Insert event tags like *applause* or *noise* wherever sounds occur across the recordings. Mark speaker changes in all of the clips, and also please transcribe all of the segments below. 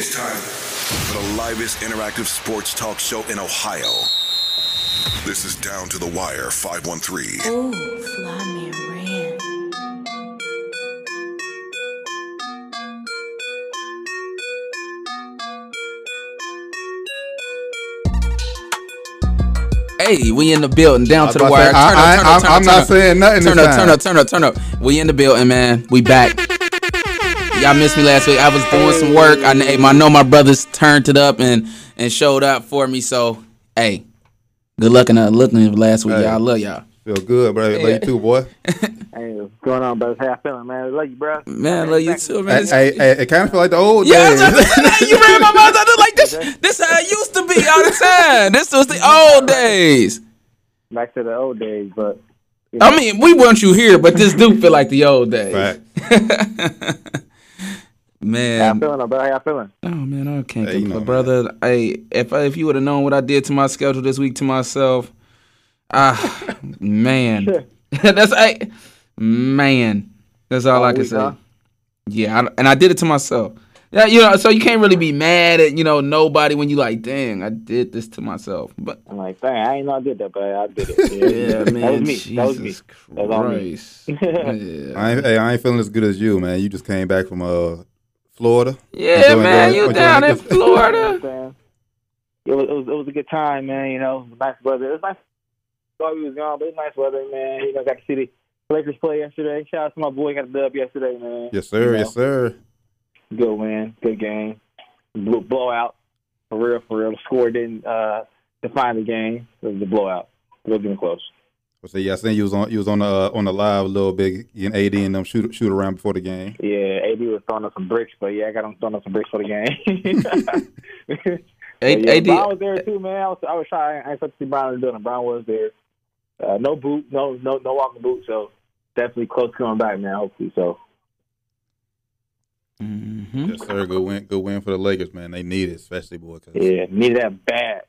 Speaker 1: It's time for the livest interactive sports talk show in Ohio. This is Down to the Wire 513.
Speaker 2: Ooh, fly me ran.
Speaker 3: Hey, we in the building, down to the
Speaker 4: was
Speaker 3: wire.
Speaker 4: about to say, I- I- I'm- I'm not saying nothing
Speaker 3: Turn
Speaker 4: this
Speaker 3: up, turn up, turn up, turn up. We in the building, man. We back. Y'all missed me last week. I was doing some work. I, I know my brothers turned it up and and showed up for me. So, hey, good luck and uh, looking last week.
Speaker 4: Hey.
Speaker 3: Y'all I love y'all.
Speaker 4: Feel good, bro. Love you too, boy. *laughs*
Speaker 5: Hey, what's going on, bro? How you feeling, man? Love you, bro.
Speaker 3: Man, I love you too, man.
Speaker 4: Hey, hey, hey, it kind of feel like the old
Speaker 3: Yeah,
Speaker 4: days.
Speaker 3: about to say that. you ran my mouth. I was like, this, *laughs* this how it used to be all the time. This was the old days.
Speaker 5: Back to the old days, but you know,
Speaker 3: I mean, we want you here, but this do feel like the old days.
Speaker 4: Right. *laughs*
Speaker 5: how
Speaker 3: Man,
Speaker 5: you feeling, bro? How you feeling?
Speaker 3: Oh man, I can't
Speaker 4: Hey, you
Speaker 3: complain,
Speaker 4: know,
Speaker 3: brother. Hey, if I, if you would have known what I did to my schedule this week to myself, ah, *laughs* man, *laughs* that's I, man, that's all
Speaker 5: All
Speaker 3: I can
Speaker 5: week,
Speaker 3: say.
Speaker 5: huh?
Speaker 3: Yeah, I, and I did it to myself. Yeah, you know, so you can't really be mad at you know nobody when you like, dang, I did this to myself. But
Speaker 5: I'm like, dang, I ain't know I did that, but I did it. *laughs*
Speaker 3: yeah,
Speaker 5: that
Speaker 3: man,
Speaker 5: was me.
Speaker 3: Jesus
Speaker 5: That was me. That was all me.
Speaker 3: Christ. yeah.
Speaker 4: I ain't, hey, I ain't feeling as good as you, man. You just came back from uh, Florida.
Speaker 3: Yeah,
Speaker 4: Enjoy-
Speaker 3: man, you
Speaker 4: enjoy
Speaker 3: down in
Speaker 4: this- *laughs*
Speaker 5: You know
Speaker 3: Florida.
Speaker 5: what I'm saying? It was, it was it was a good time, man. You know, nice weather. It was nice while we was gone, but it was nice weather, man. You know, got to see the Lakers play yesterday. Shout out to my boy, got a dub yesterday, man.
Speaker 4: Yes, sir.
Speaker 5: You know,
Speaker 4: Yes, sir.
Speaker 5: Good win, good game. Blew, blowout, for real, for real. The score didn't uh, define the game. It was a blowout. It wasn't even close.
Speaker 4: So yeah, I seen you was on you was on the uh, on the live a little bit. in and AD and them shoot shoot around before the game.
Speaker 5: Yeah, AB was throwing up some bricks, but yeah, I got him throwing up some bricks for the game.
Speaker 3: A- *laughs* *laughs*
Speaker 5: But yeah,
Speaker 3: AD
Speaker 5: Brown was there too, man. I was, I was trying. I expected to see Brown in the building. Brown was there. Uh, no boot, no no no walking boot, so definitely close to coming back, man. Hopefully, so
Speaker 3: Mhm.
Speaker 4: Yes, sir. Good win. Good win for the Lakers, man. They need it, especially boy. Cause
Speaker 5: yeah, needed that bad.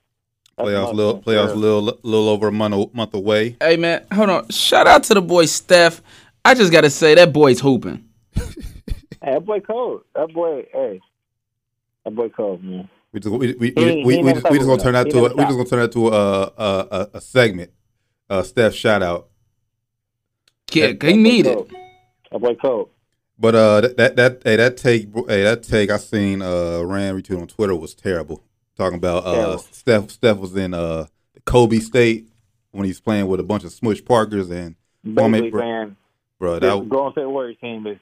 Speaker 5: That's
Speaker 4: playoffs
Speaker 5: what
Speaker 4: little playoffs
Speaker 5: saying.
Speaker 4: little little over a month month away.
Speaker 3: Hey man, hold on. Shout out to the boy Steph. I just gotta say that boy's hooping. *laughs*
Speaker 5: Hey, that boy cold. That boy, hey, that boy cold, man.
Speaker 4: We just we we,
Speaker 5: He
Speaker 4: we, we,
Speaker 5: he
Speaker 4: we, just, we just gonna turn that to a, we just gonna turn that to a a, a, a segment. Uh, Steph shout out.
Speaker 3: Yeah, he
Speaker 5: boy
Speaker 3: need it.
Speaker 5: cold. That boy cold.
Speaker 4: But uh, that that, that hey that take hey that take I seen uh Rand retweet on Twitter was terrible. Talking about uh Steph Steph was in uh Kobe State when he's playing with a bunch of Smush Parkers and
Speaker 5: Basically
Speaker 4: bro-
Speaker 5: saying
Speaker 4: bro
Speaker 5: the
Speaker 4: that
Speaker 5: Golden State Warriors team is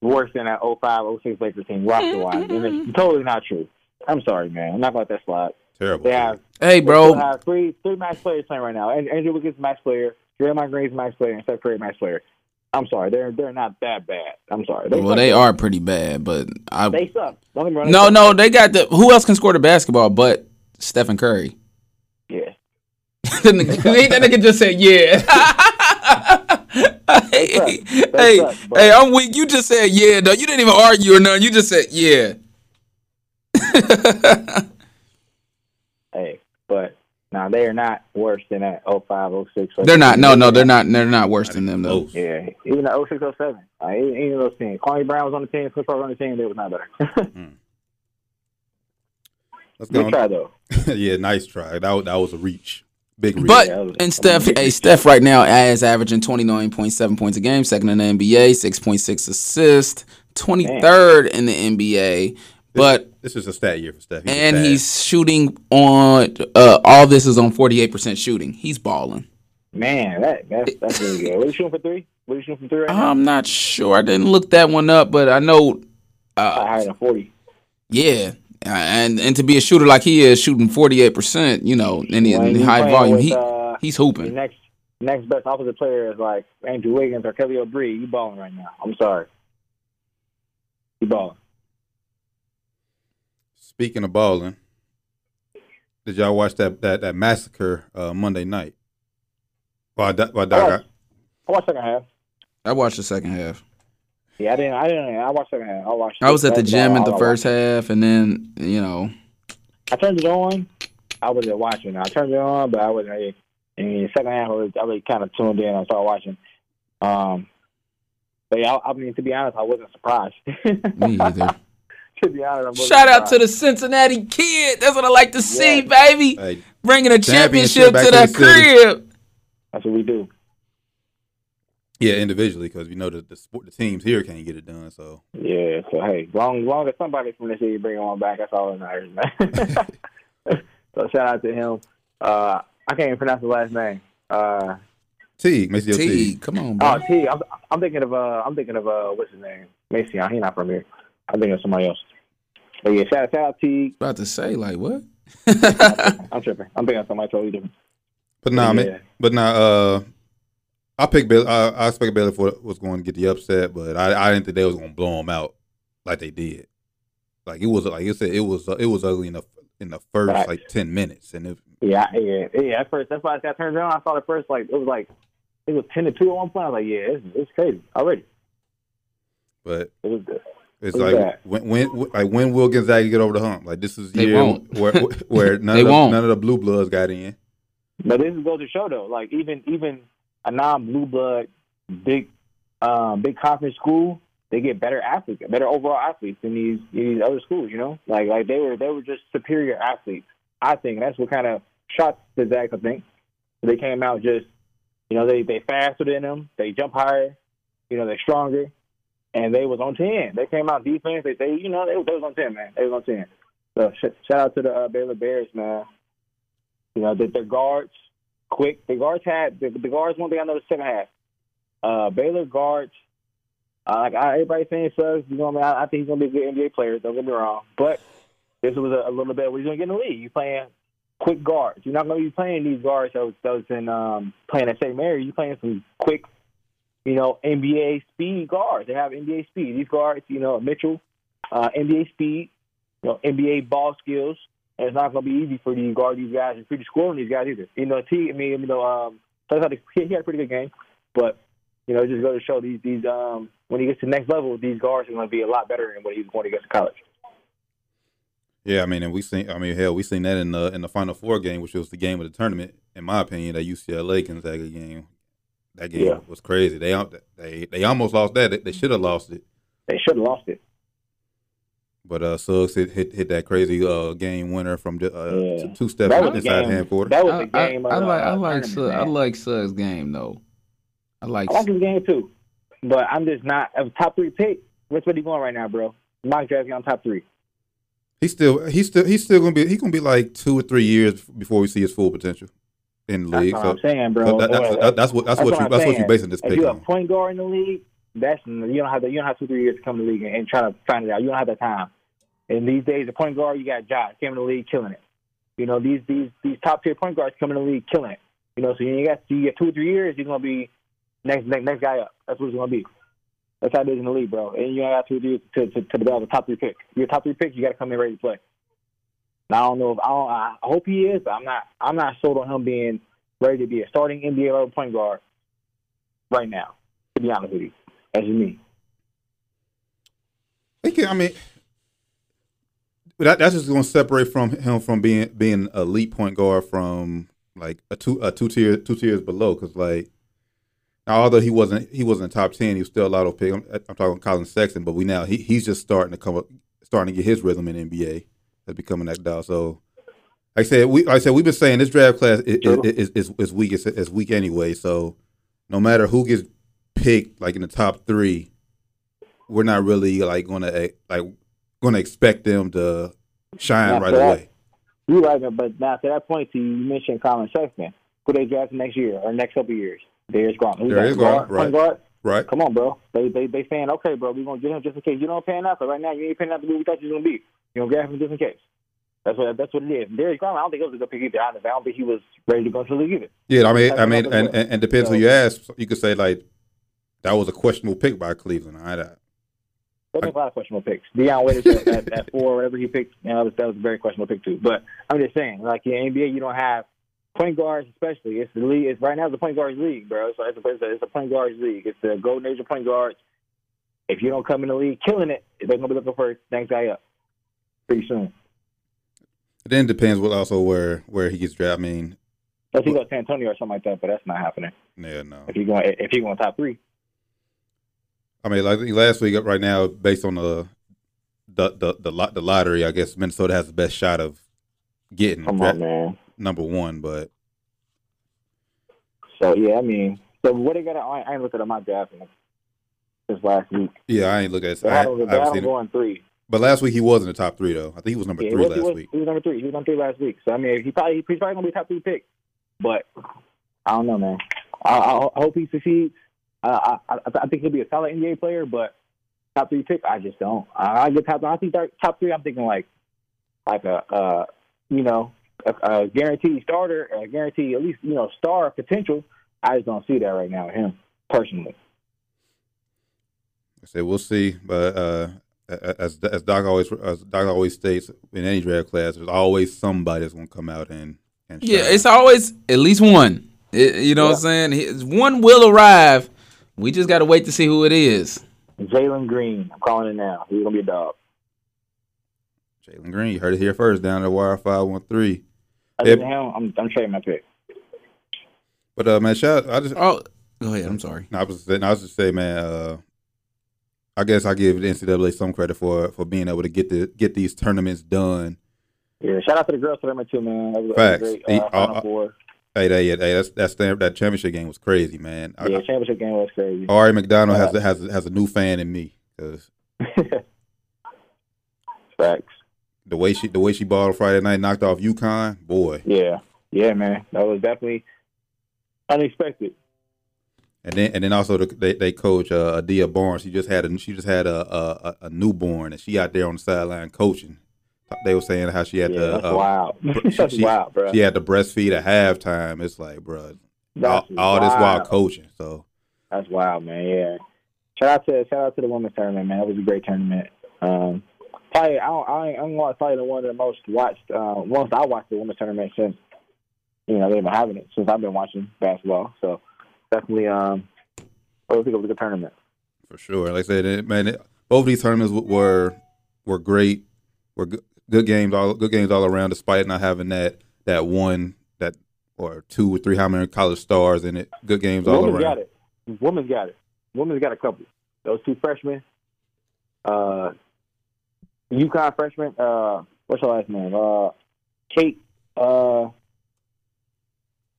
Speaker 5: worse than that 05, 06 Lakers team roster *laughs* wise, and it's totally not true. I'm sorry, man. I'm not gonna that slide.
Speaker 4: terrible.
Speaker 5: They have
Speaker 3: Hey
Speaker 5: They
Speaker 3: bro,
Speaker 5: have three three max players playing right now. And Andrew Wiggins max player, Draymond Green's max player, and Steph Curry max player. I'm sorry, they're they're not that bad. I'm sorry. They
Speaker 3: well they are pretty bad, but I
Speaker 5: They suck. Don't get me wrong. they
Speaker 3: no no they got the who else can score the basketball but Stephen Curry.
Speaker 5: Yeah. *laughs*
Speaker 3: nigga, that nigga just said yeah. *laughs* hey,
Speaker 5: suck.
Speaker 3: Hey,
Speaker 5: suck,
Speaker 3: hey, I'm weak. You just said yeah, though. You didn't even argue or nothing. You just said yeah. *laughs*
Speaker 5: Hey, but now they are not worse than that 05, 06.
Speaker 3: they're not. No, no, they're not. They're not worse than them though.
Speaker 5: Yeah, even the 06, 07. Like, even, even those teams. Kwame Brown was on the team. Chris Paul was on the team. They was not better. *laughs* Hmm.
Speaker 4: Let's go.
Speaker 5: Good try though. *laughs*
Speaker 4: yeah, nice try. That was, that was a reach, big reach.
Speaker 3: But
Speaker 5: Yeah, was-
Speaker 3: and Steph, hey, Steph right now is averaging twenty nine point seven points a game, second in the NBA, six point six assists, twenty third in the NBA. But
Speaker 4: this is a stat year for Steph. He's
Speaker 3: and he's shooting on uh, all this is on forty eight percent shooting. He's balling.
Speaker 5: Man, that that's that's really good. What are you shooting for three? What are you shooting for three right?
Speaker 3: I'm not sure. I didn't look that one up, but I know. Uh,
Speaker 5: Higher than forty.
Speaker 3: yeah, Uh, and and to be a shooter like he is, shooting forty eight percent, you know, in,
Speaker 5: When
Speaker 3: in high volume,
Speaker 5: with,
Speaker 3: he
Speaker 5: uh,
Speaker 3: he's
Speaker 5: The
Speaker 3: hooping.
Speaker 5: next next best opposite player is like Andrew Wiggins or Kelly Oubre. You balling right now. I'm sorry. You balling.
Speaker 4: Speaking of balling, did y'all watch that that, that massacre uh, Monday night? By, by
Speaker 5: I watched, I watched second half.
Speaker 3: I watched the second half.
Speaker 5: Yeah, I didn't. I didn't. I watched second half. I watched.
Speaker 3: I was at the gym
Speaker 5: all
Speaker 3: in the first half, and then you know,
Speaker 5: I turned it on. I wasn't watching. I turned it on, but I wasn't. Really, in the second half, I was, I was kind of tuned in. I started watching. Um, but yeah, I, I mean, to be honest, I wasn't surprised. *laughs*
Speaker 3: me either.
Speaker 5: To be honest,
Speaker 3: Shout out to the Cincinnati kid. That's what I like to see, baby.
Speaker 4: Hey,
Speaker 3: Bringing a
Speaker 4: Championship
Speaker 3: championship
Speaker 4: back
Speaker 3: to
Speaker 4: to
Speaker 3: that
Speaker 4: the city.
Speaker 3: crib.
Speaker 5: That's what we do.
Speaker 4: yeah, individually because we know that the sport, the teams here can't get it done. So
Speaker 5: Yeah. So hey, long long as somebody from the city bring on back, that's all that matters, man. *laughs* so shout out to him. Uh, I can't even pronounce his last name. Uh,
Speaker 4: Teague, MaCio
Speaker 3: T,
Speaker 4: Teague.
Speaker 3: come on, bro.
Speaker 5: oh, T. I'm, I'm thinking of uh, I'm thinking of uh, what's his name? Mason. He's not from here. I'm thinking of somebody else. But yeah, shout, out, shout out T.
Speaker 3: About to say like what? *laughs*
Speaker 5: I'm tripping. I'm thinking of somebody totally different.
Speaker 4: But nah,
Speaker 5: Yeah.
Speaker 4: man. But nah, uh, I picked Baylor. I, I expected Baylor for, was going to get the upset, but I, I didn't think they was going to blow them out like they did. Like it was like you said, it was it was ugly in the in the first
Speaker 5: Right.
Speaker 4: like ten minutes, and it,
Speaker 5: Yeah, yeah, yeah. At first, that's why I got turned around. I saw the first like it was like it was ten to two at one point. I was like, yeah, it's, it's crazy already.
Speaker 4: but
Speaker 5: It was good.
Speaker 4: It's
Speaker 5: Who's
Speaker 4: like
Speaker 5: that?
Speaker 4: when when like when will Gonzaga get over the hump? Like this is the
Speaker 3: They
Speaker 4: year
Speaker 3: won't.
Speaker 4: where where *laughs* none
Speaker 3: They
Speaker 4: of the,
Speaker 3: won't.
Speaker 4: none of the blue bloods got in.
Speaker 5: But this is goes to show though, like even even a non blue blood big um big conference school, they get better athletes, better overall athletes than these these other schools, you know? Like like they were they were just superior athletes. I think that's what kind of shot the Zags, I think. They came out just you know, they they faster than them, they jump higher, you know, they're stronger. And they was on ten. They came out defense. They, they you know, they, they was on ten, man. They was on ten. So sh- shout out to the uh, Baylor Bears, man. You know, the, the guards, quick. The guards had the, the guards. One thing I noticed second half. Uh, Baylor guards. Uh, like I, everybody saying Suggs, you know, what I, mean? I, I think he's gonna be a good NBA player. Don't get me wrong, but this was a, a little bit he's gonna get in the league. You playing quick guards. You're not gonna be playing these guards that was, that was in um, playing at St. Mary. You playing some quick, you know, NBA speed guards. They have NBA speed. These guards, you know, Mitchell, uh, NBA speed, you know, NBA ball skills. And it's not going to be easy for these guard these guys and the scoring these guys either. You know, T. I mean, you know, um, he had a pretty good game, but you know, just goes to show these these um when he gets to the next level, these guards are going to be a lot better than what he's going to get to college.
Speaker 4: Yeah, I mean, and we seen. I mean, hell, we seen that in the in the Final Four game, which was the game of the tournament. In my opinion, that UCLA Gonzaga game, that game
Speaker 5: Yeah.
Speaker 4: was crazy. They they they almost lost that. They, they should have lost it.
Speaker 5: They should have lost it.
Speaker 4: But uh, Suggs hit, hit hit that crazy uh game winner from the, uh,
Speaker 5: Yeah.
Speaker 4: two steps
Speaker 5: That was the
Speaker 4: inside
Speaker 5: game.
Speaker 4: hand quarter.
Speaker 5: That was
Speaker 3: I,
Speaker 5: game.
Speaker 3: I, I
Speaker 5: of,
Speaker 3: like I
Speaker 5: uh,
Speaker 3: like
Speaker 5: tournament,
Speaker 3: Suggs, I like Suggs game though. I like
Speaker 5: I like his game too, but I'm just not a top three pick. What's what he going right now, bro? Mock draft on top three.
Speaker 4: He's still he's still he's still gonna be he's gonna be like two or three years before we see his full potential in the
Speaker 5: That's
Speaker 4: league.
Speaker 5: what
Speaker 4: So
Speaker 5: I'm saying, bro.
Speaker 4: so that, that's, that's what that's,
Speaker 5: That's
Speaker 4: what
Speaker 5: what
Speaker 4: you that's what you
Speaker 5: saying.
Speaker 4: basing this
Speaker 5: if you're a
Speaker 4: on.
Speaker 5: point guard in the league, that's you don't have the, you don't have two three years to come in the league and, and try to find it out. You don't have that time. And these days, the point guard you got Josh came in the league killing it. You know these these these top tier point guards coming in the league killing it. You know, so you got you get two or three years, you're gonna be next next, next guy up. That's what it's gonna be. That's how it is in the league, bro. And you got two or three to to, to develop a top three pick. You're a top three pick, you got to come in ready to play. Now I don't know if I don't. I hope he is, but I'm not. I'm not sold on him being ready to be a starting NBA level point guard right now. To be honest with you, that's me.
Speaker 4: He I mean, that, that's just going to separate from him from being being elite point guard from like a two a two tier two tiers below. Because like, now, although he wasn't he wasn't top ten, he was still a lot of pick. I'm, I'm talking Collin Sexton, but we now he he's just starting to come up, starting to get his rhythm in NBA. That's becoming that dog. So. Like I said, we like I said we've been saying this draft class is is, is, is weak. It's, it's weak anyway. So no matter who gets picked, like in the top three, we're not really like gonna eh, like gonna expect them to shine
Speaker 5: Not
Speaker 4: right
Speaker 5: that.
Speaker 4: away.
Speaker 5: You're right, but now to that point, you mentioned Collin Sexton. Who they draft next year or next couple of years? Darius Garland. Who's
Speaker 4: Darius
Speaker 5: that?
Speaker 4: Garland,
Speaker 5: Guard, point
Speaker 4: right.
Speaker 5: guard?
Speaker 4: Right?
Speaker 5: Come on, bro. They they they saying, okay, bro, we're gonna get him just in case you don't pan out. But right now, you ain't panning out the way we thought you was gonna be. You gonna grab him just in case. That's what that's what it is. Darius Garland, I don't think it was a good pick either. I don't think he was ready to go to the league either.
Speaker 4: Yeah, I mean, I mean, and, and, and depends who you ask. You could say like that was a questionable pick by Cleveland. All right,
Speaker 5: There was a lot of questionable picks. Dion Waiters at, at, four, whatever he picked, you know, that was, that was a very questionable pick too. But I'm just saying, like in the NBA, you don't have point guards, especially. It's the league. It's right now it's the point guards league, bro. So it's a, it's a, it's a point guards league. It's the golden age of point guards. If you don't come in the league killing it, they're gonna be looking for next guy up pretty soon.
Speaker 4: It then depends what also where where he gets drafted. I mean,
Speaker 5: Unless he goes to San Antonio or something like that, but that's not happening.
Speaker 4: yeah, no.
Speaker 5: If he going if he going top three,
Speaker 4: I mean, like last week, right now, based on the the the the, lot, the lottery, I guess Minnesota has the best shot of getting
Speaker 5: Come on, man.
Speaker 4: number one. But
Speaker 5: So yeah, I mean, so what they got? I, I ain't looked at my draft this last week.
Speaker 4: yeah, I ain't look at it.
Speaker 5: They
Speaker 4: I, I
Speaker 5: him, they
Speaker 4: haven't
Speaker 5: had him
Speaker 4: seen it.
Speaker 5: going three.
Speaker 4: But last week he was in the top three though. I think he was number
Speaker 5: Yeah,
Speaker 4: three
Speaker 5: was,
Speaker 4: last
Speaker 5: he was,
Speaker 4: week.
Speaker 5: He was number three. He was number three last week. So I mean, he probably he's probably gonna be a top three pick. But I don't know, man. I, I, I hope he succeeds. I, I I I think he'll be a solid NBA player, but top three pick, I just don't. I, I get top. I think top three. I'm thinking like like a uh you know a, a guaranteed starter, a guaranteed at least you know star potential. I just don't see that right now with him personally.
Speaker 4: I said we'll see, but uh, as as Doc always as Doc always states in any draft class, there's always somebody that's gonna come out and and
Speaker 3: Yeah, it's always at least one. It- you know what I'm saying? One will arrive. We just got to wait to see who it is.
Speaker 5: Jalen Green, I'm calling it now. He's gonna be a dog.
Speaker 4: Jalen Green. You heard it here first down at Wire Five One Three.
Speaker 5: Other him, I'm I'm trading my pick.
Speaker 4: But uh, man, shout I just
Speaker 3: Oh, go ahead. I'm sorry.
Speaker 4: No, I was saying, I was just saying, man. Uh, I guess I give the NCAA some credit for for being able to get the get these tournaments done.
Speaker 5: Yeah, shout out to the girls tournament too, man. That was,
Speaker 4: Facts.
Speaker 5: that was great uh,
Speaker 4: uh,
Speaker 5: Final.
Speaker 4: Hey, that yeah, hey, that's that stand, that championship game was crazy, man. I-
Speaker 5: Yeah, championship game was crazy.
Speaker 4: Aari McDonald has has has a new fan in me because *laughs*
Speaker 5: Facts.
Speaker 4: the way she the way she balled Friday night knocked off UConn, boy.
Speaker 5: Yeah, yeah, man. That was definitely unexpected.
Speaker 4: And then and then also the, they they coach uh, Adia Barnes. She just had a she just had a, a a newborn and she out there on the sideline coaching. They were saying how she had
Speaker 5: Yeah,
Speaker 4: to
Speaker 5: that's
Speaker 4: uh,
Speaker 5: wild. *laughs*
Speaker 4: she-
Speaker 5: that's
Speaker 4: she-
Speaker 5: wild, bro.
Speaker 4: she had to breastfeed at halftime. It's like, bro, all, all this while coaching. So
Speaker 5: That's wild, man. Yeah. Shout out to shout out to the women's tournament, man. That was a great tournament. Um, probably I don't I I'm gonna probably the one of the most watched uh, once I watched the women's tournament since you know they've been having it since I've been watching basketball. So definitely um, I think it was a good tournament.
Speaker 4: for sure, like I said, it, man, it, both these tournaments were were great. Were good, good games all good games all around, despite not having that that one that or two or three how many college stars in it. Good games all
Speaker 5: Women's
Speaker 4: around.
Speaker 5: got it. Women's got it. Women's got a couple. Those two freshmen, uh, UConn freshman. Uh, what's her last name? Uh, Kate. Uh,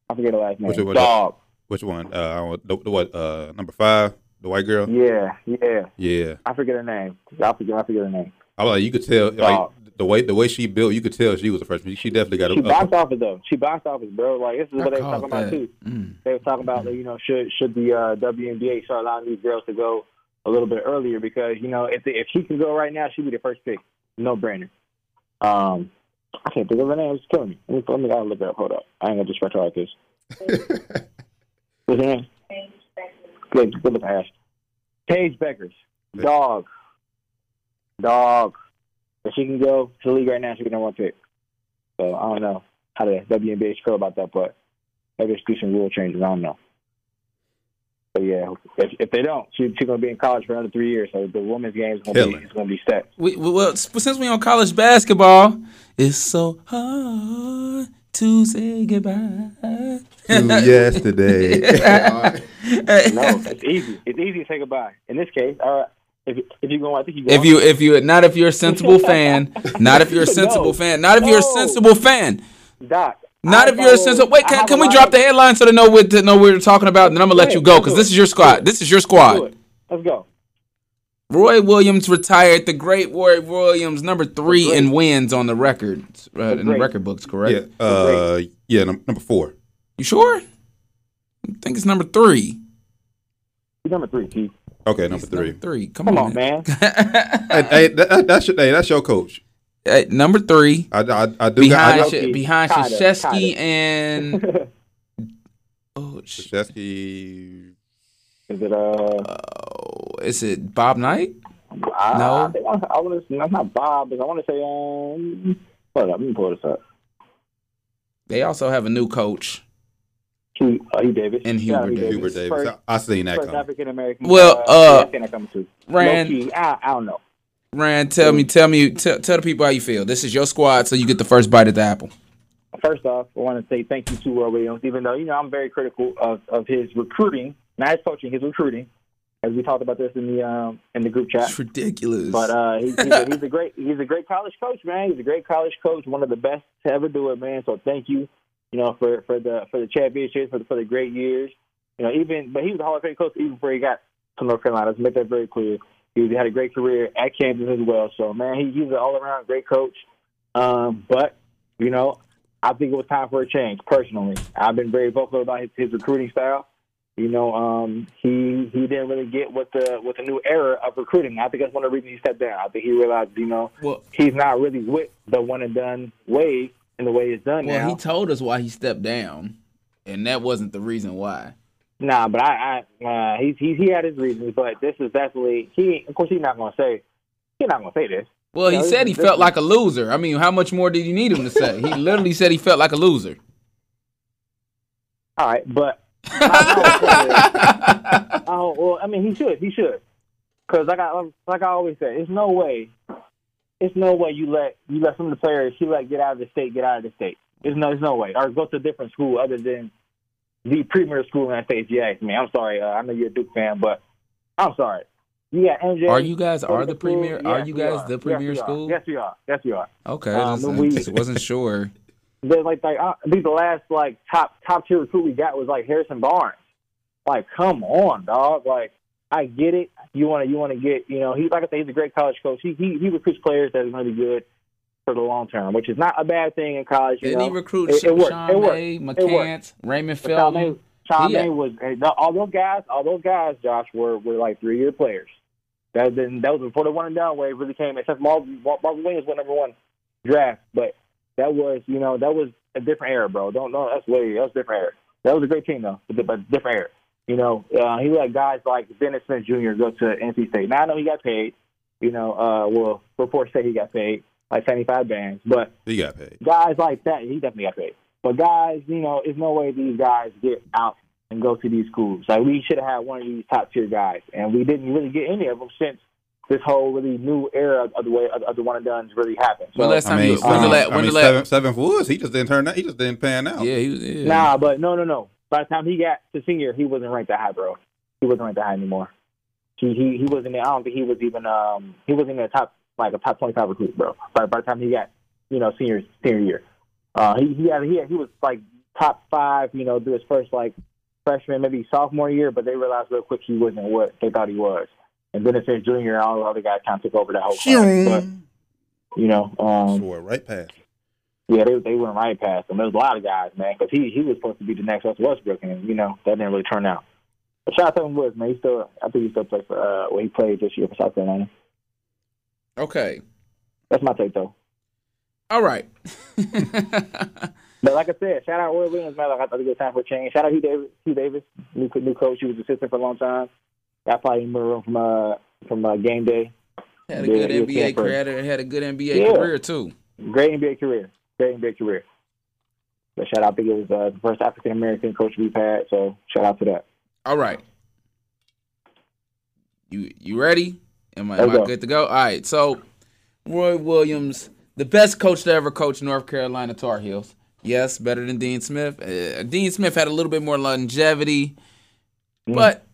Speaker 5: I forget her last name.
Speaker 4: Which one?
Speaker 5: Dog.
Speaker 4: Which one? Uh, the, the what? Uh, number five, the white girl.
Speaker 5: Yeah, yeah.
Speaker 4: Yeah,
Speaker 5: I forget her name. I forget. I forget her name.
Speaker 4: I was like, you could tell like
Speaker 5: Dog.
Speaker 4: the way the way she built, you could tell she was a freshman. She definitely got a.
Speaker 5: She
Speaker 4: a-
Speaker 5: box office though. She box office, bro. Like this is what
Speaker 3: I
Speaker 5: they were talking
Speaker 3: caught
Speaker 5: about too.
Speaker 3: Mm.
Speaker 5: They were talking about, like, you know, should should the uh, WNBA start allowing these girls to go a little bit earlier because you know if they, if she can go right now, she'd be the first pick, no brainer. Um, I can't think of her name. It's killing me. Let me, let me gotta look it up. Hold up. I ain't gonna just retro like this. *laughs* What's her name? Good, good look at Paige Bueckers. Dog. Dog. If she can go to the league right now, she can number one pick. So I don't know how the WNBA feel about that, but maybe there's do some rule changes. I don't know. But yeah, if, if they don't, she, she's gonna be in college for another three years. So the women's game is gonna be
Speaker 4: Killing.
Speaker 5: gonna be set.
Speaker 3: We, we- well, since we on college basketball, it's so hard to say goodbye.
Speaker 4: to *laughs* yesterday. *laughs*
Speaker 5: No, it's easy. It's easy to say goodbye. In this case, all right. If if you go, I think you go.
Speaker 3: If you if you not if you're a sensible *laughs* fan, not if you're a sensible
Speaker 5: No.
Speaker 3: fan, not if you're a
Speaker 5: No.
Speaker 3: sensible fan,
Speaker 5: Doc,
Speaker 3: not
Speaker 5: I
Speaker 3: if you're a sensible. Wait, can, can we drop the headline so they know what to know what we're talking about? And then I'm gonna let you go because this is your squad. This is your squad.
Speaker 5: Let's go.
Speaker 3: Roy Williams retired. The great Roy Williams, number three
Speaker 5: great.
Speaker 3: in wins on the record uh, in the record books. Correct?
Speaker 4: yeah, uh, yeah, number four.
Speaker 3: You sure? I think it's number three.
Speaker 5: He's number three, Keith.
Speaker 4: Okay, number
Speaker 3: It's
Speaker 4: three.
Speaker 3: Number three. Come,
Speaker 5: Come on, man. *laughs*
Speaker 4: Hey, hey, that, that- that's your, hey, that's your coach.
Speaker 3: Hey, number three.
Speaker 4: I, I, I do
Speaker 3: behind
Speaker 4: got I,
Speaker 3: Sh-
Speaker 5: Kinda,
Speaker 3: behind
Speaker 5: kinda,
Speaker 3: and *laughs* oh, sh-
Speaker 4: Krzyzewski.
Speaker 5: Is it uh?
Speaker 3: oh, is it Bob Knight?
Speaker 5: I,
Speaker 3: No.
Speaker 5: I, think I, I want to. That's not Bob. But I want to say um. Hold up. Let me pull this up.
Speaker 3: They also have a new coach.
Speaker 5: Hugh, uh, Hugh Davis.
Speaker 3: And
Speaker 5: Shout out
Speaker 3: Hubert Davis.
Speaker 4: Hubert Davis.
Speaker 5: First,
Speaker 4: I, I seen that
Speaker 5: first
Speaker 4: coming.
Speaker 5: African American.
Speaker 3: Well, uh,
Speaker 5: I seen that coming too.
Speaker 3: Rand,
Speaker 5: Low-key, I, I don't know.
Speaker 3: Rand, tell me, tell me, tell, tell the people how you feel. This is your squad, so you get the first bite at the apple.
Speaker 5: First off, I want to say thank you to Roy Williams, even though you know I'm very critical of, of his recruiting, not his coaching, his recruiting. as we talked about this in the um, in the group chat.
Speaker 3: It's ridiculous.
Speaker 5: But uh, he's, he's, a, *laughs* he's a great he's a great college coach, man. He's a great college coach, one of the best to ever do it, man. So thank you, you know, for for the for the championships, for the, for the great years. You know, even but he was a Hall of Fame coach even before he got to North Carolina. Let's make that very clear. He had a great career at Kansas as well. So man, he, he's an all around great coach. Um, but you know, I think it was time for a change. Personally, I've been very vocal about his, his recruiting style. You know, um, he he didn't really get with the with the new era of recruiting. I think that's one of the reasons he stepped down. I think he realized, you know,
Speaker 3: well,
Speaker 5: he's not really with the one and done way and the way it's done
Speaker 3: well,
Speaker 5: now.
Speaker 3: he told us why he stepped down, and that wasn't the reason why.
Speaker 5: Nah, but I, I uh, he's he he had his reasons, but this is definitely he. Of course, he's not gonna say he's not gonna say this.
Speaker 3: Well, he said he felt like a loser. I mean, how much more did you need him to say? He *laughs* literally said he felt like a loser.
Speaker 5: All right, but I, *laughs* oh well, I mean, he should, he should, because like I like I always say, it's no way, it's no way you let you let some of the players you let get out of the state get out of the state. There's no, there's no way, or go to a different school other than the premier school in that state. if You ask me, I'm sorry. Uh, I know you're a Duke fan, but I'm sorry. You got MJ.
Speaker 3: Are you guys are the
Speaker 5: Public school?
Speaker 3: premier? Are you guys
Speaker 5: are.
Speaker 3: the premier
Speaker 5: we are.
Speaker 3: school?
Speaker 5: Yes, we are. Yes, we are.
Speaker 3: Okay,
Speaker 5: Um,
Speaker 3: just,
Speaker 5: we-
Speaker 3: just wasn't sure.
Speaker 5: But like, like uh, I think the last like top top tier recruit we got was like Harrison Barnes. Like, come on, dog. Like, I get it. You want to you want to get you know he like I said he's a great college coach. He he he recruits players that are going to be good for the long term, which is not a bad thing in college. You
Speaker 3: Didn't
Speaker 5: know?
Speaker 3: he recruit
Speaker 5: It- it worked.
Speaker 3: Sean
Speaker 5: It worked.
Speaker 3: May, McCants, Raymond
Speaker 5: But Sean May,
Speaker 3: Felton?
Speaker 5: Sean
Speaker 3: Yeah.
Speaker 5: May was all those guys. All those guys, Josh, were were like three year players. That then that was before the one and done wave really came. Except Marvin, Marvin Williams went number one draft, but that was you know that was a different era, bro. Don't know that's way that was a different era. That was a great team though, but but different era. You know, uh, he let guys like Dennis Smith Jr. go to NC State. Now I know he got paid. You know, uh, well reports say he got paid like seventy five bands, but
Speaker 4: He got paid.
Speaker 5: guys like that, he definitely got paid. But guys, you know, there's no way these guys get out and go to these schools. Like we should have had one of these top tier guys, and we didn't really get any of them since this whole really new era of the way of, of the one and done's really happened. So,
Speaker 3: When last
Speaker 4: I
Speaker 3: time
Speaker 4: mean,
Speaker 3: you? When
Speaker 4: um,
Speaker 3: the la-
Speaker 4: I
Speaker 3: when
Speaker 4: mean
Speaker 3: the la-
Speaker 4: seven, Seventh Woods, he just didn't turn out. He just didn't pan out.
Speaker 3: Yeah, he was. Yeah.
Speaker 5: nah, but no, no, no. By the time he got to senior, he wasn't ranked that high, bro. He wasn't ranked that high anymore. He he he wasn't. I don't think he was even. Um, he wasn't in the top like a top twenty five recruit, bro. By by the time he got, you know, senior senior year, uh, he he had he had, he was like top five. You know, through his first like freshman, maybe sophomore year, but they realized real quick he wasn't what they thought he was. And then it's his junior, and all the other guys kind of took over that whole class. But you know, um,
Speaker 4: Swore right past.
Speaker 5: yeah, they they went right past him. There was a lot of guys, man, because he he was supposed to be the next Russell Westbrook, and you know that didn't really turn out. But shout out to him Woods, man. He still, I think he still plays for. Uh, well, he played this year for South Carolina.
Speaker 3: Okay.
Speaker 5: That's my take, though.
Speaker 3: All right.
Speaker 5: But like I said, shout out to Roy Williams, man. Like I thought it was time for a change. Shout out Hugh Davis, Hugh Davis, new new coach. He was assistant for a long time. Got probably in the room from uh from uh, game day.
Speaker 3: had a good NBA career. Had a good NBA
Speaker 5: Yeah.
Speaker 3: career too.
Speaker 5: Great NBA career. Great NBA career. But shout out, I think it was uh, the first African American coach we've had. So shout out to that.
Speaker 3: All right. You you ready? Am I, am I good to go? All right. So Roy Williams, the best coach to ever coach North Carolina Tar Heels. Yes, better than Dean Smith. Uh, Dean Smith had a little bit more longevity,
Speaker 5: Mm.
Speaker 3: but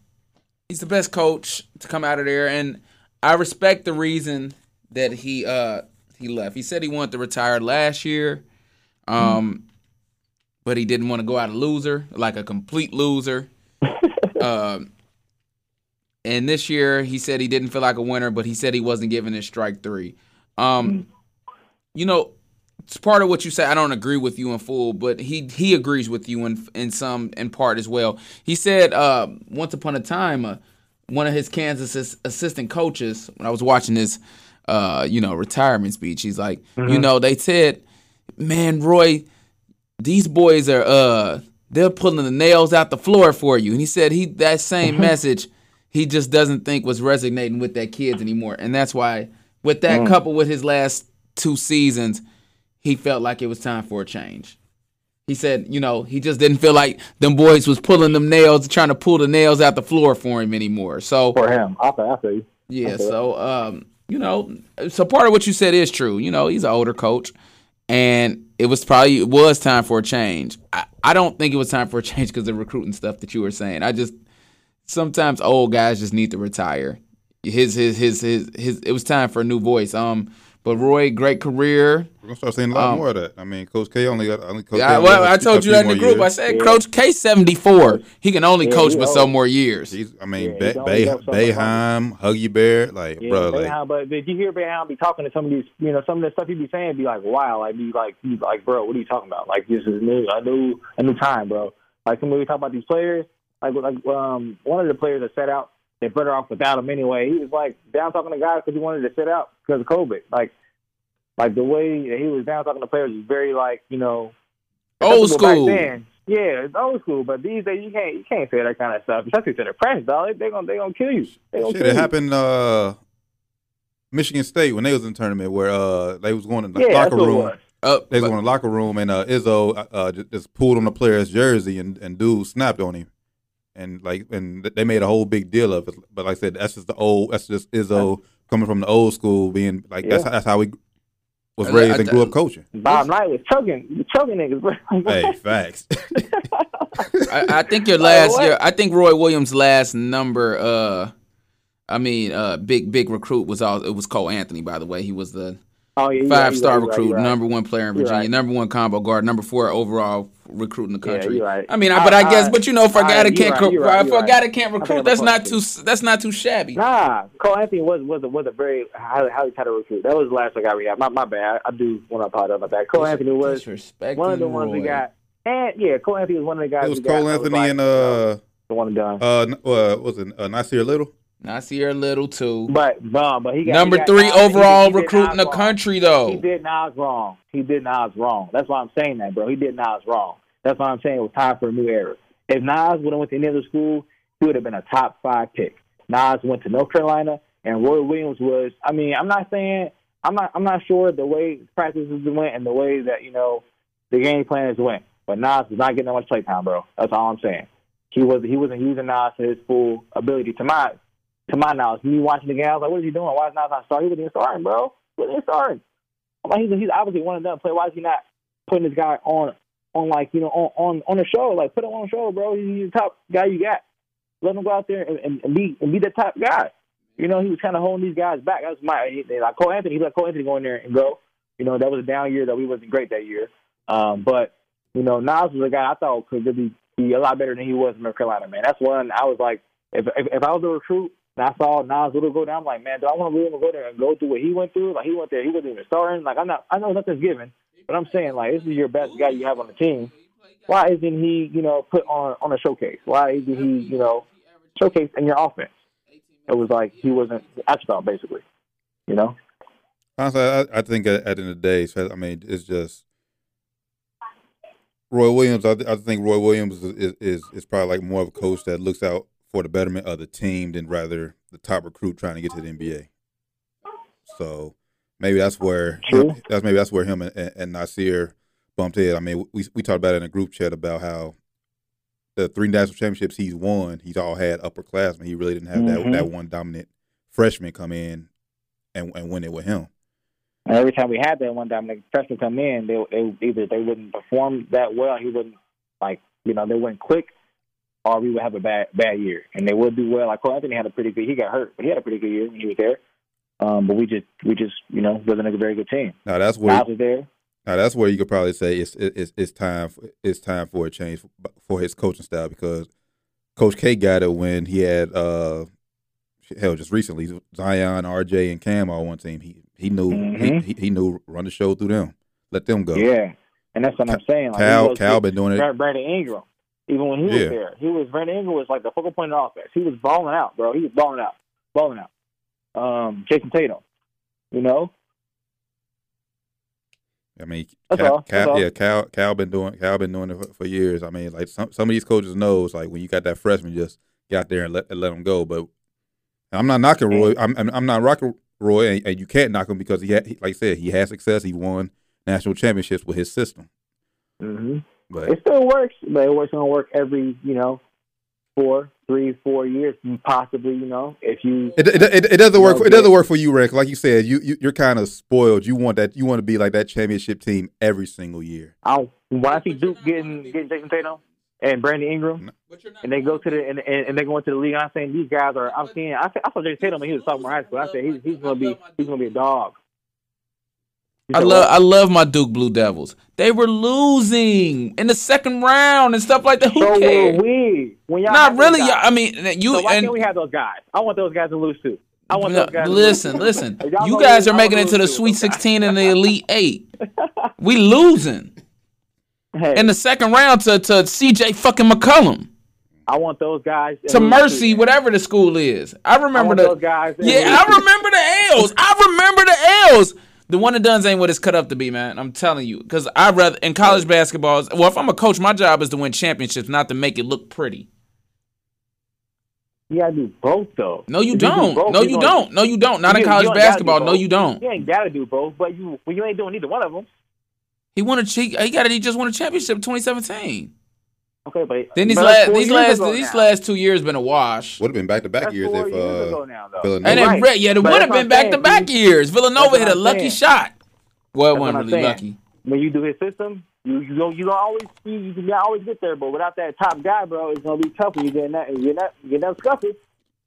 Speaker 3: he's the best coach to come out of there, and I respect the reason that he uh he left. He said he wanted to retire last year, um, but he didn't want to go out a loser, like a complete loser. *laughs* um, and this year he said he didn't feel like a winner, but he said he wasn't giving his strike three. Um, you know, part of what you say. I don't agree with you in full, but he he agrees with you in in some in part as well. He said uh, once upon a time, uh, one of his Kansas assistant coaches, when I was watching his, uh, you know, retirement speech, he's like, you know, they said, man, Roy, these boys are uh they're pulling the nails out the floor for you. And he said he that same message he just doesn't think was resonating with that kids anymore. And that's why with that couple with his last two seasons, he felt like it was time for a change. He said, you know, he just didn't feel like them boys was pulling them nails, trying to pull the nails out the floor for him anymore. So
Speaker 5: For him, I feel, I feel you.
Speaker 3: yeah,
Speaker 5: Okay.
Speaker 3: so um, you know, so part of what you said is true. You know, he's an older coach, and it was probably it was time for a change. I, I don't think it was time for a *laughs* change because of the recruiting stuff that you were saying. I just sometimes old guys just need to retire. His his his his his. It was time for a new voice. Um, but Roy, great career.
Speaker 4: We're gonna start seeing a lot
Speaker 3: Um,
Speaker 4: more of that. I mean, Coach K only got. Only Coach K
Speaker 3: Yeah,
Speaker 4: only
Speaker 3: well,
Speaker 4: has a
Speaker 3: I
Speaker 4: few-
Speaker 3: told you that in the
Speaker 4: more
Speaker 3: group. I said,
Speaker 5: Yeah.
Speaker 3: Coach K seventy four. He can only
Speaker 5: Yeah,
Speaker 3: coach for
Speaker 5: old.
Speaker 3: some more years.
Speaker 4: He's, I mean,
Speaker 5: Yeah,
Speaker 4: Bay,
Speaker 5: he's only
Speaker 4: Bay,
Speaker 5: got so much
Speaker 4: Boeheim, Huggy Bear, like,
Speaker 5: Yeah,
Speaker 4: bro, like,
Speaker 5: Bayhound, but if you hear Bayhound be talking to some of these, you know, some of the stuff he'd be saying, be like, wow, like, be like, be like, bro, what are you talking about? Like, this is new, a new, a new time, bro. Like, when we talk about these players, like, like, um, one of the players that set out, they're better off without him anyway. He was like down talking to guys because he wanted to sit out because of COVID. Like, like the way that he was down talking to players was very like, you know,
Speaker 3: Old
Speaker 5: acceptable back
Speaker 3: school.
Speaker 5: then. Yeah, it's old school, but these days you can't you can't say that kind of stuff, especially to the press, dog. They, they gonna they gonna kill you. They gonna
Speaker 4: shit,
Speaker 5: kill
Speaker 4: it
Speaker 5: you.
Speaker 4: happened, uh, Michigan State when they was in the tournament where, uh, they was going in the
Speaker 5: Yeah,
Speaker 4: locker room.
Speaker 5: was.
Speaker 3: Uh,
Speaker 4: They was
Speaker 3: but-
Speaker 4: going in the locker room and, uh, Izzo, uh, uh, just, just pulled on the player's jersey and, and dude snapped on him. And like, and they made a whole big deal of it. But like I said, that's just the old, that's just Izzo coming from the old school being like, that's,
Speaker 5: Yeah.
Speaker 4: that's how he was
Speaker 3: I-
Speaker 4: raised
Speaker 3: I-
Speaker 4: and grew up coaching.
Speaker 5: Bob Knight was choking, choking niggas. bro.
Speaker 4: hey, *laughs* facts.
Speaker 3: I, I think your *laughs* last
Speaker 5: what?
Speaker 3: year. I think Roy Williams' last number. Uh, I mean, uh, big big recruit was all. It was Cole Anthony, by the way. He was the
Speaker 5: oh yeah,
Speaker 3: five star
Speaker 5: right,
Speaker 3: recruit,
Speaker 5: you're right.
Speaker 3: number one player in Virginia,
Speaker 5: right.
Speaker 3: number one combo guard, number four overall recruit in the
Speaker 5: Yeah,
Speaker 3: country.
Speaker 5: you're right.
Speaker 3: I mean, I, but I,
Speaker 5: I-
Speaker 3: guess,
Speaker 5: I-
Speaker 3: but you know, if a
Speaker 5: I-
Speaker 3: guy that can't,
Speaker 5: right, you're right,
Speaker 3: for
Speaker 5: you're
Speaker 3: a guy
Speaker 5: right.
Speaker 3: can't recruit, that's not too. That's not too shabby.
Speaker 5: Nah, Cole Anthony was was a, was a very highly highly touted recruit. That was the last guy we had. My my bad. I, I do want to apologize about that. Cole Anthony was one of the ones we got. And yeah, Cole Anthony was one of the guys.
Speaker 4: it was
Speaker 5: we got.
Speaker 4: Cole
Speaker 5: I
Speaker 4: Anthony
Speaker 5: like,
Speaker 4: and, uh,
Speaker 5: the one and done.
Speaker 4: uh, uh, was it uh, Nassir Little?
Speaker 3: Nassir Little too.
Speaker 5: But um, but he got
Speaker 3: Number
Speaker 5: he got
Speaker 3: three
Speaker 5: Nas-
Speaker 3: overall
Speaker 5: he did
Speaker 3: recruit in the
Speaker 5: wrong.
Speaker 3: country, though.
Speaker 5: He did Nas wrong. He did Nas wrong. That's why I'm saying that, bro. He did Nas wrong. That's why I'm saying it was time for a new era. If Nas would have went to any other school, he would have been a top five pick. Nas went to North Carolina, and Roy Williams was. I mean, I'm not saying I'm not. I'm not sure the way practices went and the way that you know the game plans went. But Nas was not getting that much playtime, bro. That's all I'm saying. He was he wasn't using Nas to his full ability. To my to my knowledge, me watching the game, I was like, "What is he doing? Why is Nas not starting? He wasn't even starting, bro. He wasn't even starting." I'm like, he's, he's obviously one of them play. Why is he not putting this guy on on like you know on on, on the show? Like put him on the show, bro. He's the top guy you got. Let him go out there and, and, be and be the top guy. You know, he was kind of holding these guys back. That's my he, they, like Cole Anthony. He let Cole Anthony go in there and go. You know, that was a down year that we wasn't great that year. Um, but you know, Nas was a guy I thought could really be a lot better than he was in North Carolina. Man, that's one I was like, if if, if I was a recruit and I saw Nas Little go down, I'm like, man, do I want to really go there and go through what he went through? Like he went there, he wasn't even starting. Like I'm not, I know nothing's given, but I'm saying like this is your best guy you have on the team. Why isn't he, you know, put on on a showcase? Why isn't he, you know, showcase in your offense? It was like he wasn't afterthought, basically. You know.
Speaker 4: Honestly, I, I think at, the end of the day, I mean, it's just Roy Williams. I, I think Roy Williams is, is is probably like more of a coach that looks out for the betterment of the team than rather the top recruit trying to get to the NBA. So maybe that's where
Speaker 5: True.
Speaker 4: that's maybe that's where him and, and, Nassir bumped head. I mean, we we talked about it in a group chat about how the three national championships he's won, he's all had upperclassmen. He really didn't have
Speaker 5: Mhm.
Speaker 4: that that one dominant freshman come in and and win it with him.
Speaker 5: And every time we had that one dominant freshman come in, they, they either they wouldn't perform that well, he wouldn't like you know they wouldn't click, or we would have a bad bad year. And they would do well. Like Cole Anthony had a pretty good. He got hurt, but he had a pretty good year when he was there. Um, but we just we just you know wasn't a very good team.
Speaker 4: Now that's where
Speaker 5: was there.
Speaker 4: Now that's where you could probably say it's it's it's time for, it's time for a change for his coaching style because Coach K got it when he had uh hell just recently Zion, RJ, and Cam all one team. He he knew
Speaker 5: Mhm.
Speaker 4: he, he he knew run the show through them, let them go.
Speaker 5: Yeah, and that's what I'm saying. Like,
Speaker 4: Cal Cal been doing it.
Speaker 5: Brandon Ingram. Even when he was there, he was Brandon Ingram was like the focal point of the offense. He was balling out, bro. He was balling out, balling out. Um, Jayson Tatum, you know,
Speaker 4: I mean, Cal, Cal yeah, Cal Cal been doing Cal been doing it for, for years. I mean, like some some of these coaches knows like when you got that freshman, just get out there and let and let them go. But I'm not knocking Roy. I'm I'm, not rocking Roy, and, and you can't knock him because he, had, he like I said he had success. He won national championships with his system.
Speaker 5: hmm
Speaker 4: But
Speaker 5: it still works, but it works gonna work every you know four, three, four years, possibly. You know, if you
Speaker 4: It, it, it, it doesn't work.
Speaker 5: No,
Speaker 4: For, it doesn't work for you, Rick. Like you said, you, you you're kind of spoiled. You want that. You want to be like that championship team every single year.
Speaker 5: I don't, when I see Duke getting getting Jayson Tatum, and Brandon Ingram, and they go to the and, and, and they go into the league. And I'm saying these guys are. I'm seeing. I, I saw Jay Tatum when he was sophomore in high school. I said he's he's gonna be he's gonna be a dog.
Speaker 3: I love
Speaker 5: what?
Speaker 3: I love my Duke Blue Devils. They were losing in the second round and stuff like that. Who
Speaker 5: So
Speaker 3: cares?
Speaker 5: we. When y'all
Speaker 3: Not really. y'all- I mean, you
Speaker 5: So why
Speaker 3: and
Speaker 5: can't we have those guys? I want those guys to lose too. I want
Speaker 3: No,
Speaker 5: those guys.
Speaker 3: listen,
Speaker 5: lose.
Speaker 3: listen. *laughs* You guys
Speaker 5: lose,
Speaker 3: are making it to the Sweet
Speaker 5: with those guys.
Speaker 3: 16 and the *laughs* Elite Eight. *laughs* We losing
Speaker 5: Hey,
Speaker 3: in the second round to to CJ fucking McCollum
Speaker 5: I want those guys
Speaker 3: to Mercy,
Speaker 5: too.
Speaker 3: whatever the school is. I
Speaker 5: I
Speaker 3: remember
Speaker 5: want
Speaker 3: the
Speaker 5: those guys.
Speaker 3: yeah. I remember the L's. I remember the L's. The one and done's ain't what it's cut up to be, man. I'm telling you, because I rather in college basketball. Well, if I'm a coach, my job is to win championships, not to make it look pretty.
Speaker 5: You gotta do both though.
Speaker 3: No, you
Speaker 5: If do
Speaker 3: don't.
Speaker 5: both,
Speaker 3: No,
Speaker 5: you
Speaker 3: you don't. No, you don't. Not
Speaker 5: You-
Speaker 3: in college
Speaker 5: do
Speaker 3: basketball. No, you don't.
Speaker 5: You ain't gotta do both, but you well, you ain't doing either one of them.
Speaker 3: He won a he, he got it. He just won a championship in 2017.
Speaker 5: Okay, but
Speaker 3: Then these
Speaker 5: but
Speaker 3: last
Speaker 5: four
Speaker 3: these
Speaker 5: years
Speaker 3: last these
Speaker 5: now.
Speaker 3: last two years been a wash.
Speaker 4: Would have been back to back years if
Speaker 5: years ago
Speaker 4: uh,
Speaker 5: now.
Speaker 4: Villanova.
Speaker 3: And then
Speaker 5: Right.
Speaker 3: Brett, yeah, it would have been back to back years. Villanova
Speaker 5: That's
Speaker 3: hit
Speaker 5: what
Speaker 3: a
Speaker 5: I'm
Speaker 3: lucky
Speaker 5: saying.
Speaker 3: shot. Well, it wasn't
Speaker 5: what I'm
Speaker 3: really
Speaker 5: saying.
Speaker 3: lucky.
Speaker 5: When you do his system, you you don't you don't always you, you can always get there, but without that top guy, bro, it's gonna be tough when you get in that you get that you get that scuffy.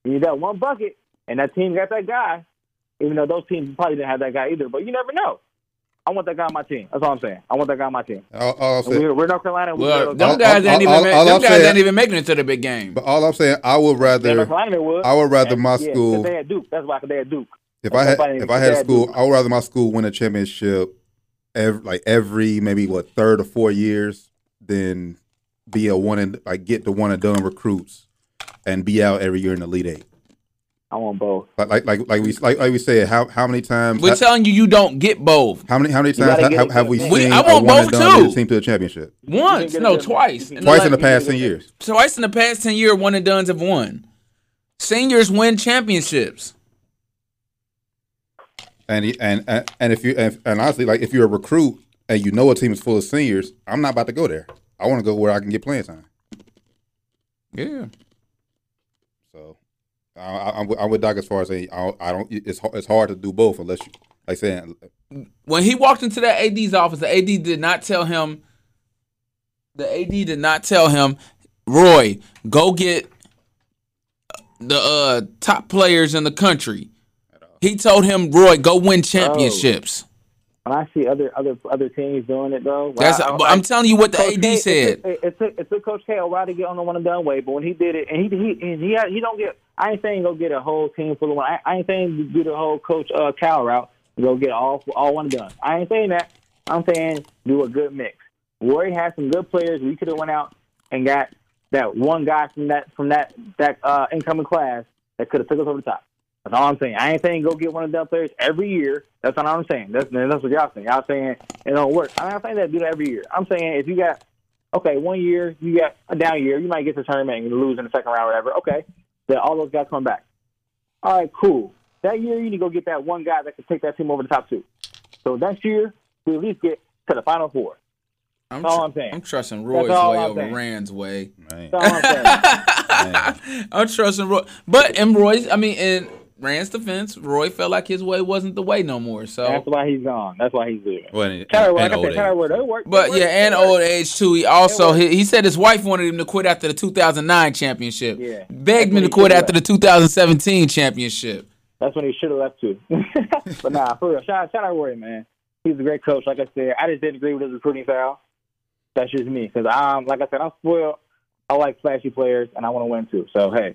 Speaker 5: You need that one bucket, and that team got that guy. Even though those teams probably didn't have that guy either, but you never know. I want that guy on my team. That's all I'm saying. I want that guy on my team.
Speaker 4: All, all I'm
Speaker 5: And
Speaker 4: saying,
Speaker 5: We're, we're North Carolina. We're
Speaker 3: Well,
Speaker 5: North
Speaker 3: them guys
Speaker 4: all-
Speaker 3: ain't even
Speaker 4: all-
Speaker 3: make,
Speaker 4: all
Speaker 3: them
Speaker 4: I'm
Speaker 3: guys
Speaker 4: saying-
Speaker 3: ain't even making it to the big game.
Speaker 4: but all I'm saying, I would rather
Speaker 5: North Carolina would.
Speaker 4: I would rather my
Speaker 5: Yeah, 'cause
Speaker 4: school
Speaker 5: They had Duke. That's why 'cause they had Duke.
Speaker 4: if I had if I had a school,
Speaker 5: Duke.
Speaker 4: I would rather my school win a championship every like every maybe what third or four years than be a one and like get the one and done recruits and be out every year in the Elite Eight.
Speaker 5: I want both.
Speaker 4: Like like like, like we like, like we said, how how many times
Speaker 3: We're
Speaker 4: ha-
Speaker 3: telling you, you don't get both.
Speaker 4: how many how many times
Speaker 5: gotta
Speaker 4: ha- have, have we seen
Speaker 3: We-
Speaker 5: next.
Speaker 3: I
Speaker 4: a
Speaker 3: want
Speaker 4: one and
Speaker 3: both
Speaker 4: done
Speaker 3: too.
Speaker 4: get team to the championship?
Speaker 3: Once, no,
Speaker 5: it-
Speaker 3: twice. In the
Speaker 4: Twice in the past ten years.
Speaker 3: twice in the past ten years, one and duns have won. Seniors win championships.
Speaker 4: And he- and and, and if you and, and honestly, like if you're a recruit and you know a team is full of seniors, I'm not about to go there. I want to go where I can get playing time.
Speaker 3: Yeah.
Speaker 4: So I, I, I'm, with- I'm with Doc as far as saying I don't, I don't. It's hard, it's hard to do both unless you like saying
Speaker 3: When he walked into that AD's office, the AD did not tell him. The AD did not tell him, Roy, go get the uh, top players in the country. He told him, Roy, go win championships.
Speaker 5: When I see other other other teams doing it though,
Speaker 3: That's.
Speaker 5: I,
Speaker 3: but I'm telling you what the
Speaker 5: Coach
Speaker 3: AD
Speaker 5: K,
Speaker 3: said.
Speaker 5: It, took- it, took it took Coach K a while to get on the one and done way, but when he did it, and he he and he had, he don't get. I ain't saying go get a whole team full of one. I, I ain't saying do the whole Coach uh, Cal route. Go get all all one done. I ain't saying that. I'm saying do a good mix. Roy had some good players. We could have went out and got that one guy from that from that that uh, incoming class that could have took us over the top. That's all I'm saying. I ain't saying go get one of them players every year. That's not what I'm saying. That's that's what y'all saying. Y'all saying it don't work. I'm not saying that do that every year. I'm saying if you got okay, one year you got a down year, you might get to the tournament and lose in the second round or whatever. Okay, then all those guys come back. All right, cool. That year you need to go get that one guy that can take that team over the top two. So next year we at least get to the final four.
Speaker 3: I'm,
Speaker 5: That's all
Speaker 3: tr-
Speaker 5: I'm saying.
Speaker 3: I'm trusting Roy's way
Speaker 5: I'm
Speaker 3: over
Speaker 5: saying.
Speaker 3: Rand's way.
Speaker 4: man,
Speaker 5: That's all I'm saying. *laughs*
Speaker 3: I'm trusting Roy, but in Roy's, I mean, in Rand's defense, Roy felt like his way wasn't the way no more. So that's
Speaker 5: why he's gone. That's why he's leaving.
Speaker 4: Well, and,
Speaker 5: Tyler,
Speaker 4: and
Speaker 5: like I said, Tyler
Speaker 4: age.
Speaker 5: Ward, it worked.
Speaker 3: but
Speaker 5: It worked.
Speaker 3: yeah, and
Speaker 5: It worked.
Speaker 3: old age too. He also he, he said his wife wanted him to quit after the 2009 championship.
Speaker 5: Yeah.
Speaker 3: begged
Speaker 5: That's
Speaker 3: me to quit
Speaker 5: should've
Speaker 3: after the 2017 championship.
Speaker 5: That's when he should have left too. *laughs* but nah, for real, shout, shout out Roy, man. He's a great coach. Like I said, I just didn't agree with his recruiting style. That's just me because I'm, like I said, I'm spoiled. I like flashy players, and I want to win too. So hey,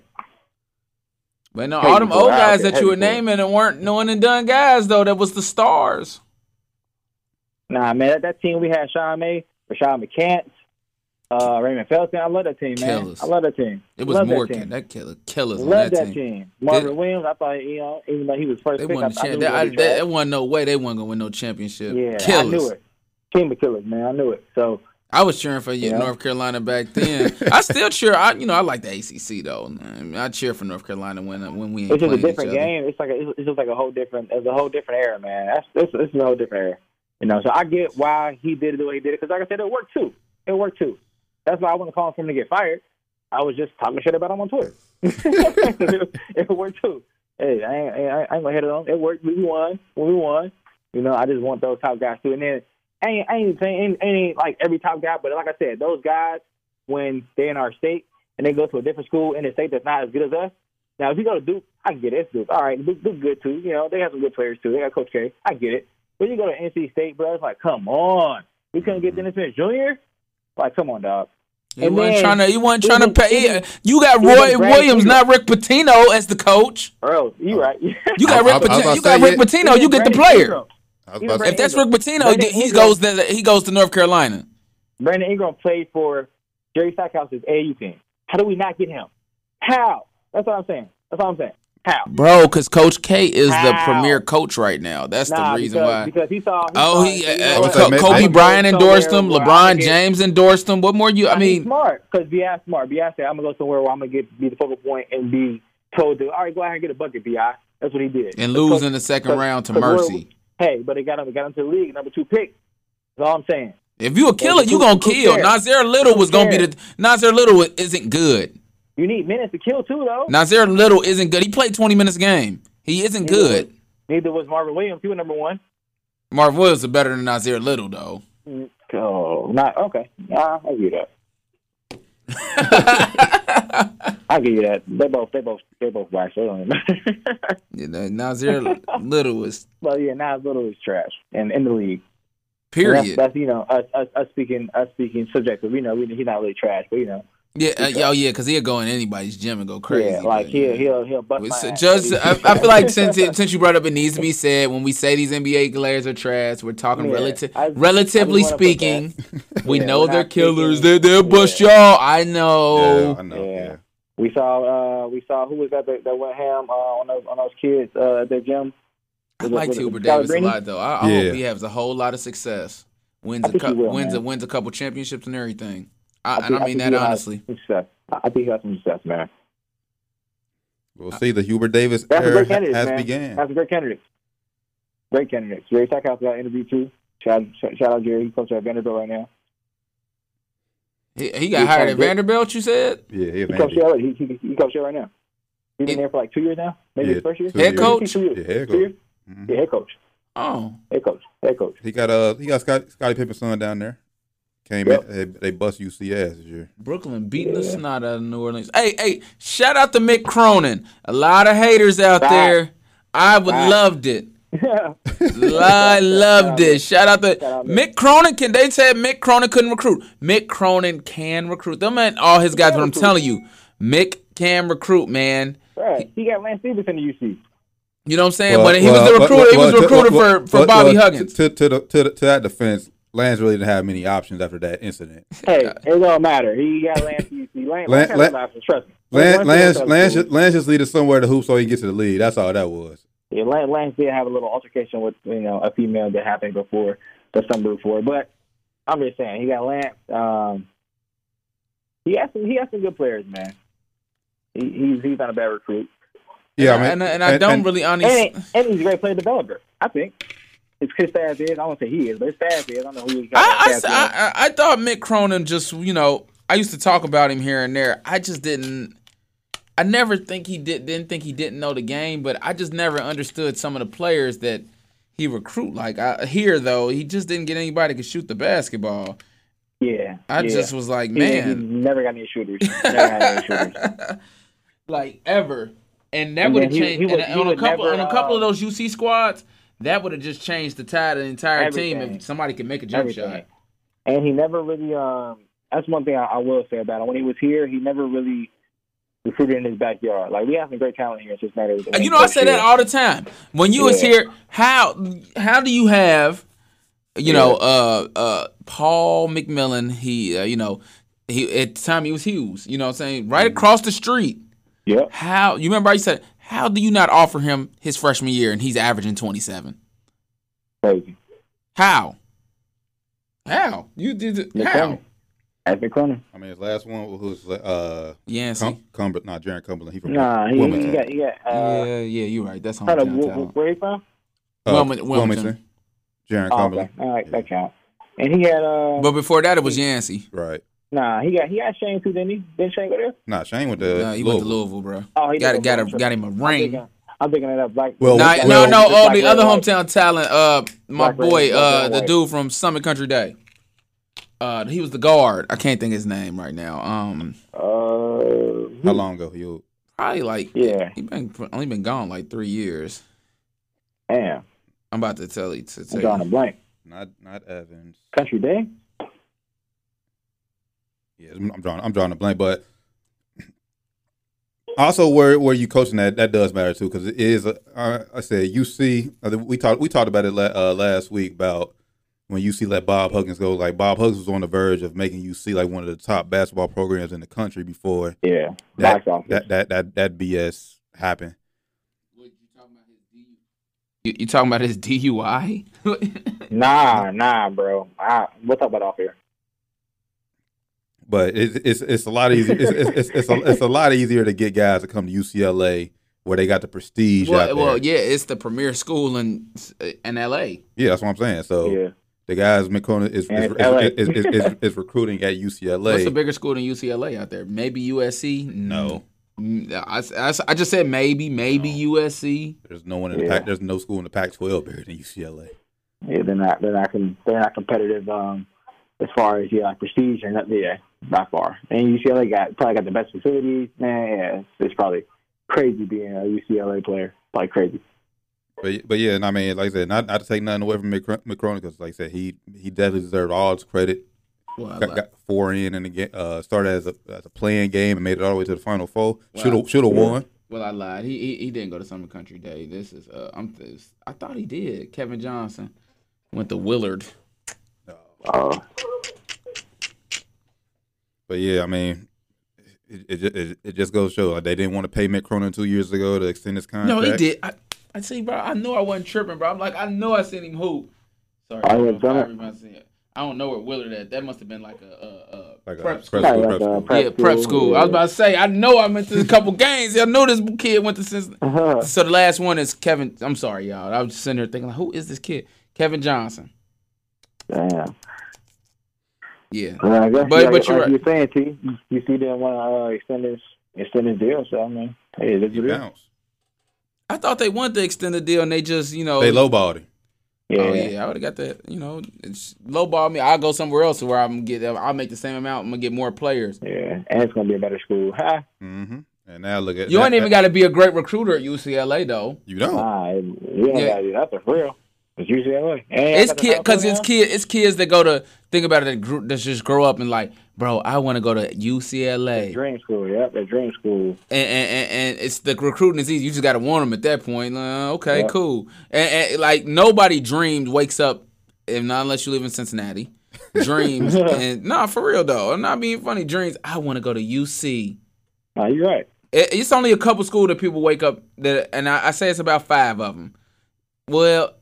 Speaker 3: But no, all them old guys that you were naming and weren't knowing and done guys though, that was the stars.
Speaker 5: nah, man, that, that team we had Sean May, Rashad McCants, uh, Raymond Felton. I love that team, man.
Speaker 3: Killers.
Speaker 5: I love that team.
Speaker 3: It was
Speaker 5: love
Speaker 3: more
Speaker 5: that team.
Speaker 3: that killer killers
Speaker 5: Love
Speaker 3: that,
Speaker 5: that
Speaker 3: team.
Speaker 5: team. Marvin
Speaker 3: Did-
Speaker 5: Williams, I thought you know, even though he was first
Speaker 3: They
Speaker 5: pick,
Speaker 3: won
Speaker 5: I,
Speaker 3: the
Speaker 5: I
Speaker 3: That, I, that,
Speaker 5: be
Speaker 3: that wasn't no way they weren't gonna win no championship.
Speaker 5: Yeah,
Speaker 3: killers.
Speaker 5: I knew it. Team of killers, man. I knew it. So
Speaker 3: I was cheering for you,
Speaker 5: Yeah.
Speaker 3: North Carolina back then. *laughs* I still cheer. I you know I like the ACC though. I, mean, I cheer for North Carolina when uh, when we
Speaker 5: it's just a different game. It's like a, it's just like a whole different. It's a whole different era, man. That's is a whole different era. You know, so I get why he did it the way he did it because, like I said, it worked too. It worked too. That's why I wasn't calling for him to get fired. I was just talking shit about him on Twitter. *laughs* it worked too. Hey, I ain't, I ain't, gonna hit it on. It worked. We won. We won. You know, I just want those top guys too. And then ain't, I ain't saying ain't, ain't like every top guy, but like I said, those guys when they're in our state and they go to a different school in a state that's not as good as us. Now, if you go to Duke, I get it. It's Duke. All right, Duke, Duke's good too. You know, they have some good players too. They got Coach K. I get it. But you go to NC State, bro, it's like, come on. We couldn't get mm-hmm. Dennis Smith Jr. Like, come on, dog.
Speaker 3: He
Speaker 5: And
Speaker 3: wasn't
Speaker 5: then-
Speaker 3: trying to. He wasn't trying to pay.
Speaker 5: even-
Speaker 3: You got Roy Williams, not Rick Pitino, as the coach.
Speaker 5: Earl, you oh. right. *laughs*
Speaker 3: You got Rick
Speaker 4: I was about
Speaker 3: Pitino. You got Rick
Speaker 4: yeah.
Speaker 3: Pitino. You get the
Speaker 5: Brandon
Speaker 3: player.
Speaker 5: Ingram.
Speaker 4: I was
Speaker 5: Even
Speaker 4: about to
Speaker 5: Brandon
Speaker 3: If that's Rick
Speaker 5: Ingram.
Speaker 3: Pitino,
Speaker 5: Brandon
Speaker 3: he
Speaker 5: Ingram-
Speaker 3: goes. To, he goes to North Carolina.
Speaker 5: Brandon Ingram played for Jerry Stackhouse's AAU team. How do we not get him? How? That's what I'm saying. That's what I'm saying. How?
Speaker 3: Bro, because Coach K is the premier coach right now. That's
Speaker 5: Nah,
Speaker 3: the reason
Speaker 5: because,
Speaker 3: why.
Speaker 5: Because he saw. He
Speaker 3: Oh,
Speaker 5: saw,
Speaker 3: he
Speaker 5: you
Speaker 3: uh,
Speaker 5: what?
Speaker 3: Kobe
Speaker 4: maybe-
Speaker 3: Bryant endorsed him. LeBron James endorsed him. What more you? I
Speaker 5: He's
Speaker 3: mean,
Speaker 5: smart because Bi smart. Bi said, "I'm gonna go somewhere where I'm gonna get be the focal point and be told to, all right, go out and get a bucket, Bi." That's what he did.
Speaker 3: and
Speaker 5: Because-
Speaker 3: lose in the second round to
Speaker 5: because we're-
Speaker 3: Mercy.
Speaker 5: Hey, but they got him. They got him to the league, number two pick. That's all I'm saying.
Speaker 3: If you a killer, you gonna kill. Nassir Little was gonna be the Nassir Little isn't good.
Speaker 5: You need minutes to kill too, though.
Speaker 3: Nassir Little isn't good. He played 20 minutes a game. He isn't good.
Speaker 5: Neither was Marvin Williams. He was number one.
Speaker 3: Marvin Williams is better than Nassir Little though.
Speaker 5: Oh, not okay. Nah, I'll give that. *laughs* I'll give you that. They both, they both, they both wax. They don't even
Speaker 3: You know, Nassir Little is
Speaker 5: But yeah, now Little is trash and in the league.
Speaker 3: Period.
Speaker 5: That's, that's you know us, us, us speaking us speaking subjective. You know, we, he's not really trash, but you know,
Speaker 3: Yeah, uh, oh yeah, because he'll go in anybody's gym and go crazy.
Speaker 5: yeah, like
Speaker 3: but,
Speaker 5: he'll
Speaker 3: yeah.
Speaker 5: he'll he'll bust
Speaker 3: Well,
Speaker 5: my
Speaker 3: so
Speaker 5: ass.
Speaker 3: Just,
Speaker 5: But
Speaker 3: I, I feel like since it, *laughs* since you brought up, it needs to be said when we say these NBA players are trash. We're talking
Speaker 5: Yeah,
Speaker 3: relative,
Speaker 5: I- I
Speaker 3: relatively
Speaker 5: just
Speaker 3: speaking. *laughs* We
Speaker 5: Yeah,
Speaker 3: know they're killers.
Speaker 5: speaking-
Speaker 3: They're they'll bust
Speaker 5: Yeah.
Speaker 3: y'all. I know.
Speaker 4: Yeah, I know.
Speaker 5: Yeah.
Speaker 4: Yeah.
Speaker 5: we saw uh we saw who was that that, that went ham uh, on those on those kids uh, at their gym.
Speaker 3: I
Speaker 5: Was it-
Speaker 3: like
Speaker 5: was it
Speaker 3: Hubert Davis a lot though. I, I
Speaker 4: Yeah.
Speaker 3: hope he has a whole lot of success. Wins
Speaker 5: I
Speaker 3: a
Speaker 5: think he
Speaker 3: couple,
Speaker 5: will,
Speaker 3: wins a wins a couple championships and everything. I, and
Speaker 5: think-
Speaker 3: I mean
Speaker 5: think
Speaker 3: that honestly.
Speaker 5: Success. I I think he has some success, man.
Speaker 4: We'll see. The Hubert Davis
Speaker 5: That's a
Speaker 4: era
Speaker 5: great candidate,
Speaker 4: has
Speaker 5: man.
Speaker 4: began.
Speaker 5: That's a great candidate. Great candidate. Jerry Stackhouse got interviewed too. Shout, shout, shout out Jerry. He coaches at Vanderbilt right now.
Speaker 3: He, he got
Speaker 5: He's
Speaker 3: hired at. Vanderbilt. You said
Speaker 4: Yeah, he
Speaker 5: He coaches there. He, he, he coaches there right now. He's been
Speaker 3: He-
Speaker 5: there for like two years now. Maybe
Speaker 4: Yeah,
Speaker 5: his first year.
Speaker 3: Head
Speaker 4: years.
Speaker 3: coach?
Speaker 5: Two years.
Speaker 4: Yeah, head
Speaker 5: Two
Speaker 4: coach.
Speaker 5: years?
Speaker 4: Mhm.
Speaker 5: Yeah, head coach.
Speaker 3: oh.
Speaker 5: Head coach. Head coach.
Speaker 4: He got uh he got Scott, Scottie Pippen's son down there. Came
Speaker 5: Yep.
Speaker 4: in, they, they bust UCS this year.
Speaker 3: Brooklyn beating the snot out of New Orleans. Hey, hey, shout out to Mick Cronin. A lot of haters out
Speaker 5: Facts.
Speaker 3: there. I would
Speaker 5: Facts.
Speaker 3: loved it. I loved it. Shout out to
Speaker 5: Shout out
Speaker 3: Mick Cronin. Can they said Mick Cronin couldn't recruit? Mick Cronin can recruit. Them and all his guys. But I'm
Speaker 5: recruit.
Speaker 3: telling you, Mick can recruit, man.
Speaker 5: right. He got Lance Stephenson to UC.
Speaker 3: You know what I'm saying?
Speaker 4: Well,
Speaker 3: but he
Speaker 4: well,
Speaker 3: was the
Speaker 4: well,
Speaker 3: recruiter. he was
Speaker 4: well,
Speaker 3: the recruiter
Speaker 4: well,
Speaker 3: for, for
Speaker 4: well,
Speaker 3: Bobby
Speaker 4: well,
Speaker 3: Huggins.
Speaker 4: To, to, the, to, the, to that defense, Lance really didn't have many options after that incident.
Speaker 5: Hey, it don't matter. He got Lance to UC. Lance,
Speaker 4: Lan-
Speaker 5: Lance has
Speaker 4: Lan-
Speaker 5: some options, trust me.
Speaker 4: Lance,
Speaker 5: Lance
Speaker 4: Lance, Lance, just, Lance just needed somewhere to hoop so he gets get to the lead. That's all that was.
Speaker 5: Yeah, Lance, Lance did have a little altercation with you know a female that happened before the summer before, but I'm just saying he got Lance. Um, he has some he has some good players, man. He, he's he's not a bad recruit,
Speaker 4: Yeah, I
Speaker 3: and,
Speaker 4: mean,
Speaker 3: and, and I don't really honestly.
Speaker 5: and, and he's a great player developer. I think his his staff is. I don't say he is, but his staff is. I don't know who he got.
Speaker 3: I, I,
Speaker 5: is.
Speaker 3: I, I thought Mick Cronin just, you know, I used to talk about him here and there. I just didn't. I never think he did. Didn't think he didn't know the game, but I just never understood some of the players that he recruit. Like I, here though, he just didn't get anybody could shoot the basketball.
Speaker 5: yeah,
Speaker 3: I
Speaker 5: yeah.
Speaker 3: just was like,
Speaker 5: He- he
Speaker 3: man,
Speaker 5: never got any shooters. Never had any shooters. *laughs*
Speaker 3: like ever. And that would have
Speaker 5: he-
Speaker 3: changed.
Speaker 5: he would-
Speaker 3: and on a couple,
Speaker 5: never,
Speaker 3: on a couple of
Speaker 5: uh,
Speaker 3: those UC squads, that would have just changed the tide of the entire team if somebody could make a jump
Speaker 5: Everything.
Speaker 3: shot.
Speaker 5: And he never really. Um, that's one thing I, I will say about him. When he was here, he never really recruited in his backyard. Like we have some great talent here in Cincinnati.
Speaker 3: And you know, I say that all the time. When you was here, how how do you have, you know, uh uh Paul McMillan? He, uh, you know, he at the time he was Hughes. You know, what I'm saying right across the street.
Speaker 5: Yeah.
Speaker 3: How you remember? I said, how do you not offer him his freshman year and he's averaging 27?
Speaker 5: Crazy.
Speaker 3: How? How you did it? How?
Speaker 5: Cronin. Evan Cronin.
Speaker 4: I mean, his last one was uh,
Speaker 3: Yancey.
Speaker 4: Cum- Cumber, not Jaron Cumberland. He from
Speaker 5: Nah, he, he
Speaker 4: Wilmington.
Speaker 5: got he got. Uh,
Speaker 3: yeah, yeah, you're right. That's hometown
Speaker 5: wh-
Speaker 3: talent.
Speaker 5: where he from?
Speaker 4: Uh,
Speaker 3: Wilmington- Wilmington.
Speaker 4: Jaron
Speaker 5: Oh, okay.
Speaker 4: Cumberland.
Speaker 5: All right, that counts. And he had uh,
Speaker 3: But before that, it was Yancey.
Speaker 4: Right.
Speaker 5: nah, he got he got Shane too, didn't he? Didn't Shane go there?
Speaker 4: Nah, Shane went to
Speaker 3: Nah, he went to
Speaker 4: Louisville.
Speaker 3: Louisville, bro.
Speaker 5: Oh, he
Speaker 3: got
Speaker 5: did
Speaker 3: got a, got him a
Speaker 5: I'm
Speaker 3: ring.
Speaker 5: I'm thinking of that black.
Speaker 4: Well,
Speaker 3: Nah,
Speaker 5: black-
Speaker 3: no, no,
Speaker 5: black-
Speaker 3: all the other hometown talent. Uh, my
Speaker 5: Black,
Speaker 3: boy, uh, the dude from Summit Country Day. Uh, he was the guard. I can't think his name right now. Um,
Speaker 5: Uh,
Speaker 4: How long ago? You
Speaker 3: probably like
Speaker 5: Yeah.
Speaker 3: He been only been gone like three years.
Speaker 5: damn,
Speaker 3: I'm about to tell you to
Speaker 5: I'm
Speaker 3: tell
Speaker 5: drawing a blank.
Speaker 4: not not Evans.
Speaker 5: Country Day.
Speaker 4: Yeah, I'm I'm drawing. I'm drawing a blank, but *clears throat* also where where you coaching that that does matter too because it is. A, uh, I said UC. I think We talked we talked about it la- uh, last week about when UC let Bob Huggins go. Like Bob Huggins was on the verge of making UC like one of the top basketball programs in the country before
Speaker 5: Yeah,
Speaker 4: that that, that that that BS happened.
Speaker 3: You, you talking about his DUI? *laughs*
Speaker 5: Nah, nah, bro. I, we'll talk about off here.
Speaker 4: But it's it's it's a lot easier. It's it's, it's, it's, a, it's a lot easier to get guys to come to UCLA where they got the prestige. out
Speaker 3: well,
Speaker 4: there.
Speaker 3: well, yeah, it's the premier school in in LA.
Speaker 4: yeah, that's what I'm saying. So.
Speaker 5: Yeah,
Speaker 4: The guys McCona is is,
Speaker 5: And
Speaker 4: is, is, is, is, is recruiting at UCLA.
Speaker 3: What's a bigger school than UCLA out there? Maybe USC.
Speaker 4: No.
Speaker 3: Mm, I, I, I just said maybe, maybe USC.
Speaker 4: there's no one in the
Speaker 5: Yeah.
Speaker 4: pack. There's no school in the Pac-12 bigger than UCLA.
Speaker 5: yeah. They're not. They're not. They're not competitive. Um, as far as yeah, like prestige or not. Yeah, by far. And UCLA got probably got the best facilities. Man, yeah, it's, it's probably crazy being a UCLA player. Like crazy.
Speaker 4: But but yeah, and I mean, like I said, not not to take nothing away from McCr- McCrona because, like I said, he he definitely deserved all his credit.
Speaker 3: Well,
Speaker 4: Got, got four in and again, uh, started as a as a playing game and made it all the way to the final four. Should have should have won.
Speaker 3: well, I lied. He, he he didn't go to Summit Country Day. This is uh, I'm this, I thought he did. Kevin Johnson went to Willard.
Speaker 5: Uh,
Speaker 4: But yeah, I mean, it it, it, it just goes to show like, they didn't want to pay Mick Cronin two years ago to extend his contract.
Speaker 3: No, he did. I, I see, bro. I knew I wasn't tripping, bro. I'm like, I know I seen him hoop. Sorry,
Speaker 5: I
Speaker 3: I,
Speaker 5: was
Speaker 3: don't know
Speaker 5: done
Speaker 3: I it. I don't know where Willard at. That must have been like a, a, a
Speaker 4: Like a
Speaker 3: prep
Speaker 4: prep
Speaker 3: school.
Speaker 4: school.
Speaker 5: like a prep
Speaker 3: yeah, prep school. I was about to say, I know I went to a *laughs* couple games. I know this kid went to Cincinnati. *laughs*
Speaker 5: Uh-huh.
Speaker 3: So the last one is Kevin. I'm sorry, y'all. I was just sitting there thinking, like, who is this kid? Kevin Johnson.
Speaker 5: Damn.
Speaker 3: Yeah.
Speaker 5: Well, I guess
Speaker 3: But-
Speaker 5: like,
Speaker 3: but you're
Speaker 5: like
Speaker 3: right.
Speaker 5: you're saying, T, you, you see didn't want to uh, extend his extend his deal. So I mean, hey, that's
Speaker 4: He
Speaker 5: what it is.
Speaker 4: bounced.
Speaker 3: I thought they wanted to extend the deal and they just, you know.
Speaker 4: They lowballed him.
Speaker 5: Yeah,
Speaker 3: Oh yeah, I would have got that. You know, it's lowball me. I'll go somewhere else where I'm get. I'll make the same amount. I'm gonna get more players.
Speaker 5: yeah, and it's gonna be a better school. Ha!
Speaker 4: hmm And now look at
Speaker 3: You
Speaker 4: that-
Speaker 3: ain't even got to be a great recruiter at UCLA though.
Speaker 4: You don't.
Speaker 5: Nah, you ain't
Speaker 3: Yeah.
Speaker 5: gotta do that for real. It's UCLA.
Speaker 3: It's kid because it's kid. It's kids that go to think about it. That, gr- that just grow up and like, bro, I want to go to UCLA.
Speaker 5: Dream school, yep, the dream school.
Speaker 3: and, and, and, and it's the recruiting is easy. You just got to warn them at that point. Uh, okay,
Speaker 5: Yeah.
Speaker 3: cool. And, and like nobody dreams wakes up, if not unless you live in Cincinnati, dreams *laughs* and nah for real though. I'm not being funny. Dreams. I want to go to UC.
Speaker 5: Nah, you're right.
Speaker 3: It, it's only a couple school that people wake up that, and I, I say it's about five of them. Well,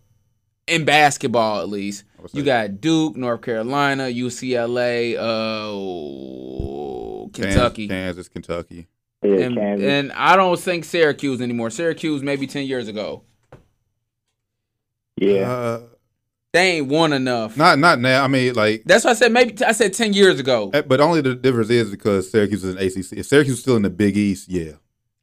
Speaker 3: in basketball at least, you got Duke, North Carolina, UCLA, uh, Kentucky.
Speaker 4: Kansas, Kentucky.
Speaker 5: Yeah,
Speaker 3: And,
Speaker 5: Kansas.
Speaker 3: and I don't think Syracuse anymore. Syracuse maybe ten years ago.
Speaker 5: yeah,
Speaker 4: Uh,
Speaker 3: They ain't won enough.
Speaker 4: not not now. I mean, like,
Speaker 3: That's why I said maybe I said ten years ago.
Speaker 4: eh, but only the difference is because Syracuse is an ACC. If Syracuse is still in the Big East, yeah.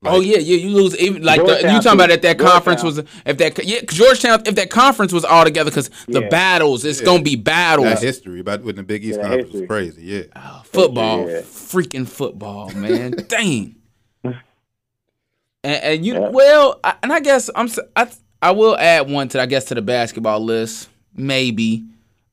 Speaker 4: Oh, like,
Speaker 3: oh yeah, yeah. You lose even like the, you talking about if that
Speaker 5: Georgetown.
Speaker 3: conference was if that yeah Georgetown if that conference was all together because the
Speaker 5: Yeah.
Speaker 3: battles it's
Speaker 4: Yeah.
Speaker 3: gonna be battles.
Speaker 4: That history about with the Big East
Speaker 5: Yeah,
Speaker 4: conference is
Speaker 5: history.
Speaker 4: crazy. Yeah.
Speaker 3: Oh, football,
Speaker 5: Yeah.
Speaker 3: freaking football, man. *laughs* Dang. And, and you
Speaker 5: Yeah.
Speaker 3: well, I, and I guess I'm I I will add one to I guess to the basketball list. Maybe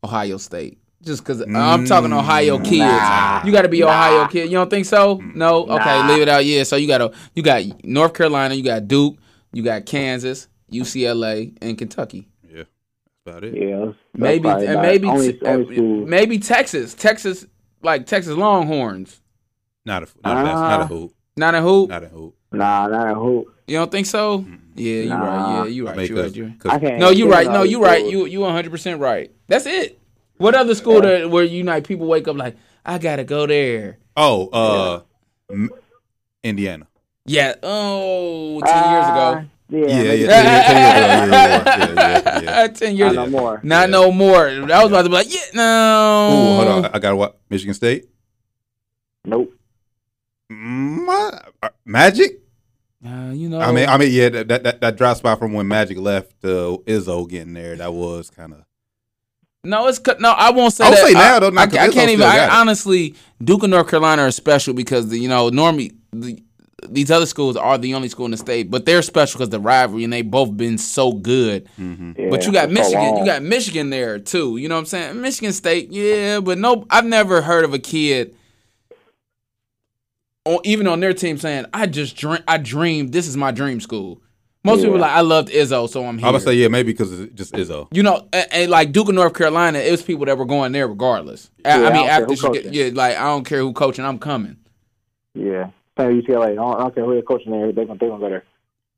Speaker 3: Ohio State, just because I'm talking Ohio kids.
Speaker 5: Nah.
Speaker 3: you got to be Ohio kid. You don't think so? No. Okay,
Speaker 5: Nah.
Speaker 3: leave it out. Yeah. So you got to you got North Carolina, you got Duke, you got Kansas, UCLA, and Kentucky.
Speaker 4: Yeah. That's about it.
Speaker 5: yeah.
Speaker 3: Maybe and maybe
Speaker 5: only,
Speaker 3: uh,
Speaker 5: only
Speaker 3: maybe Texas, Texas like Texas Longhorns.
Speaker 4: Not a not a, not a
Speaker 5: Ah.
Speaker 4: hoop.
Speaker 3: Not a hoop.
Speaker 4: Not a hoop.
Speaker 5: Nah, not a hoop.
Speaker 3: You don't think so? Yeah, you right. Yeah, you right.
Speaker 4: I
Speaker 3: You right.
Speaker 4: 'cause-
Speaker 3: You right.
Speaker 4: 'cause
Speaker 5: I can't.
Speaker 3: No, you
Speaker 5: think
Speaker 3: right. No, you
Speaker 5: these
Speaker 3: right. You you 100 percent right. That's it. What other school that where you like people wake up like I gotta go there?
Speaker 4: Oh, uh, M- Indiana.
Speaker 3: Yeah. Oh, 10 years
Speaker 5: Ah,
Speaker 3: ago.
Speaker 5: Yeah,
Speaker 4: Yeah, yeah, yeah, yeah, yeah, yeah, yeah, yeah.
Speaker 3: Ten years
Speaker 5: Not no more.
Speaker 3: Not
Speaker 4: Yeah.
Speaker 3: no more. I was about to be like, yeah, no.
Speaker 4: Ooh, hold on. I got what? Michigan State.
Speaker 5: Nope.
Speaker 4: Ma- uh, Magic.
Speaker 3: Uh, you know.
Speaker 4: I mean, I mean, yeah, that that, that drop spot from when Magic left uh, Izzo getting there, that was kind of
Speaker 3: No, it's no. I won't say
Speaker 4: I would
Speaker 3: that.
Speaker 4: say now,
Speaker 3: I,
Speaker 4: though, not
Speaker 3: I,
Speaker 4: 'cause
Speaker 3: I
Speaker 4: Izzo
Speaker 3: can't even. I, honestly, Duke and North Carolina are special because the, you know normally the, these other schools are the only school in the state, but they're special because the rivalry and they both been so good.
Speaker 4: Mm-hmm.
Speaker 3: But you got
Speaker 5: for so
Speaker 3: Michigan, you got Michigan there too. You know what I'm saying? Michigan State, yeah, but no, I've never heard of a kid, even on their team saying, "I just dream, I dreamed this is my dream school." Most people are like, "I loved Izzo, so I'm here."
Speaker 4: I would say yeah, maybe because it's just Izzo.
Speaker 3: You know, and, and like Duke of North Carolina, it was people that were going there regardless. I-
Speaker 5: Yeah,
Speaker 3: I
Speaker 5: I
Speaker 3: mean,
Speaker 5: don't
Speaker 3: after
Speaker 5: who
Speaker 3: she get, yeah, like I don't care who coaching, I'm coming.
Speaker 5: Yeah. Same UCLA. I don't, I don't care who they're coaching there. They're going to go there.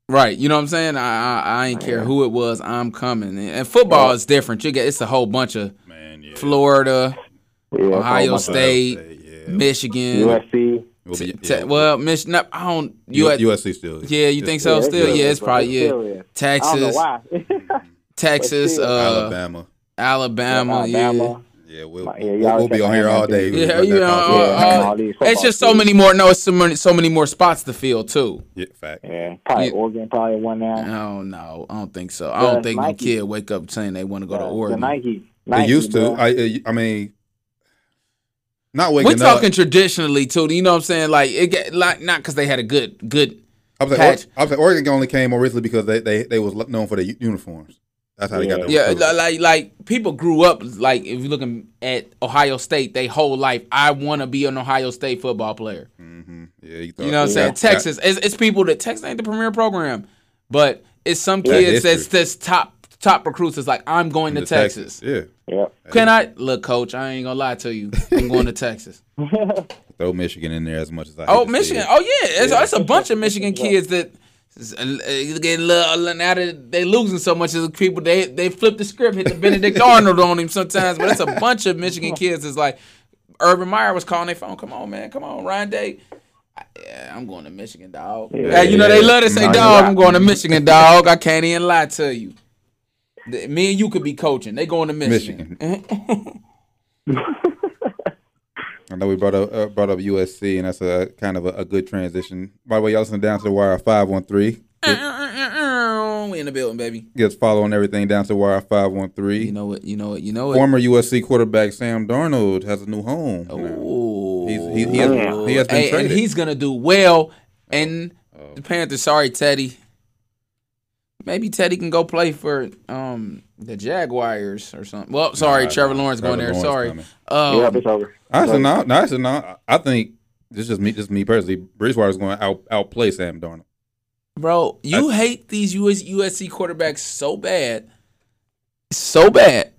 Speaker 3: Right, you know what I'm saying? I I, I ain't oh, care who it was, I'm coming. And, and football is different. You get it's a whole bunch of
Speaker 4: Man, yeah.
Speaker 3: Florida,
Speaker 5: Yeah,
Speaker 3: Ohio
Speaker 5: it's a whole
Speaker 3: State,
Speaker 4: yeah.
Speaker 3: Michigan.
Speaker 5: USC.
Speaker 4: Will be-
Speaker 3: Te-
Speaker 4: yeah.
Speaker 3: well, Michigan. I don't.
Speaker 4: U-
Speaker 3: You
Speaker 4: USC still.
Speaker 3: Yeah, you think so?
Speaker 5: it's
Speaker 3: Still, yeah, it's probably yeah.
Speaker 5: still. I don't know
Speaker 3: Texas,
Speaker 5: why. *laughs*
Speaker 3: Texas,
Speaker 5: still.
Speaker 3: uh,
Speaker 4: Alabama.
Speaker 3: Alabama, yeah.
Speaker 4: Yeah, we'll,
Speaker 5: Yeah,
Speaker 4: we'll,
Speaker 5: y'all
Speaker 4: we'll be on here all day.
Speaker 5: too.
Speaker 3: Yeah, you know,
Speaker 4: conference.
Speaker 3: uh,
Speaker 5: Yeah,
Speaker 3: uh, It's just so many more. No, it's so many, so many more spots to fill too.
Speaker 4: yeah, fact.
Speaker 5: Yeah, probably
Speaker 3: Yeah.
Speaker 5: Oregon probably won now.
Speaker 3: Oh no, I don't think so. I don't think no
Speaker 5: Nike.
Speaker 3: kid wake up saying they want to go to
Speaker 5: Uh, the
Speaker 3: Oregon.
Speaker 5: Nike.
Speaker 4: They used to.
Speaker 5: bro.
Speaker 4: I uh, I mean, not waking
Speaker 3: We're
Speaker 4: up.
Speaker 3: talking traditionally too. You know what I'm saying? Like it get like not because they had a good good.
Speaker 4: I was like,
Speaker 3: patch.
Speaker 4: I was like, Oregon only came originally because they they they was known for their uniforms. That's how they got their
Speaker 3: Yeah,
Speaker 4: recruits.
Speaker 3: like like people grew up like if you're looking at Ohio State, they whole life. I want to be an Ohio State football player.
Speaker 4: Mhm. Yeah, you, thought,
Speaker 3: You know what I'm saying? Texas, it's, it's people that Texas ain't the premier program, but it's some
Speaker 4: Yeah,
Speaker 3: kids that's
Speaker 4: history.
Speaker 3: that's top top recruits. Is like I'm going to
Speaker 4: The
Speaker 3: Texas.
Speaker 4: Yeah,
Speaker 5: Yeah.
Speaker 3: Can I look, Coach? I ain't gonna lie to you. I'm going to Texas. *laughs*
Speaker 4: throw Michigan in there as much as I. hate
Speaker 3: Oh, Michigan. Oh, yeah. It's, it's a bunch of Michigan kids that is, uh, getting a little, now that they losing so much as the people, they they flip the script, hit the Benedict *laughs* Arnold on him sometimes. But it's a bunch of Michigan kids. It's like Urban Meyer was calling their phone. Come on, man. Come on, Ryan Day. Yeah, I'm going to Michigan, dog.
Speaker 5: Yeah,
Speaker 3: Hey, you know they love to say, dog. I'm going to Michigan, dog. I can't even lie to you. Me and you could be coaching. They going to Michigan.
Speaker 4: I know we brought up uh, brought up USC, and that's a kind of a, a good transition. By the way, y'all listening down to the wire five one three.
Speaker 3: we in the building, baby.
Speaker 4: Gets following everything down to the wire five one three.
Speaker 3: You know what? You know what? You know what?
Speaker 4: Former USC quarterback Sam Darnold has a new home.
Speaker 3: Ooh.
Speaker 4: He's- he- he has- he has been
Speaker 3: Hey, and he's gonna do well. And the Panthers, sorry, Teddy. Maybe Teddy can go play for um the Jaguars or something. Well, sorry,
Speaker 4: Nah,
Speaker 3: Trevor
Speaker 4: nah,
Speaker 3: Lawrence going there.
Speaker 4: Lawrence
Speaker 3: sorry.
Speaker 4: coming.
Speaker 3: Um,
Speaker 5: yeah, it's over.
Speaker 4: Actually, no, no, actually, no. I think this is just me, just me personally. Bridgewater's going to out outplay Sam Darnold.
Speaker 3: bro, you hate these US, USC quarterbacks so bad, so bad.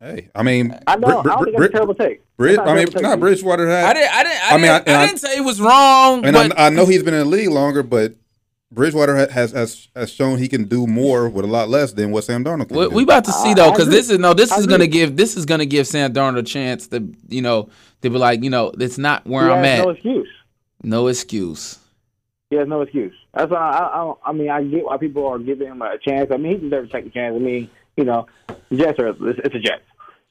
Speaker 4: Hey, I mean,
Speaker 5: I know.
Speaker 4: Bri-
Speaker 5: I don't
Speaker 4: Bri-
Speaker 5: think it's
Speaker 4: Bri-
Speaker 5: a terrible take.
Speaker 4: Brid-
Speaker 5: It's not a
Speaker 4: I mean, not
Speaker 5: take.
Speaker 4: Bridgewater had.
Speaker 3: I didn't. I didn't. I,
Speaker 4: I mean,
Speaker 3: didn't,
Speaker 4: I-
Speaker 3: I, didn't say it was wrong.
Speaker 4: and
Speaker 3: but
Speaker 4: I, I know he's been in the league longer, but Bridgewater has has has shown he can do more with a lot less than what Sam Darnold can
Speaker 3: We,
Speaker 4: do.
Speaker 3: we about to see though, because this is no, this
Speaker 5: I
Speaker 3: is gonna
Speaker 5: agree.
Speaker 3: give this is gonna give Sam Darnold a chance to you know to be like you know it's not where
Speaker 5: He
Speaker 3: I'm
Speaker 5: has
Speaker 3: at.
Speaker 5: no excuse.
Speaker 3: No excuse.
Speaker 5: He has no excuse. That's why I, I, I mean I get why people are giving him a chance. I mean he deserves to take a chance. I mean you know, the Jets are it's, it's a Jets,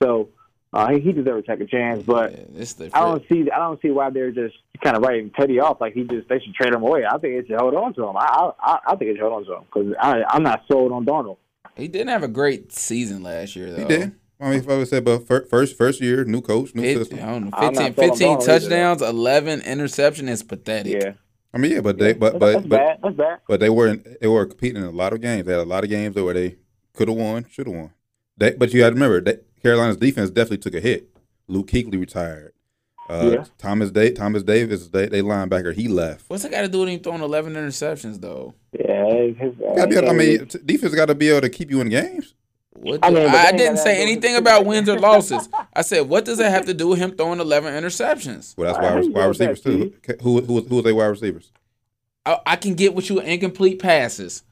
Speaker 5: so uh, he, he deserves to take a chance. But
Speaker 3: Yeah,
Speaker 5: I don't see I don't see why they're just kind of writing Teddy off like he just they should trade him away. I think they should hold on to him. I I, I think they should hold on to him because I'm not sold on Darnold.
Speaker 3: he didn't have a great season last year though.
Speaker 4: he did. I mean, if I would say, but first first year, new coach, new
Speaker 3: Fif-
Speaker 4: system.
Speaker 3: I don't know, 15,
Speaker 5: not sold on
Speaker 3: 15
Speaker 5: Darnold either,
Speaker 3: touchdowns, 11 interception is pathetic.
Speaker 5: Yeah,
Speaker 4: I mean, yeah, but they but
Speaker 5: that's,
Speaker 4: but
Speaker 5: that's
Speaker 4: but,
Speaker 5: bad. That's bad.
Speaker 4: but they were in, they were competing in a lot of games. They had a lot of games where they could have won, should have won. They, but you had to remember that Carolina's defense definitely took a hit. Luke Kuechly retired. Uh,
Speaker 5: Yeah.
Speaker 4: Thomas Day, Thomas Davis, they, they linebacker, he left.
Speaker 3: What's it got to do with him throwing 11 interceptions though?
Speaker 5: Yeah, his,
Speaker 4: Gotta be able- I mean, t- defense got to be able to keep you in games.
Speaker 3: What
Speaker 5: I mean,
Speaker 3: I, didn't say anything about wins or losses. I said, what does that have to do with him throwing 11 interceptions?
Speaker 4: Well, that's
Speaker 5: I
Speaker 4: wide, *laughs* wide receivers too. Who who who was they wide receivers?
Speaker 3: I, I can get with you incomplete passes.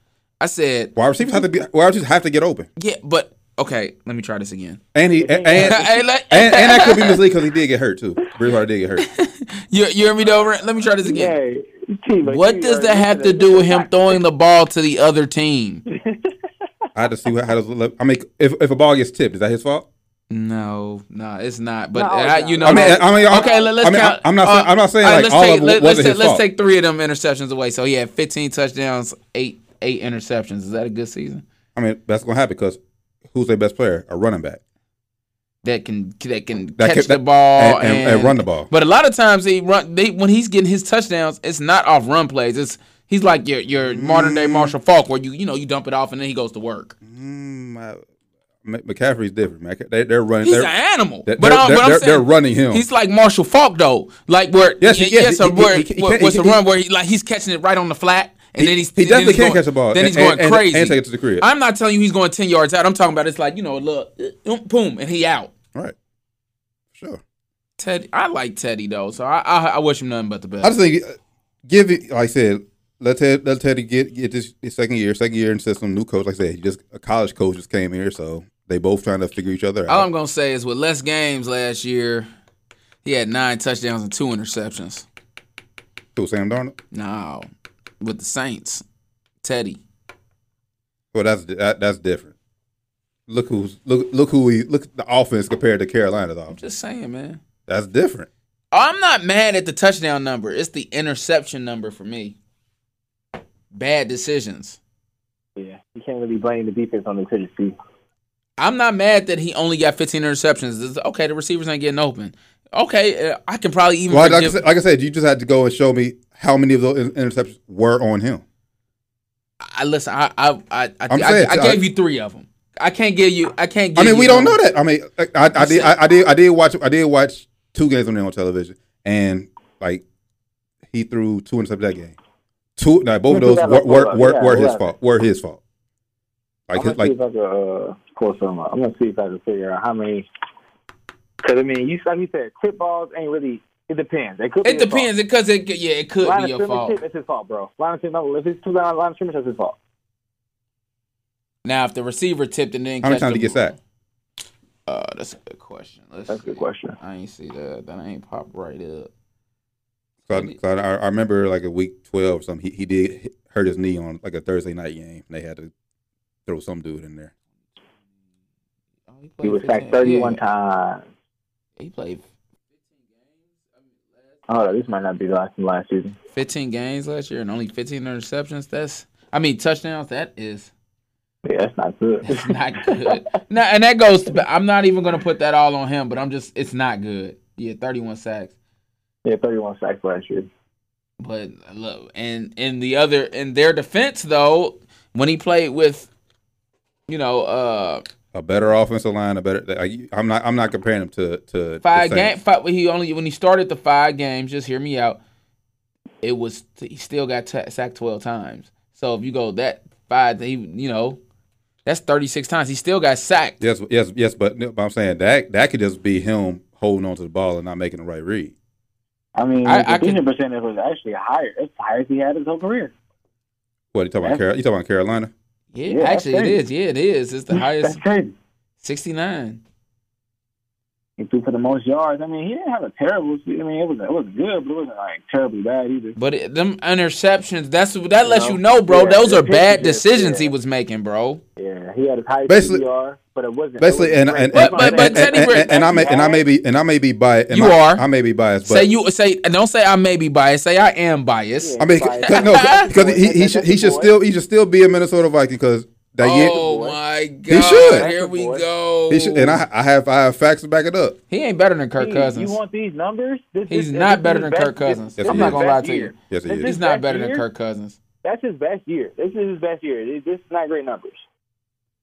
Speaker 3: I said,
Speaker 4: Wide receivers have to be wide receivers have to get open.
Speaker 3: yeah, but okay, let me try this again.
Speaker 4: And he and and, *laughs* and, and that could be misleading because he did get hurt too. Bridgewater did get hurt. *laughs*
Speaker 3: You, you hear me though? Let me try this again.
Speaker 5: Yeah, team, like,
Speaker 3: What does that have to do with him throwing the ball to the other team? *laughs*
Speaker 4: I had to see what, how does it look. I mean, if if a ball gets tipped, is that his fault?
Speaker 3: No, no, it's not. But
Speaker 5: No,
Speaker 3: I, you know.
Speaker 4: I mean, I mean,
Speaker 3: okay, let, us
Speaker 4: I mean,
Speaker 3: count.
Speaker 4: I'm not.
Speaker 3: uh,
Speaker 4: I'm not saying
Speaker 3: all right,
Speaker 4: like all
Speaker 3: take,
Speaker 4: of them
Speaker 3: let,
Speaker 4: wasn't
Speaker 3: us
Speaker 4: his
Speaker 3: let's
Speaker 4: fault.
Speaker 3: take three of them interceptions away. So he had 15 touchdowns, eight eight interceptions. Is that a good season?
Speaker 4: I mean, that's gonna happen because who's their best player? A running back.
Speaker 3: that can that can
Speaker 4: That
Speaker 3: catch
Speaker 4: can-
Speaker 3: the ball
Speaker 4: and- and- and run the ball.
Speaker 3: But a lot of times he run they when he's getting his touchdowns, it's not off run plays. It's he's like your your modern
Speaker 4: Mm.
Speaker 3: day Marshall Faulk, where you you know you dump it off and then he goes to work.
Speaker 4: Mm, I- McCaffrey's different, man. They, they're running.
Speaker 3: He's
Speaker 4: they're,
Speaker 3: an animal.
Speaker 4: they're,
Speaker 3: but, I'm,
Speaker 4: they're,
Speaker 3: but saying
Speaker 4: they're running him.
Speaker 3: He's like Marshall Faulk though, like where
Speaker 4: Yes, he- yes,
Speaker 3: yes,
Speaker 4: he-
Speaker 3: where,
Speaker 4: he- he- he
Speaker 3: where-
Speaker 4: can-
Speaker 3: what's
Speaker 4: he-
Speaker 3: the
Speaker 4: he-
Speaker 3: run where he like he's catching it right on the flat, and
Speaker 4: He-
Speaker 3: then he's
Speaker 4: he definitely
Speaker 3: he's
Speaker 4: can
Speaker 3: going-
Speaker 4: catch the ball
Speaker 3: Then he's
Speaker 4: and-
Speaker 3: going
Speaker 4: and-
Speaker 3: crazy.
Speaker 4: and take it to the crib.
Speaker 3: I'm not telling you he's going ten yards out. I'm talking about it's like you know, look, uh, boom, and he out.
Speaker 4: right. Sure.
Speaker 3: Teddy, I like Teddy though, so I I, I wish him nothing but the best.
Speaker 4: I just think uh, give it. Like I said, let Ted let Teddy get get this his second year, second year in system, new coach. Like I said, he just a college coach just came here, so they both trying to figure each other out. All.
Speaker 3: I'm gonna say is with less games last year, he had nine touchdowns and two interceptions.
Speaker 4: Who, Sam Darnold.
Speaker 3: No, with the Saints, Teddy.
Speaker 4: Well, that's that, that's different. Look who's look look who we look at the offense compared to Carolina's offense.
Speaker 3: I'm just saying, man.
Speaker 4: That's different.
Speaker 3: I'm not mad at the touchdown number. It's the interception number for me. Bad decisions.
Speaker 5: Yeah, you can't really blame the defense on the Tennessee.
Speaker 3: I'm not mad that he only got 15 interceptions. It's, okay, the receivers ain't getting open. Okay, uh, I can probably even
Speaker 4: Well, like I, said, like I said, you just had to go and show me how many of those interceptions were on him.
Speaker 3: I listen. I I I, I,
Speaker 4: I'm
Speaker 3: I,
Speaker 4: saying,
Speaker 3: I
Speaker 4: I-
Speaker 3: gave you three of them. I can't give you. I can't. Give
Speaker 4: I mean,
Speaker 3: you
Speaker 4: we don't know that. I mean, I, I, I did, I, I did, I did watch, I did watch two games on there on television, and like he threw two interceptions that game. Two, now both of those were were, were,
Speaker 5: Yeah,
Speaker 4: were his
Speaker 5: yeah.
Speaker 4: fault. Were his fault. Like,
Speaker 5: I'm
Speaker 4: his,
Speaker 5: gonna see
Speaker 4: like
Speaker 5: if I can uh, pull some up. I'm gonna see if I can figure out how many. Because I mean, you like you said, tip balls ain't really. It depends. It could.
Speaker 3: It
Speaker 5: his
Speaker 3: depends because it could- yeah it could
Speaker 5: Line
Speaker 3: be your fault.
Speaker 5: it's his fault, bro. Line of scrimmage, if it's two line line of scrimmage, that's his fault.
Speaker 3: Now if the receiver tipped and then
Speaker 4: how many
Speaker 3: catch
Speaker 4: times
Speaker 3: the
Speaker 4: did he get sacked?
Speaker 3: Uh, that's a good question. Let's
Speaker 5: That's a good question.
Speaker 3: I ain't see that. That ain't pop right up.
Speaker 4: So, I, so I, I remember like a week twelve or something. He, he did hurt his knee on like a Thursday night game. And they had to throw some dude in there.
Speaker 3: Oh,
Speaker 5: He
Speaker 3: played
Speaker 5: was sacked 31
Speaker 3: yeah.
Speaker 5: times.
Speaker 3: He played
Speaker 5: Oh, this might not be the last from last season.
Speaker 3: 15 games last year and only 15 interceptions. That's I mean touchdowns. That is
Speaker 5: Yeah, that's not good. *laughs*
Speaker 3: It's not good. no, and that goes. To, I'm not even gonna put that all on him, but I'm just. It's not good. Yeah, 31 sacks.
Speaker 5: yeah, 31 sacks last year.
Speaker 3: But look, and in the other, in their defense though, when he played with, you know, uh,
Speaker 4: A better offensive line, a better. I, I'm not. I'm not comparing him to to
Speaker 3: five
Speaker 4: the
Speaker 3: game,
Speaker 4: Saints.
Speaker 3: five, he only when he started the five games. Just hear me out. It was he still got t- sacked 12 times. So if you go that five, he you know, that's 36 times. He still got sacked.
Speaker 4: Yes, yes, yes. But, but I'm saying that that could just be him holding on to the ball and not making the right read.
Speaker 5: I mean,
Speaker 3: I-
Speaker 5: the
Speaker 3: I could-
Speaker 5: completion percentage was actually higher. It's the highest he had his whole career.
Speaker 4: What you talking about?
Speaker 5: Yeah.
Speaker 4: Carol, you talking about Carolina?
Speaker 3: Yeah,
Speaker 5: Yeah,
Speaker 3: actually it is. Yeah, it is. It's the *laughs*
Speaker 5: That's
Speaker 3: highest,
Speaker 5: crazy.
Speaker 3: 69.
Speaker 5: He threw for the most yards. I mean, he didn't have a terrible. I mean, it was it was good, but it wasn't like terribly bad either.
Speaker 3: But it, them interceptions, that's that lets
Speaker 5: know?
Speaker 3: you know, bro.
Speaker 5: Yeah,
Speaker 3: those are bad
Speaker 5: pictures,
Speaker 3: decisions he was making, bro.
Speaker 5: Yeah, he had his highest
Speaker 4: Basically-
Speaker 5: PPR, but it wasn't. it
Speaker 4: Basically,
Speaker 5: wasn't
Speaker 4: and and
Speaker 3: But-
Speaker 4: and,
Speaker 3: but-
Speaker 4: and, and,
Speaker 3: Teddy
Speaker 4: and, and I may and I may be and I may be biased. and
Speaker 3: You
Speaker 4: I,
Speaker 3: are.
Speaker 4: I may be biased, but
Speaker 3: say you say and don't say I may be biased. Say I am biased.
Speaker 5: Yeah.
Speaker 4: I mean,
Speaker 5: Biased.
Speaker 4: cause, no, because he, he should he should still he should still be a Minnesota Viking because that year
Speaker 3: oh my god!
Speaker 4: He should.
Speaker 3: Here we go.
Speaker 4: he should, and I I have I have facts to back it up.
Speaker 3: he ain't better than Kirk Cousins.
Speaker 5: You want these numbers? This,
Speaker 3: He's
Speaker 5: this-
Speaker 3: not
Speaker 5: this
Speaker 3: better than
Speaker 5: his
Speaker 3: Kirk
Speaker 5: best-
Speaker 3: Cousins.
Speaker 4: Yes,
Speaker 3: I'm not gonna lie to you.
Speaker 4: Yes, he
Speaker 5: This
Speaker 4: is.
Speaker 3: He's not
Speaker 5: best
Speaker 3: better than
Speaker 5: year.
Speaker 3: Kirk Cousins.
Speaker 5: That's his best year. This is his best year. This this is not great numbers.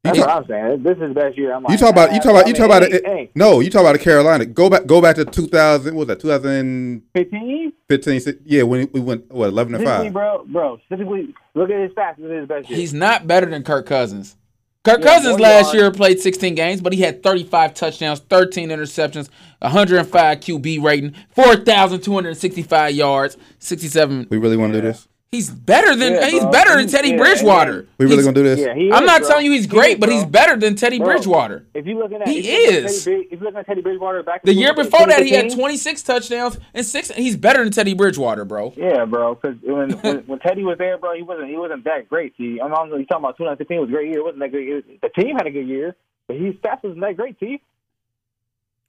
Speaker 4: You
Speaker 5: That's
Speaker 4: talk-
Speaker 5: what I'm saying. This is his best year. I'm like,
Speaker 4: You talk about you talk about you talk about
Speaker 5: hey,
Speaker 4: it.
Speaker 5: hey,
Speaker 4: No, you talk about the Carolina. Go back go back to 2000. What was that? 2015.
Speaker 5: 15?
Speaker 4: Yeah, when we went what 11 and five.
Speaker 5: bro, bro. Specifically, look at his stats. This is his best year.
Speaker 3: He's not better than Kirk Cousins. Kirk
Speaker 5: Yeah,
Speaker 3: Cousins last
Speaker 5: yards.
Speaker 3: year played 16 games, but he had 35 touchdowns, 13 interceptions, 105 QB rating, 4,265 yards, 67.
Speaker 4: We really want to do this?
Speaker 3: He's better than
Speaker 5: Yeah,
Speaker 3: he's
Speaker 5: bro.
Speaker 3: better than Teddy
Speaker 5: yeah,
Speaker 3: Bridgewater.
Speaker 4: We really
Speaker 3: He's-
Speaker 4: gonna do this?
Speaker 5: yeah, he
Speaker 3: I'm
Speaker 5: is,
Speaker 3: not
Speaker 5: bro.
Speaker 3: telling you he's
Speaker 5: He
Speaker 3: great,
Speaker 5: is,
Speaker 3: but he's better than Teddy
Speaker 5: Bro.
Speaker 3: Bridgewater.
Speaker 5: If you looking at
Speaker 3: He
Speaker 5: if you looking at
Speaker 3: is.
Speaker 5: Teddy, if you looking at Teddy Bridgewater back
Speaker 3: The
Speaker 5: in
Speaker 3: year before that, he had 26 touchdowns and six. He's better than Teddy Bridgewater, bro.
Speaker 5: Yeah, bro. Because when, *laughs* when when Teddy was there, bro, he wasn't he wasn't that great. See, I'm, I'm you talking about 2015 was a great year. It wasn't that great. It was, the team had a good year, but his stats wasn't that great. See,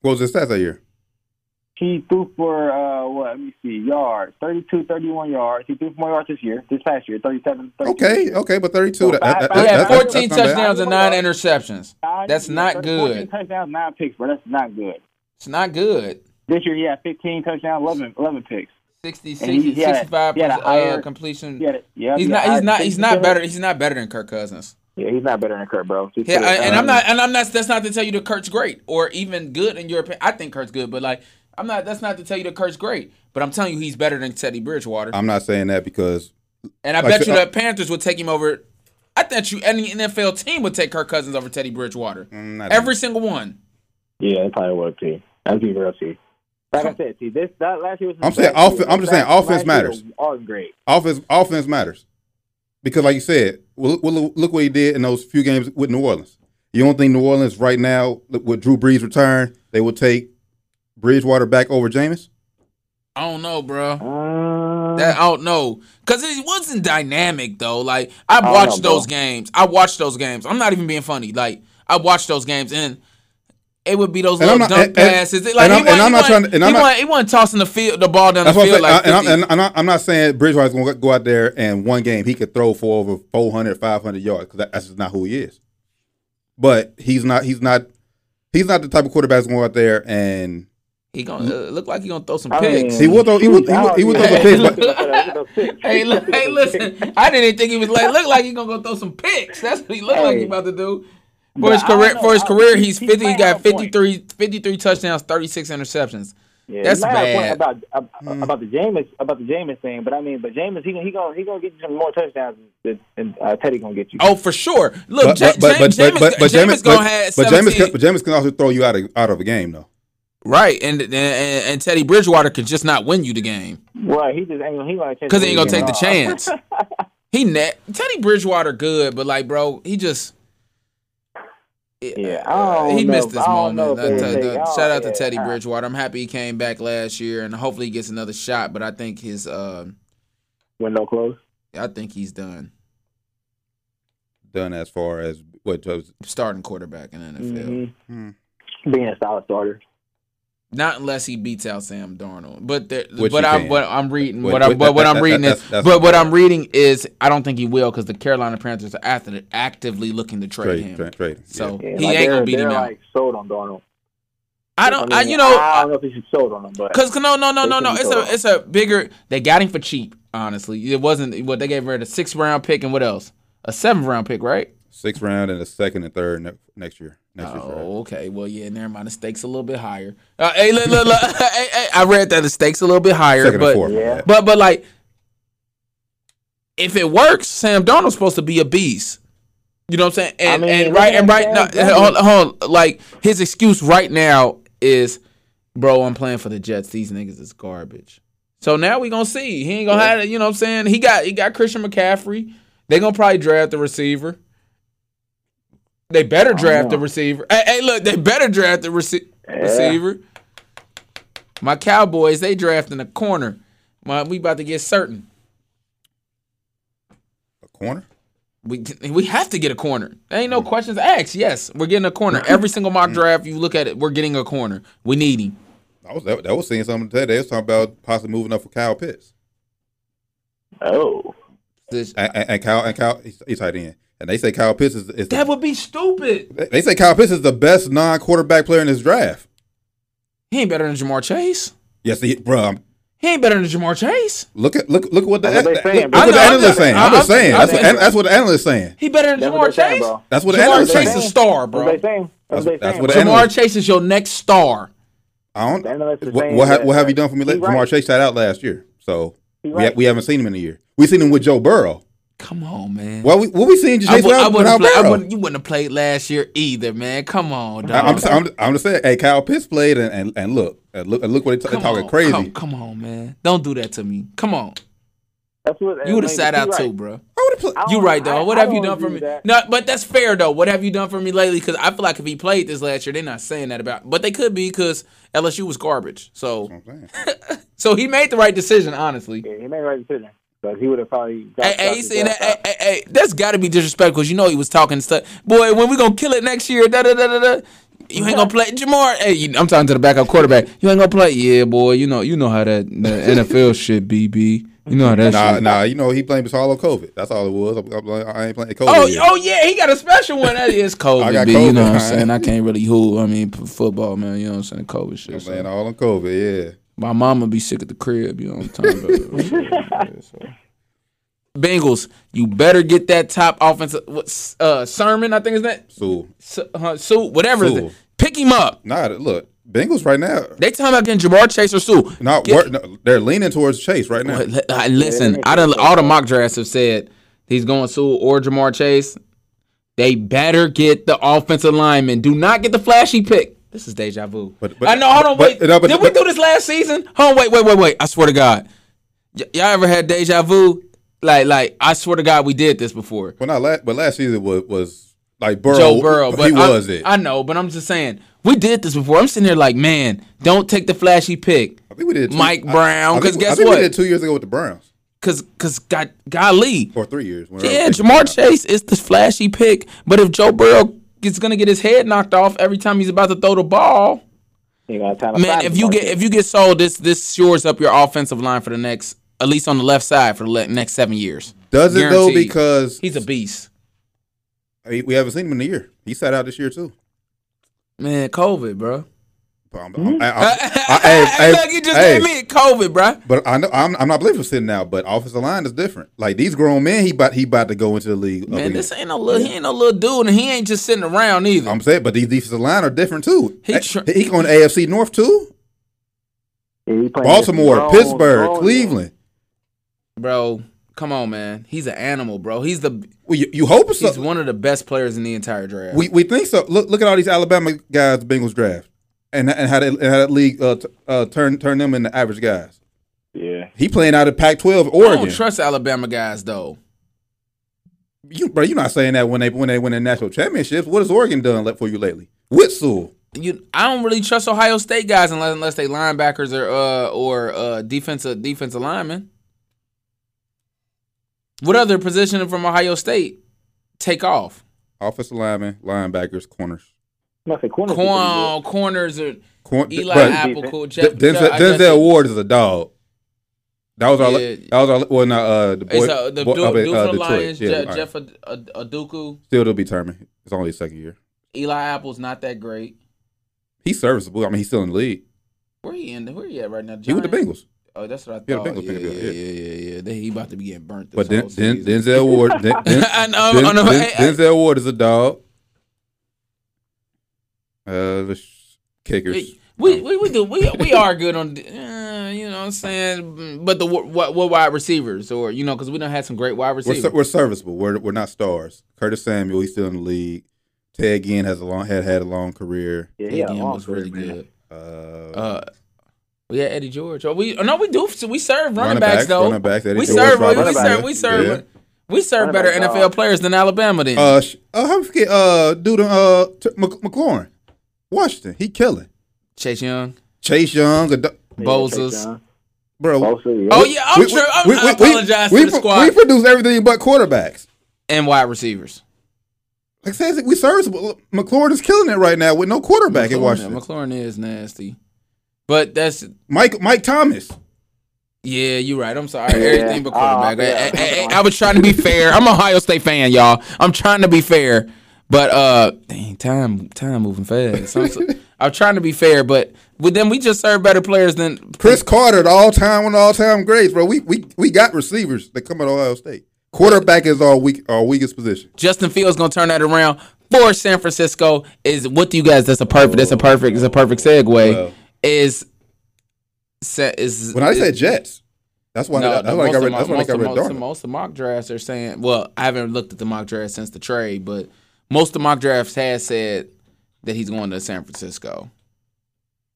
Speaker 4: What was his stats that year?
Speaker 5: He threw for uh what? Let me see, yards, 32, 31 yards. He threw for more yards this year, this past year, 37. 32
Speaker 4: Okay, okay, but 32. that, that, that,
Speaker 3: He had
Speaker 4: that-
Speaker 3: 14
Speaker 4: that's not bad.
Speaker 3: touchdowns and nine interceptions.
Speaker 5: Nine-
Speaker 3: That's
Speaker 5: yeah,
Speaker 3: not
Speaker 5: 14
Speaker 3: good.
Speaker 5: touchdowns, nine picks, bro. That's not good.
Speaker 3: It's not good.
Speaker 5: This year he had 15 touchdowns, 11, 11 picks.
Speaker 3: 60, 60
Speaker 5: he- he
Speaker 3: 65
Speaker 5: he
Speaker 3: uh,
Speaker 5: higher-
Speaker 3: completion.
Speaker 5: He had. Yeah,
Speaker 3: He's
Speaker 5: he
Speaker 3: not.
Speaker 5: had
Speaker 3: He's not. He's not better. He's not better than Kirk Cousins.
Speaker 5: Yeah, he's not better than Kurt, bro. Just
Speaker 3: Yeah, I- and
Speaker 5: um,
Speaker 3: I'm not. And I'm not. That's not to tell you that Kurt's great or even good in your opinion. I think Kurt's good, but like, I'm not. That's not to tell you that Kurt's great. But I'm telling you, he's better than Teddy Bridgewater.
Speaker 4: I'm not saying that because
Speaker 3: and I
Speaker 4: like
Speaker 3: bet
Speaker 4: I
Speaker 3: you
Speaker 4: said,
Speaker 3: the Panthers would take him over. I bet you any NFL team would take Kirk Cousins over Teddy Bridgewater.
Speaker 4: Mm, not
Speaker 3: Every single one.
Speaker 5: Yeah, that's probably would too. T. That's be real T. Like I said, see this that last year was.
Speaker 4: I'm saying
Speaker 5: best
Speaker 4: off- I'm just saying offense
Speaker 5: last year
Speaker 4: matters.
Speaker 5: was All great.
Speaker 4: offense offense matters because, like you said, well, well, look what he did in those few games with New Orleans. You don't think New Orleans right now with Drew Brees return they will take Bridgewater back over Jameis?
Speaker 3: I don't know, bro.
Speaker 5: Uh,
Speaker 3: That I don't know, cause it wasn't dynamic though. Like I
Speaker 5: don't
Speaker 3: watched
Speaker 5: know, bro.
Speaker 3: those games. I watched those games. I'm not even being funny. Like I watched those games, and it would be those
Speaker 4: And
Speaker 3: little
Speaker 4: I'm not-
Speaker 3: dunk
Speaker 4: and- and-
Speaker 3: passes. Like
Speaker 4: and
Speaker 3: he
Speaker 4: I'm-
Speaker 3: wasn't-
Speaker 4: and I'm not
Speaker 3: wasn't-
Speaker 4: trying to- and
Speaker 3: he
Speaker 4: I'm not-
Speaker 3: wasn't- he wasn't tossing the field, the ball down the
Speaker 4: what I'm
Speaker 3: field
Speaker 4: saying.
Speaker 3: like
Speaker 4: I- and, I'm, and I'm not, I'm not saying Bridgewater's going to go out there and one game he could throw for over 400, 500 yards because that, that's just not who he is. But he's not. He's not. He's not the type of quarterback that's going out there and
Speaker 3: He gonna uh, look like he gonna throw some
Speaker 5: I mean,
Speaker 3: picks.
Speaker 4: he will throw. He will. He will, he will throw some
Speaker 3: Hey,
Speaker 4: picks. But, *laughs*
Speaker 3: hey, look, hey, *laughs* listen. I didn't even think he was like look like he gonna go throw some picks. That's what he looked like he about to do. For
Speaker 5: But
Speaker 3: his career,
Speaker 5: know.
Speaker 3: for his
Speaker 5: I-
Speaker 3: career, he's
Speaker 5: he
Speaker 3: fifty. He got
Speaker 5: have
Speaker 3: 53, 53 touchdowns, thirty six interceptions.
Speaker 5: Yeah,
Speaker 3: That's
Speaker 5: you might have a point
Speaker 3: bad.
Speaker 5: about ab- about the Jameis about the Jameis thing, but I mean, but Jameis he gonna he gonna he gonna get you some more touchdowns than, than uh, Teddy gonna get you.
Speaker 3: Oh, for sure. Look,
Speaker 4: but,
Speaker 3: Ja-
Speaker 4: but, but,
Speaker 3: James,
Speaker 4: but, but, but
Speaker 3: James,
Speaker 4: Jameis,
Speaker 3: gonna
Speaker 4: but,
Speaker 3: have
Speaker 4: but Jameis, can, but Jameis can also throw you out of out of a game though.
Speaker 3: Right, and, and and Teddy Bridgewater could just not win you the game
Speaker 5: Right, he just ain't he gonna
Speaker 3: because he ain't gonna take the chance. *laughs* He net Teddy Bridgewater good, but like, bro, he just.
Speaker 5: Yeah, I don't
Speaker 3: he
Speaker 5: know.
Speaker 3: missed this
Speaker 5: I
Speaker 3: moment.
Speaker 5: know
Speaker 3: Uh,
Speaker 5: they-
Speaker 3: t- the-
Speaker 5: I
Speaker 3: shout out to Teddy
Speaker 5: I-
Speaker 3: Bridgewater. I'm happy he came back last year, and hopefully he gets another shot. But I think his, uh,
Speaker 5: Window closed.
Speaker 3: I think he's done
Speaker 4: Done as far as what was
Speaker 3: starting quarterback in the NFL.
Speaker 5: Mhm.
Speaker 4: Hmm.
Speaker 5: Being a solid starter.
Speaker 3: Not unless he beats out Sam Darnold. But there, but I'm what I'm reading.
Speaker 4: Which-
Speaker 3: what I
Speaker 4: which-
Speaker 3: but what
Speaker 4: that-
Speaker 3: I'm
Speaker 4: that-
Speaker 3: reading
Speaker 4: that's-
Speaker 3: is.
Speaker 4: that's
Speaker 3: But what I'm reading is I don't think he will because the Carolina Panthers are after, actively looking to trade,
Speaker 4: trade,
Speaker 3: him.
Speaker 4: trade, trade.
Speaker 3: So
Speaker 5: Yeah,
Speaker 3: he
Speaker 5: like
Speaker 3: ain't gonna beat him
Speaker 5: they're,
Speaker 3: out.
Speaker 5: Like sold on Darnold.
Speaker 3: I don't. I,
Speaker 5: mean,
Speaker 3: you know.
Speaker 5: I don't know if he should sold on him, but
Speaker 3: Cause no no no no no it's a
Speaker 5: out.
Speaker 3: it's a bigger they got him for cheap honestly it wasn't what they gave her a sixth round pick and what else a seventh round pick right
Speaker 4: Sixth round and a second and third ne- next year. Next year's draft.
Speaker 3: oh okay well yeah never mind the stakes a little bit higher uh, hey look look look *laughs* hey, hey, I read that the stakes a little bit higher
Speaker 4: Second
Speaker 3: but
Speaker 4: and
Speaker 5: Yeah.
Speaker 3: but but like if it works Sam Darnold's supposed to be a beast you know what I'm saying and
Speaker 5: I mean,
Speaker 3: and right and right now
Speaker 5: Sam
Speaker 3: hold, hold like his excuse right now is bro I'm playing for the Jets these niggas is garbage so now we gonna see. He ain't gonna have it. You know what I'm saying? He got he got Christian McCaffrey. They gonna probably draft the receiver. They better draft the receiver. Hey, hey, look, they better draft the rece-
Speaker 5: Yeah.
Speaker 3: receiver. My Cowboys, they drafting a corner. My, we about to get certain.
Speaker 4: A corner.
Speaker 3: We we have to get a corner. There ain't no questions asked. Yes, we're getting a corner. Every single mock mm. draft you look at it, we're getting a corner. We need him.
Speaker 4: I was that, that was seeing something today. They was talking about possibly moving up for Kyle Pitts
Speaker 5: oh,
Speaker 3: This-
Speaker 4: and, and, and Kyle and Kyle he's, he's tight end. And they say Kyle Pitts is, is
Speaker 3: that
Speaker 4: the,
Speaker 3: would be stupid.
Speaker 4: they say Kyle Pitts is the best non-quarterback player in this draft.
Speaker 3: He ain't better than Ja'Marr Chase.
Speaker 4: Yes, he, bro. I'm-
Speaker 3: He ain't better than Ja'Marr Chase.
Speaker 4: Look at look look what the
Speaker 5: That's what they
Speaker 4: look, look
Speaker 5: bro.
Speaker 4: what the analyst
Speaker 3: I'm-
Speaker 4: saying. I'm
Speaker 3: I'm-
Speaker 4: just saying.
Speaker 3: I'm-
Speaker 4: That's what
Speaker 3: I'm-
Speaker 4: that's what the analyst is saying.
Speaker 3: He better than
Speaker 5: that's
Speaker 3: Ja'Marr
Speaker 5: what they're saying,
Speaker 3: Chase.
Speaker 4: That's what the
Speaker 3: Ja'Marr
Speaker 4: analyst
Speaker 3: Chase
Speaker 4: saying.
Speaker 3: is a star,
Speaker 5: That's what
Speaker 3: bro.
Speaker 5: they saying. That's,
Speaker 4: That's-
Speaker 5: what
Speaker 4: that's
Speaker 5: saying,
Speaker 4: what
Speaker 3: Ja'Marr
Speaker 4: analyst-
Speaker 3: Chase is your next star.
Speaker 4: I don't.
Speaker 5: The
Speaker 4: What, what, ha- what have you done for me?
Speaker 5: he
Speaker 4: lately?
Speaker 5: right.
Speaker 4: Ja'Marr Chase sat out last year, so
Speaker 5: He
Speaker 4: we,
Speaker 5: right.
Speaker 4: ha- we haven't seen him in a year. We seen him with Joe Burrow.
Speaker 3: Come on, man.
Speaker 4: Well, we what we seen Chase
Speaker 3: I, would, I
Speaker 4: without,
Speaker 3: wouldn't play, I wouldn't, you wouldn't have played last year either, man. Come on,
Speaker 4: I-
Speaker 3: dog.
Speaker 4: I'm, just, I'm, I'm just saying. Hey, Kyle Pitts played, and, and, and look, and look, and look what they
Speaker 3: come
Speaker 4: are talking
Speaker 3: on,
Speaker 4: crazy.
Speaker 3: Come, come on, man. Don't do that to me. Come on.
Speaker 5: That's what
Speaker 3: You would have sat out
Speaker 5: right.
Speaker 3: too, bro.
Speaker 4: I would have played.
Speaker 3: You
Speaker 5: don't-
Speaker 3: right, though. What
Speaker 5: I
Speaker 3: have you
Speaker 5: don't
Speaker 3: done for
Speaker 5: agree
Speaker 3: me?
Speaker 5: that.
Speaker 3: No, but that's fair though. What have you done for me lately? Because I feel like if he played this last year, they're not saying that about. But they could be because LSU was garbage. So,
Speaker 4: I'm *laughs*
Speaker 3: so he made the right decision, honestly.
Speaker 5: Yeah, he made the right decision. But he would have probably.
Speaker 3: Hey,
Speaker 5: dropped-
Speaker 3: hey,
Speaker 5: dropped
Speaker 3: you that, hey, hey, hey, that's got to be disrespectful because you know he was talking stuff. Boy, when we gonna kill it next year? Da da da da da. You ain't gonna play Ja'Marr. Hey, you- I'm talking to the backup quarterback. You ain't gonna play. Yeah, boy. You know, you know how that the *laughs* NFL shit, BB. You know how that
Speaker 4: Nah,
Speaker 3: shit.
Speaker 4: nah, you know he blamed his all on COVID. That's all it was. I'm, I'm I ain't playing COVID.
Speaker 3: Oh,
Speaker 4: yet.
Speaker 3: oh yeah, he got a special one. That is *laughs* COVID.
Speaker 4: I got
Speaker 3: B, You know what I'm saying? I can't really hoop. I mean, football, man. You know what I'm saying? COVID shit.
Speaker 4: I'm
Speaker 3: so.
Speaker 4: playing all on COVID. Yeah.
Speaker 3: My mama be sick at the crib. You know what I'm talking about? *laughs* Yeah, so. Bengals, you better get that top offensive. What's uh Sermon? I think is that
Speaker 4: So
Speaker 3: Su- uh, Sue, whatever.
Speaker 4: Sewell.
Speaker 3: Pick him up.
Speaker 4: nah, look, Bengals right now.
Speaker 3: They talking about getting Ja'Marr Chase or Sue.
Speaker 4: Not
Speaker 3: Get-
Speaker 4: no, they're leaning towards Chase right now.
Speaker 3: But I- listen, I done all the mock drafts have said he's going Sue or Ja'Marr Chase. They better get the offensive lineman. Do not get the flashy pick. This is deja vu.
Speaker 4: But- but-
Speaker 3: I know. Hold on,
Speaker 4: but-
Speaker 3: wait.
Speaker 4: no, but-
Speaker 3: Did we do this last season? Hold on, wait, wait, wait, wait. I swear to God, Y- y'all ever had deja vu? Like, like I swear to God, we did this before.
Speaker 4: Well, not last, but last season was was like Burrow.
Speaker 3: Joe Burrow, but
Speaker 4: he
Speaker 3: I,
Speaker 4: was it.
Speaker 3: I know, but I'm just saying we did this before. I'm sitting here like, man, don't take the flashy pick.
Speaker 4: I think we did. Two,
Speaker 3: Mike Brown,
Speaker 4: because
Speaker 3: guess
Speaker 4: I think
Speaker 3: what?
Speaker 4: We did two years ago with the Browns
Speaker 3: Cause, cause, God, golly,
Speaker 4: or three years.
Speaker 3: Yeah, Ja'Marr Chase is the flashy pick, but if Joe Burrow is gonna get his head knocked off every time he's about to throw the ball,
Speaker 5: You got time to
Speaker 3: man, if you get if you get sold, this this shores up your offensive line for the next, at least on the left side for the le- next seven years.
Speaker 4: Does it though? Because
Speaker 3: He's a beast,
Speaker 4: we haven't seen him in a year. He sat out this year too.
Speaker 3: man. COVID, bro.
Speaker 4: But I'm? I'm- mm-hmm. *laughs* I- I- I- hey,
Speaker 3: Look, you just
Speaker 4: hey,
Speaker 3: gave me COVID, bro.
Speaker 4: But I know I'm, I'm not blaming for sitting out. But offensive line is different. Like these grown men, he about he about to go into the league.
Speaker 3: Man,
Speaker 4: again.
Speaker 3: this ain't no little. He ain't no little dude, and he ain't just sitting around either.
Speaker 4: I'm saying, but these defensive line are different too.
Speaker 3: He
Speaker 4: He,
Speaker 3: tr-
Speaker 4: he going to AFC North too.
Speaker 5: Yeah,
Speaker 4: Baltimore,
Speaker 5: grown-
Speaker 4: Pittsburgh,
Speaker 5: grown-
Speaker 4: Cleveland.
Speaker 3: bro, come on, man. He's an animal, bro. He's the
Speaker 4: Well, you, you hope so.
Speaker 3: he's one of the best players in the entire draft.
Speaker 4: We we think so. Look look at all these Alabama guys the Bengals draft, and and how that and how that league uh, t- uh, turn turn them into average guys.
Speaker 5: Yeah.
Speaker 4: He playing out of Pac-12 Oregon.
Speaker 3: I don't trust Alabama guys though.
Speaker 4: you, bro, you're not saying that when they when they win their national championships. What has Oregon done for you lately? Witzel.
Speaker 3: You, I don't really trust Ohio State guys unless unless they linebackers or uh or uh defensive defensive linemen. What other position from Ohio State take off?
Speaker 4: offensive linemen, linebackers, corners.
Speaker 5: I'm about to say corners are
Speaker 3: Corn, corners or
Speaker 4: Cor-
Speaker 3: Eli
Speaker 4: but
Speaker 3: Apple, cool. Jeff,
Speaker 4: Denzel,
Speaker 3: I
Speaker 4: Denzel
Speaker 3: it-
Speaker 4: Ward is a dog. That was our.
Speaker 3: Yeah.
Speaker 4: That was our. Well, not uh, the boy.
Speaker 3: It's uh, the
Speaker 4: boy-
Speaker 3: dude,
Speaker 4: I mean, uh,
Speaker 3: the
Speaker 4: Detroit.
Speaker 3: Lions,
Speaker 4: Yeah,
Speaker 3: Je-
Speaker 4: all right.
Speaker 3: Jeff Ad- Ad- Aduku.
Speaker 4: Still to be determined. It's only his second year.
Speaker 3: Eli Apple's not that great.
Speaker 4: He's serviceable. I mean, he's still in the league.
Speaker 3: Where he in? Where he at right now?
Speaker 4: He with the Bengals.
Speaker 3: Oh, that's what I
Speaker 4: Yeah, the
Speaker 3: thought.
Speaker 4: Bengals
Speaker 3: Yeah, yeah, yeah,
Speaker 4: yeah.
Speaker 3: yeah, yeah. They- He about to be getting burnt. This
Speaker 4: But Den,
Speaker 3: whole
Speaker 4: Den,
Speaker 3: season.
Speaker 4: Denzel Ward. Den, Den, *laughs*
Speaker 3: I know,
Speaker 4: Den-
Speaker 3: I know.
Speaker 4: Den-
Speaker 3: Hey, hey.
Speaker 4: Denzel Ward is a dog. Uh, the sh- kickers.
Speaker 3: We, we, we, we do we we *laughs* are good on uh, you know what I'm saying but the what what wide receivers or you know because we don't have some great wide
Speaker 4: We're,
Speaker 3: receivers
Speaker 4: we're serviceable. We're we're not stars. Curtis Samuel, he's still in the league. Ted Ginn has a long had had a long career.
Speaker 5: Yeah, he had a
Speaker 3: was really
Speaker 5: man.
Speaker 3: good
Speaker 4: Uh,
Speaker 3: uh we had Eddie George oh we oh, no we do so we serve running,
Speaker 4: Running
Speaker 3: backs,
Speaker 4: backs,
Speaker 3: though
Speaker 4: running backs, Eddie
Speaker 3: we
Speaker 4: George,
Speaker 3: serve we,
Speaker 4: Robert
Speaker 3: we serve we serve
Speaker 4: Yeah.
Speaker 3: we serve
Speaker 5: Running
Speaker 3: better NFL players than Alabama did
Speaker 4: uh, sh- uh, how forget uh, dude, uh, T- McLaurin, Washington, he killing.
Speaker 3: Chase Young
Speaker 4: Chase Young, a do-
Speaker 5: Yeah,
Speaker 3: Bosa's.
Speaker 5: Chase Young.
Speaker 4: bro.
Speaker 5: Bosa, yeah.
Speaker 3: oh yeah I'm
Speaker 4: we-
Speaker 3: sure I,
Speaker 4: we-
Speaker 3: I
Speaker 4: we-
Speaker 3: apologize
Speaker 4: we,
Speaker 3: to the squad
Speaker 4: We produce everything but quarterbacks.
Speaker 3: and wide receivers
Speaker 4: Like I said, we serviceable. McLaurin is killing it right now with no quarterback in Washington.
Speaker 3: McLaurin is nasty but that's
Speaker 4: Mike Mike Thomas.
Speaker 3: Yeah, you're right. I'm sorry.
Speaker 5: Yeah.
Speaker 3: Everything but quarterback.
Speaker 5: Oh, yeah.
Speaker 3: Hey, hey, hey, I *laughs* was trying to be fair. I'm a Ohio State fan, y'all. I'm trying to be fair, but uh, dang, time time moving fast. I'm, so, *laughs* I'm trying to be fair, but with them, we just serve better players than
Speaker 4: Cris Carter, the all time one all time greats, bro. We we we got receivers that come at Ohio State. Quarterback is our weak our weakest position.
Speaker 3: Justin Fields gonna turn that around for San Francisco. Is what do you guys? That's a perfect. That's a perfect. It's a perfect segue.
Speaker 4: Well.
Speaker 3: is se- is
Speaker 4: When I
Speaker 3: is-
Speaker 4: said Jets, that's why
Speaker 3: No,
Speaker 4: that's
Speaker 3: the
Speaker 4: why I
Speaker 3: most
Speaker 4: got
Speaker 3: of
Speaker 4: rid. That's why I
Speaker 3: most
Speaker 4: got rid
Speaker 3: most
Speaker 4: of
Speaker 3: of most of mock drafts are saying. Well, I haven't looked at the mock drafts since the trade, but most of the mock drafts has said that he's going to San Francisco.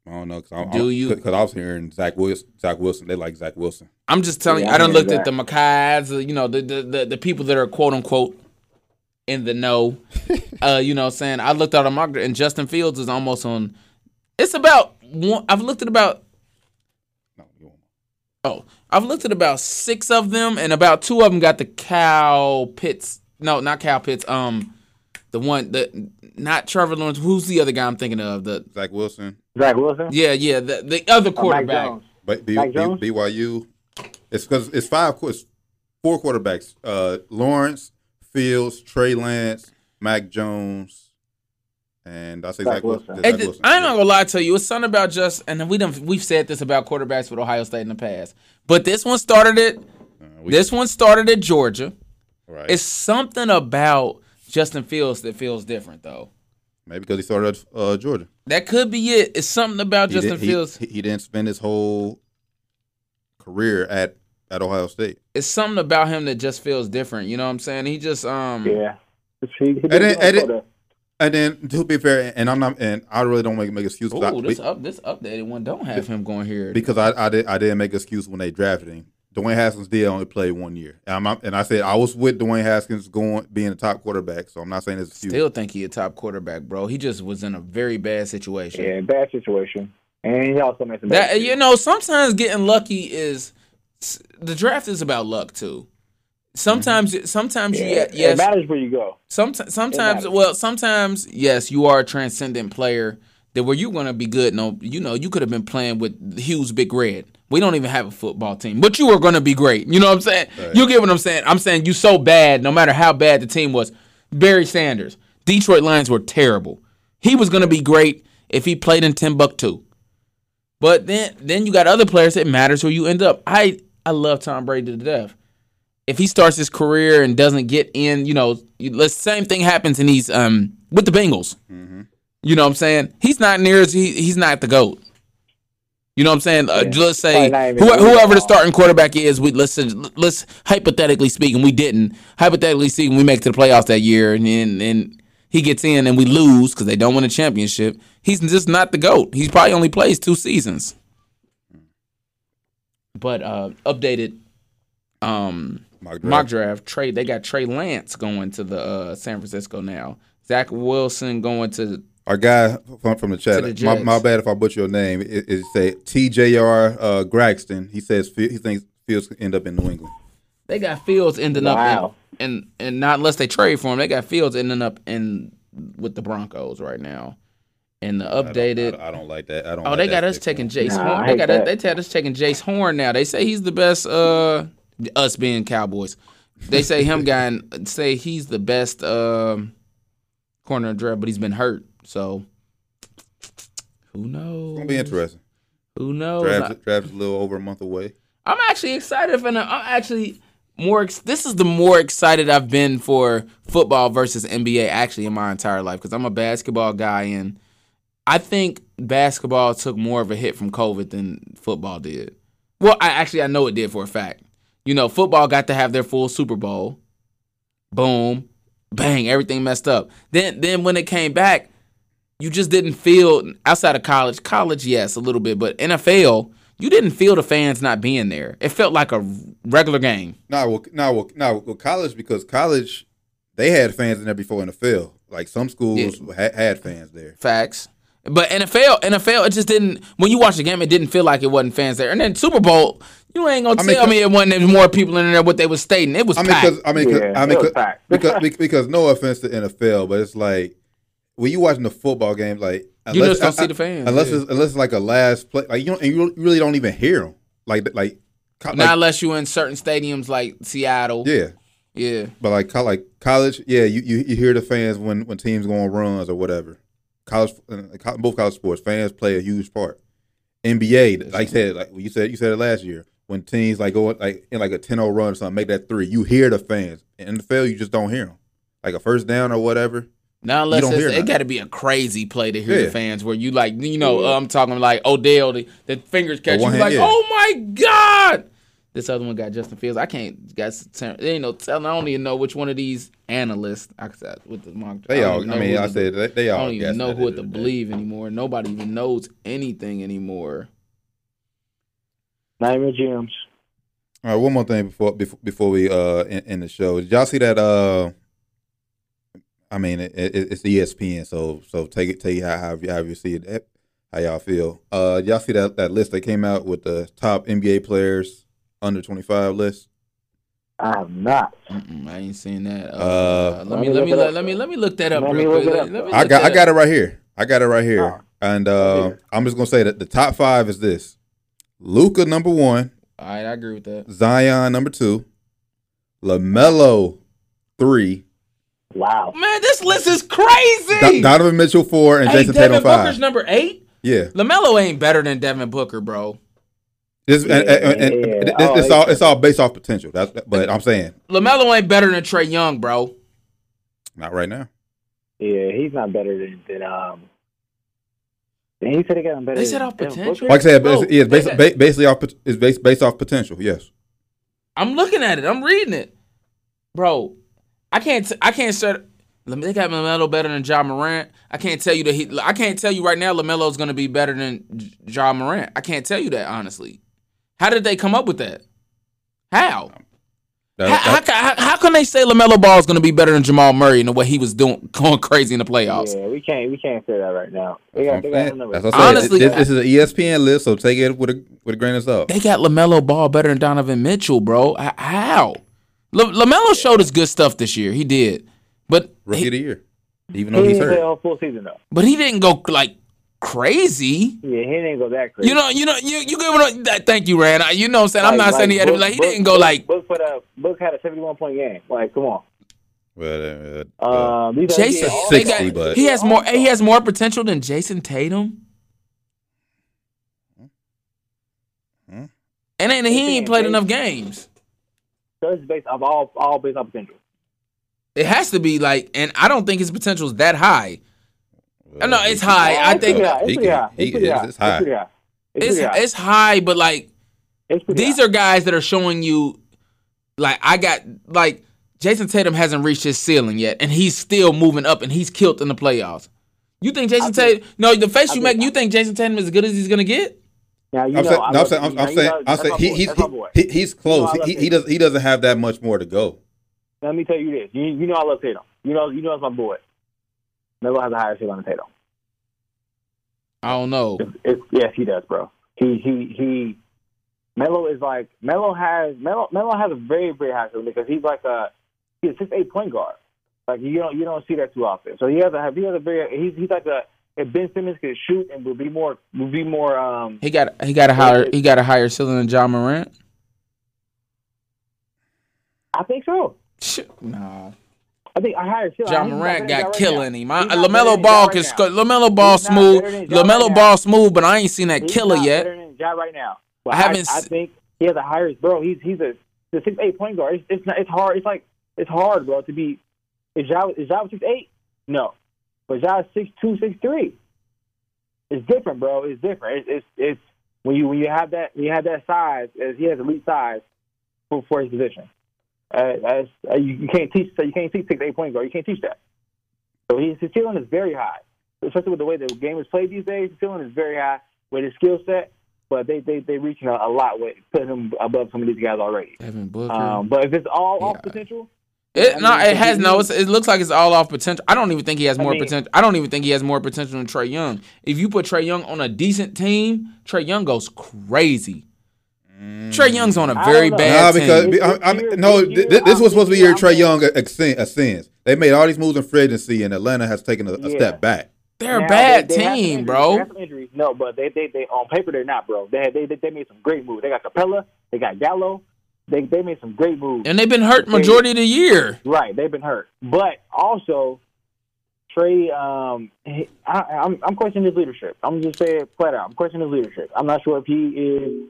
Speaker 4: I don't know. Cause I,
Speaker 3: Do you-
Speaker 4: Because I was hearing Zach Wilson. Zach Wilson. They like Zach Wilson.
Speaker 3: I'm just telling
Speaker 5: Yeah,
Speaker 3: you, I don't
Speaker 5: I
Speaker 3: looked
Speaker 5: hear
Speaker 3: at the Mackays, uh, you know, the, the the the people that are quote unquote in the know. *laughs* uh, you know, what I'm saying I looked at a mock draft, and Justin Fields is almost on. It's about one. I've looked at about
Speaker 4: No, you.
Speaker 3: Oh, I've looked at about six of them, and about two of them got the cow pits. No, not cow pits. Um, the one the not Trevor Lawrence. Who's the other guy I'm thinking of? The
Speaker 4: Zach Wilson,
Speaker 5: Zach Wilson.
Speaker 3: yeah, yeah, the the other
Speaker 5: Or Mac
Speaker 3: quarterback.
Speaker 5: Jones.
Speaker 4: but B,
Speaker 5: Mac
Speaker 4: B,
Speaker 5: Jones?
Speaker 4: BYU. It's because it's five, qu- it's four quarterbacks: uh, Lawrence, Fields, Trey Lance, Mac Jones, and I say
Speaker 5: Zach
Speaker 4: Zach, Wilson.
Speaker 5: Wilson.
Speaker 4: Zach
Speaker 3: It-
Speaker 4: Wilson.
Speaker 3: I'm not gonna lie to you. It's something about just, and we done we've said this about quarterbacks with Ohio State in the past, but this one started it.
Speaker 4: Uh, we-
Speaker 3: This one started at Georgia.
Speaker 4: right.
Speaker 3: It's something about Justin Fields that feels different, though.
Speaker 4: Maybe because he started at uh, Georgia.
Speaker 3: That could be it. It's something about
Speaker 4: He
Speaker 3: Justin
Speaker 4: didn't-
Speaker 3: Fields.
Speaker 4: He, he didn't spend his whole career at at Ohio State.
Speaker 3: It's something about him that just feels different. You know what I'm saying? He just um.
Speaker 5: Yeah. He, he
Speaker 4: And then- and
Speaker 5: go.
Speaker 4: And then to be fair, and I'm not, and I really don't make make excuses. I-
Speaker 3: Ooh, this up this updated one don't have him going here.
Speaker 4: because I, I did I didn't make excuse when they drafted him. Dwayne Haskins did only play one year, and, I'm and I said I was with Dwayne Haskins going being a top quarterback. So I'm not saying it's excuse.
Speaker 3: Still think he a top quarterback, bro. He just was in a very bad situation.
Speaker 5: Yeah, bad situation. And he also made some bad
Speaker 3: That you know, sometimes getting lucky is the draft is about luck too. Sometimes, mm-hmm. sometimes
Speaker 5: yeah,
Speaker 3: you
Speaker 5: It
Speaker 3: yes,
Speaker 5: matters where you go.
Speaker 3: sometimes, sometimes, well, sometimes yes, you are a transcendent player. That where you're gonna be good. No, you know, you could have been playing with Hughes Big Red. We don't even have a football team, but you were gonna be great. You know what I'm saying? You get what I'm saying? I'm saying you so bad, no matter how bad the team was. Barry Sanders, Detroit Lions were terrible. He was gonna be great if he played in Timbuktu. But then then you got other players It matters where you end up. I I love Tom Brady to death. If he starts his career and doesn't get in, you know, the same thing happens and he's um with the Bengals. You know what I'm saying? He's not near as he, he's not the goat. You know what I'm saying? Uh, let's say
Speaker 5: Probably not even
Speaker 3: who, whoever the starting quarterback is, we let's let's hypothetically speaking, we didn't. Hypothetically speaking, we make it to the playoffs that year, and and, and he gets in, and we lose because they don't win a championship. He's just not the goat. He probably only plays two seasons. But uh, updated um,
Speaker 4: Mock draft.
Speaker 3: mock draft. Trey, they got Trey Lance going to the uh, San Francisco now. Zach Wilson going to
Speaker 4: Our guy from, from the chat.
Speaker 3: The
Speaker 4: my, my bad if I butcher your name. It, it say T.J.R. Uh, Graxton. He says he thinks Fields could end up in New England.
Speaker 3: They got Fields ending
Speaker 5: Wow.
Speaker 3: up in, and and not unless they trade for him. They got Fields ending up in with the Broncos right now. And the
Speaker 4: I don't-
Speaker 3: updated.
Speaker 4: I don't, I don't like that. I don't.
Speaker 3: oh,
Speaker 4: like
Speaker 3: they got us
Speaker 4: pick.
Speaker 3: taking Jaycee
Speaker 5: Nah,
Speaker 3: Horn. They got
Speaker 5: that.
Speaker 3: us, they had us taking Jaycee Horn now. They say he's the best. Uh, us being Cowboys, they say him *laughs* guy say he's the best um corner of draft, but he's been hurt. So who knows?
Speaker 4: It's gonna be interesting.
Speaker 3: Who knows?
Speaker 4: Draft, draft is a little over a month away.
Speaker 3: I'm actually excited for. I'm actually more. This is the more excited I've been for football versus NBA actually in my entire life because I'm a basketball guy and I think basketball took more of a hit from COVID than football did. Well, I actually I know it did for a fact. You know, football got to have their full Super Bowl. Boom, bang, everything messed up. Then then when it came back, you just didn't feel outside of college. College, yes, a little bit, but NFL, you didn't feel the fans not being there. It felt like a regular game.
Speaker 4: No, well, no, well, no, well, college because college they had fans in there before NFL. Like some schools ha- had fans there.
Speaker 3: Facts. But NFL, NFL, it just didn't. When you watch the game, it didn't feel like it wasn't fans there. And then Super Bowl, you ain't gonna
Speaker 4: I mean,
Speaker 3: tell me it wasn't there was more people in there. What they was stating, it was
Speaker 4: I mean,
Speaker 3: packed.
Speaker 4: because I mean, 'cause-
Speaker 5: Yeah,
Speaker 4: I mean,
Speaker 5: was
Speaker 4: 'cause-
Speaker 5: packed.
Speaker 4: because because because no offense to NFL, but it's like when you watching the football game, like
Speaker 3: You just don't see the fans,
Speaker 4: unless
Speaker 3: yeah.
Speaker 4: it's unless it's like a last play, like you don't and you really don't even hear them, like like,
Speaker 3: Not
Speaker 4: like
Speaker 3: unless you in certain stadiums like Seattle.
Speaker 4: yeah.
Speaker 3: yeah.
Speaker 4: But like like college, yeah, you, you, you hear the fans when when teams go on runs or whatever. College, uh, both college sports, fans play a huge part. NBA, like I said, like you said, you said it last year when teams like go like in like a 10-0 run or something, make that three, you hear the fans. In the NFL, you just don't hear them. Like a first down or whatever.
Speaker 3: Not unless
Speaker 4: don't hear
Speaker 3: it got to be a crazy play to hear
Speaker 4: Yeah.
Speaker 3: the fans where you like, you know, uh, I'm talking like Odell, the, the fingers catch you
Speaker 4: one
Speaker 3: like,
Speaker 4: yeah.
Speaker 3: oh my god. This other one got Justin Fields. I can't. Guys, there ain't no telling. I don't even know which one of these analysts. I said with the mock.
Speaker 4: They
Speaker 3: don't
Speaker 4: all.
Speaker 3: even
Speaker 4: I mean, I
Speaker 3: to-
Speaker 4: said they, they
Speaker 3: I don't even know
Speaker 4: at
Speaker 3: who to
Speaker 4: of the
Speaker 3: believe anymore. Nobody even knows anything anymore.
Speaker 5: Not even gyms.
Speaker 4: All right, one more thing before before, before we uh end, end the show. Did y'all see that? Uh, I mean, it, it, it's ESPN, so so take it take it how how you, how you see it, how y'all feel. Uh, y'all see that that list that came out with the top NBA players under twenty five list.
Speaker 5: I have not.
Speaker 3: Mm-mm, I ain't seen that. Uh,
Speaker 4: Uh,
Speaker 3: let me let me let, let me let me look that up
Speaker 5: Let me
Speaker 3: real
Speaker 5: look
Speaker 3: quick.
Speaker 5: it up.
Speaker 3: let me
Speaker 4: I got I got it right here. I got it right here.
Speaker 5: Oh.
Speaker 4: And uh,
Speaker 5: Okay.
Speaker 4: I'm just gonna say that the top five is this: Luka number one,
Speaker 3: All right, I agree with that.
Speaker 4: Zion number two, Lamelo three,
Speaker 5: Wow.
Speaker 3: Man, this list is crazy.
Speaker 4: Do- Donovan Mitchell four, and
Speaker 3: hey,
Speaker 4: Jayson
Speaker 3: Devin
Speaker 4: Tatum five.
Speaker 3: Booker's number eight.
Speaker 4: yeah,
Speaker 3: Lamelo ain't better than Devin Booker, bro.
Speaker 4: this and, and, and- and
Speaker 5: Yeah,
Speaker 4: this-
Speaker 5: yeah.
Speaker 4: it's
Speaker 5: Oh,
Speaker 4: all it's all based off potential. That's but I'm saying
Speaker 3: Lamelo ain't better than Trae Young, bro.
Speaker 4: not right now.
Speaker 5: Yeah, he's not better than, than um. He said they got him better.
Speaker 3: They said off potential?
Speaker 4: Like I said,
Speaker 3: Bro,
Speaker 4: it's, yeah, it's based,
Speaker 3: got-
Speaker 4: basically off pot- it's based based off potential. Yes.
Speaker 3: I'm looking at it. I'm reading it, bro. I can't. T- I can't start. Let me they got Lamelo better than Ja Morant. I can't tell you that he. I can't tell you right now Lamelo Lamelo's going to be better than Ja Morant. I can't tell you that honestly. How did they come up with that? How?
Speaker 4: That-
Speaker 3: How, how, how, how can they say Lamelo Ball is going to be better than Jamal Murray in the way he was doing, *laughs* going crazy in the playoffs?
Speaker 5: Yeah, we can't we can't say that right now. They got they
Speaker 4: I'm
Speaker 5: got
Speaker 4: saying.
Speaker 5: him number.
Speaker 4: That's what I'm.
Speaker 3: Honestly,
Speaker 4: this, this is an ESPN list, so take it with a with a grain of salt.
Speaker 3: They got Lamelo Ball better than Donovan Mitchell, bro. How? La- Lamelo showed us good stuff this year. He did, but
Speaker 4: Rookie
Speaker 3: he,
Speaker 4: of the year, even
Speaker 5: He
Speaker 4: though he's
Speaker 5: didn't play
Speaker 4: hurt.
Speaker 5: a full season though.
Speaker 3: but he didn't go like crazy.
Speaker 5: Yeah, he didn't go that crazy.
Speaker 3: You know, you know, you you give it. A, that, thank you, Rand. I- You know, what I'm saying I'm
Speaker 5: Like-
Speaker 3: not saying he
Speaker 5: like
Speaker 3: had to be
Speaker 5: Book-
Speaker 3: like he
Speaker 5: Book-
Speaker 3: didn't go like
Speaker 5: Book put a Book had a 71 point game. Like, come on.
Speaker 4: Well, uh, uh,
Speaker 5: Um, these
Speaker 3: Jayson.
Speaker 4: 60,
Speaker 3: got-
Speaker 4: but-
Speaker 3: he has more. He has more potential than Jayson Tatum.
Speaker 4: Hmm.
Speaker 3: And then he ain't played enough games.
Speaker 5: So it's based off all all based off potential.
Speaker 3: It has to be like, and I don't think his potential is that high.
Speaker 4: well,
Speaker 3: no, it's
Speaker 4: he-
Speaker 3: high. I think
Speaker 5: pretty high. It's
Speaker 4: can-
Speaker 5: high.
Speaker 4: he-
Speaker 5: It's
Speaker 4: it's-
Speaker 5: high.
Speaker 4: it's high.
Speaker 5: It's high. It's
Speaker 3: It's
Speaker 5: high.
Speaker 3: it's high, but like these
Speaker 5: high.
Speaker 3: are guys that are showing you, like I got like Jayson Tatum hasn't reached his ceiling yet, and he's still moving up, and he's killed in the playoffs. You think
Speaker 5: Jayson think-
Speaker 3: Tatum? No, the face
Speaker 5: I
Speaker 3: you
Speaker 5: think-
Speaker 3: make, you think Jayson Tatum is as good as he's gonna get?
Speaker 5: Now, you
Speaker 4: I'm
Speaker 5: know,
Speaker 4: saying,
Speaker 5: I
Speaker 4: no, I'm saying, I'm,
Speaker 5: you
Speaker 4: I'm saying,
Speaker 5: know,
Speaker 4: I'm saying, he, he's he, he, he's close.
Speaker 5: You know,
Speaker 4: he, he, he
Speaker 5: Tatum.
Speaker 4: does he doesn't have that much more to go.
Speaker 5: Let me tell you this. You, you know I love Tatum. You know you know it's my boy. Melo has a higher ceiling than Tatum.
Speaker 3: I don't know.
Speaker 5: It's, it's, yes, he does, bro. He he he. Melo is like Melo has Melo Melo has a very very high ceiling because he's like a he's a six eight point guard. Like you don't you don't see that too often. So he has a he has a very he's he's like a if Ben Simmons could shoot and would be more would be more um
Speaker 3: He got he got a higher he got a higher ceiling than Ja Morant.
Speaker 5: I think so.
Speaker 3: Nah,
Speaker 5: I think I higher ceiling. Ja
Speaker 3: Morant got
Speaker 5: right
Speaker 3: killing
Speaker 5: now.
Speaker 3: him. I, Lamelo Ball can
Speaker 5: right
Speaker 3: sc- Lamelo Ball smooth.
Speaker 5: better than Ja
Speaker 3: Lamelo
Speaker 5: right
Speaker 3: Ball smooth, but I ain't seen that
Speaker 5: He's
Speaker 3: killer yet.
Speaker 5: Right now.
Speaker 3: I haven't
Speaker 5: I, think he has a higher bro. He's he's a the six eight point guard. It's, it's not. It's hard. It's like it's hard, bro, to be. Is Ja is Ja six eight? No, but Ja six two six three. It's different, bro. It's different. It's it's, it's when you when you have that when you have that size as he has elite size for, for his position. Uh, as uh, you, you can't teach so you can't teach six eight point guard. You can't teach that. So his, his ceiling is very high, especially with the way the game is played these days. His ceiling is very high with his skill set, but they they they reaching a, a lot with putting him above some of these guys already.
Speaker 3: Devin Booker.
Speaker 5: Um, but if it's all off potential,
Speaker 3: It
Speaker 5: I
Speaker 3: no,
Speaker 5: mean,
Speaker 3: it has no. It's, it looks like it's all off potential. I don't even think he has
Speaker 5: I
Speaker 3: more
Speaker 5: mean-
Speaker 3: potential. I don't even think he has more potential than Trae Young. If you put Trae Young on a decent team, Trae Young goes crazy. Mm. Trae Young's on a very bad
Speaker 4: Nah, because
Speaker 5: This-
Speaker 4: I, I,
Speaker 5: this
Speaker 4: no,
Speaker 5: this
Speaker 4: th- this was supposed to be
Speaker 5: I'm-
Speaker 4: your
Speaker 5: Trae
Speaker 4: Young ascends. They made all these moves in free agency, and Atlanta has taken a, a
Speaker 5: Yeah.
Speaker 4: step back.
Speaker 3: They're a bad
Speaker 5: they- they
Speaker 3: team,
Speaker 5: injuries. They
Speaker 3: bro.
Speaker 5: have some injuries. No, but they, they, they on paper they're not, bro. They, they, they, they made some great moves. They got Capela. They got Gallo. They, they made some great moves.
Speaker 3: And they've been hurt majority of the year.
Speaker 5: Right, they've been hurt. But also, Trae, um, he, I, I'm, I'm questioning his leadership. I'm just saying flat out. I'm questioning his leadership. I'm not sure if he is.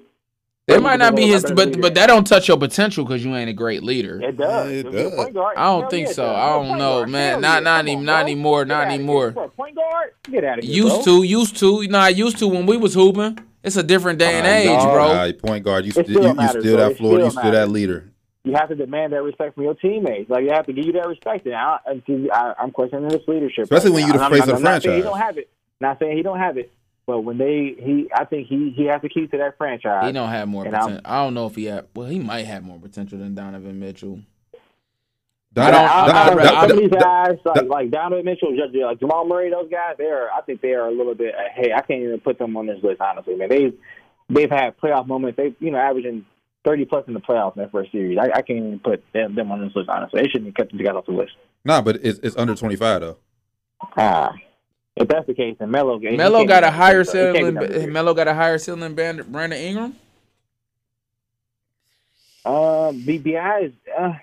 Speaker 3: It might not be his, but
Speaker 5: leader.
Speaker 3: but that don't touch your potential because you ain't a great leader.
Speaker 5: It does.
Speaker 4: It
Speaker 5: If you're a
Speaker 4: does.
Speaker 5: point guard,
Speaker 3: I don't think so. I don't know,
Speaker 5: guard.
Speaker 3: man.
Speaker 5: Hell
Speaker 3: Not
Speaker 5: yeah.
Speaker 3: not
Speaker 5: Come
Speaker 3: any not anymore.
Speaker 5: Get
Speaker 3: Not anymore.
Speaker 5: Point guard, get out of here.
Speaker 3: Used
Speaker 5: bro.
Speaker 3: to, used to. Nah, used to when we was hooping. It's a different day and
Speaker 5: Uh,
Speaker 3: age,
Speaker 5: dog.
Speaker 3: bro.
Speaker 4: Point guard, you
Speaker 5: It
Speaker 4: still,
Speaker 5: still
Speaker 4: you, you
Speaker 5: matters,
Speaker 4: still
Speaker 5: bro.
Speaker 4: that
Speaker 5: It
Speaker 4: floor, you
Speaker 5: still
Speaker 4: still that leader.
Speaker 5: You have to demand that respect from your teammates. Like you have to give you that respect. And I, and see, I, I'm questioning this leadership,
Speaker 4: Especially when you're the face of the
Speaker 5: not saying He don't have it. Not saying he don't have it, but when they, he, I think he, he has to keep to that franchise.
Speaker 3: He don't have more
Speaker 5: And I'm-
Speaker 3: potential. I don't know if he have. Well, he might have more potential than Donovan Mitchell.
Speaker 4: Don-
Speaker 3: I don't-
Speaker 5: I,
Speaker 3: I-
Speaker 5: I,
Speaker 3: I-
Speaker 5: I,
Speaker 3: I-
Speaker 5: some of these guys, like,
Speaker 4: Don-
Speaker 5: like Donovan Mitchell, just, like Jamal Murray, those guys, they're, I think they are a little bit. Hey, I can't even put them on this list, honestly, man. They, they've had playoff moments. They, you know, averaging thirty plus in the playoffs in that first series. I, I can't even put them, them on this list. Honestly, they shouldn't have kept these guys off the list.
Speaker 4: Nah, but it's it's under twenty five though.
Speaker 5: Ah, if that's the case, then Melo he
Speaker 3: Melo got a higher
Speaker 5: number three, so he can't be
Speaker 3: ceiling.
Speaker 5: number.
Speaker 3: Melo got a higher ceiling than Brandon, Brandon Ingram.
Speaker 5: Um, BBI is. Uh,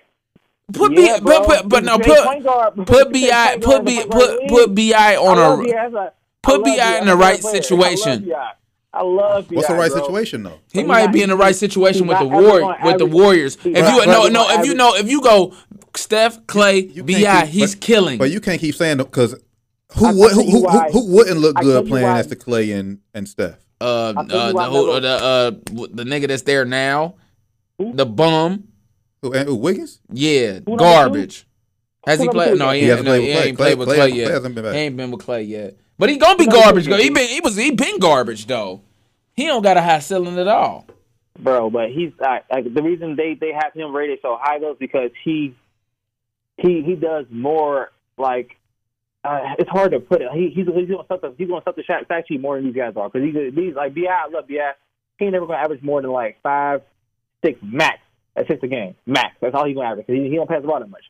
Speaker 3: Put
Speaker 5: yeah, *laughs*
Speaker 3: B,
Speaker 5: bro.
Speaker 3: but, but, but no, put
Speaker 5: guard.
Speaker 3: put Bi put B
Speaker 5: in the point
Speaker 3: put put. Bi on a
Speaker 5: BI. That's a-
Speaker 3: put
Speaker 5: I
Speaker 3: BI
Speaker 5: BI.
Speaker 3: in the right situation.
Speaker 5: I love BI. I love
Speaker 4: What's the right
Speaker 5: bro.
Speaker 4: situation though?
Speaker 3: He
Speaker 5: He's
Speaker 3: might
Speaker 5: not-
Speaker 3: be in the right situation with the
Speaker 5: not
Speaker 3: war with the Warriors.
Speaker 5: he's
Speaker 3: If
Speaker 5: not
Speaker 3: you
Speaker 5: ever
Speaker 3: no
Speaker 5: gonna
Speaker 3: no if you know if you go Steph Clay
Speaker 4: You can't
Speaker 3: Bi he's
Speaker 4: but-
Speaker 3: killing.
Speaker 4: But you can't keep saying because who
Speaker 5: I- I
Speaker 4: would
Speaker 5: tell
Speaker 4: who,
Speaker 5: you
Speaker 4: who, who,
Speaker 5: why.
Speaker 4: who wouldn't look good playing
Speaker 5: why.
Speaker 4: next to Clay and and Steph?
Speaker 3: uh, uh the who, the uh the nigga that's there now,
Speaker 5: Who?
Speaker 3: the bum,
Speaker 4: Who, and, who Wiggins?
Speaker 3: yeah,
Speaker 5: Who
Speaker 3: garbage. Has
Speaker 5: Who
Speaker 3: he played? No, he,
Speaker 4: He
Speaker 3: ain't,
Speaker 4: hasn't
Speaker 3: no,
Speaker 4: played
Speaker 3: he
Speaker 4: with Clay.
Speaker 3: ain't played with
Speaker 4: Clay-
Speaker 3: Clay
Speaker 4: Clay
Speaker 3: yet.
Speaker 4: hasn't been back.
Speaker 3: He ain't been with Clay yet. But he gonna be garbage.
Speaker 5: two?
Speaker 3: He been he was he been garbage though. He don't got a high ceiling at all.
Speaker 5: bro. But he's like, like the reason they they have him rated so high though is because he he he does more like uh, it's hard to put it. He he's he's doing the he's doing the shot actually more than these guys are because he's these like Bi I love Bi. He ain't never gonna average more than like five six max. That's six a game max. That's all he's gonna average. He, he don't pass the ball that much.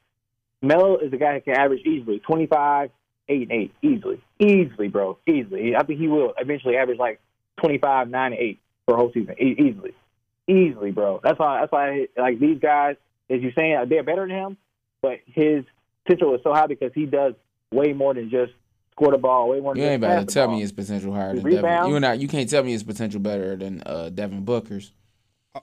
Speaker 5: Melo is a guy that can average easily twenty five. Eight and eight, easily, easily, bro, easily. I think he will eventually average like twenty five, nine and eight for a whole season, e- easily, easily, bro. That's why. That's why. Like these guys, as you're saying, they're better than him, but his potential is so high because he does way more than just score the ball. Way more. Than
Speaker 3: You ain't about to tell
Speaker 5: ball.
Speaker 3: me his potential higher
Speaker 5: His
Speaker 3: than Devin.
Speaker 5: rebound.
Speaker 3: You not you can't tell me his potential better than uh, Devin Booker's.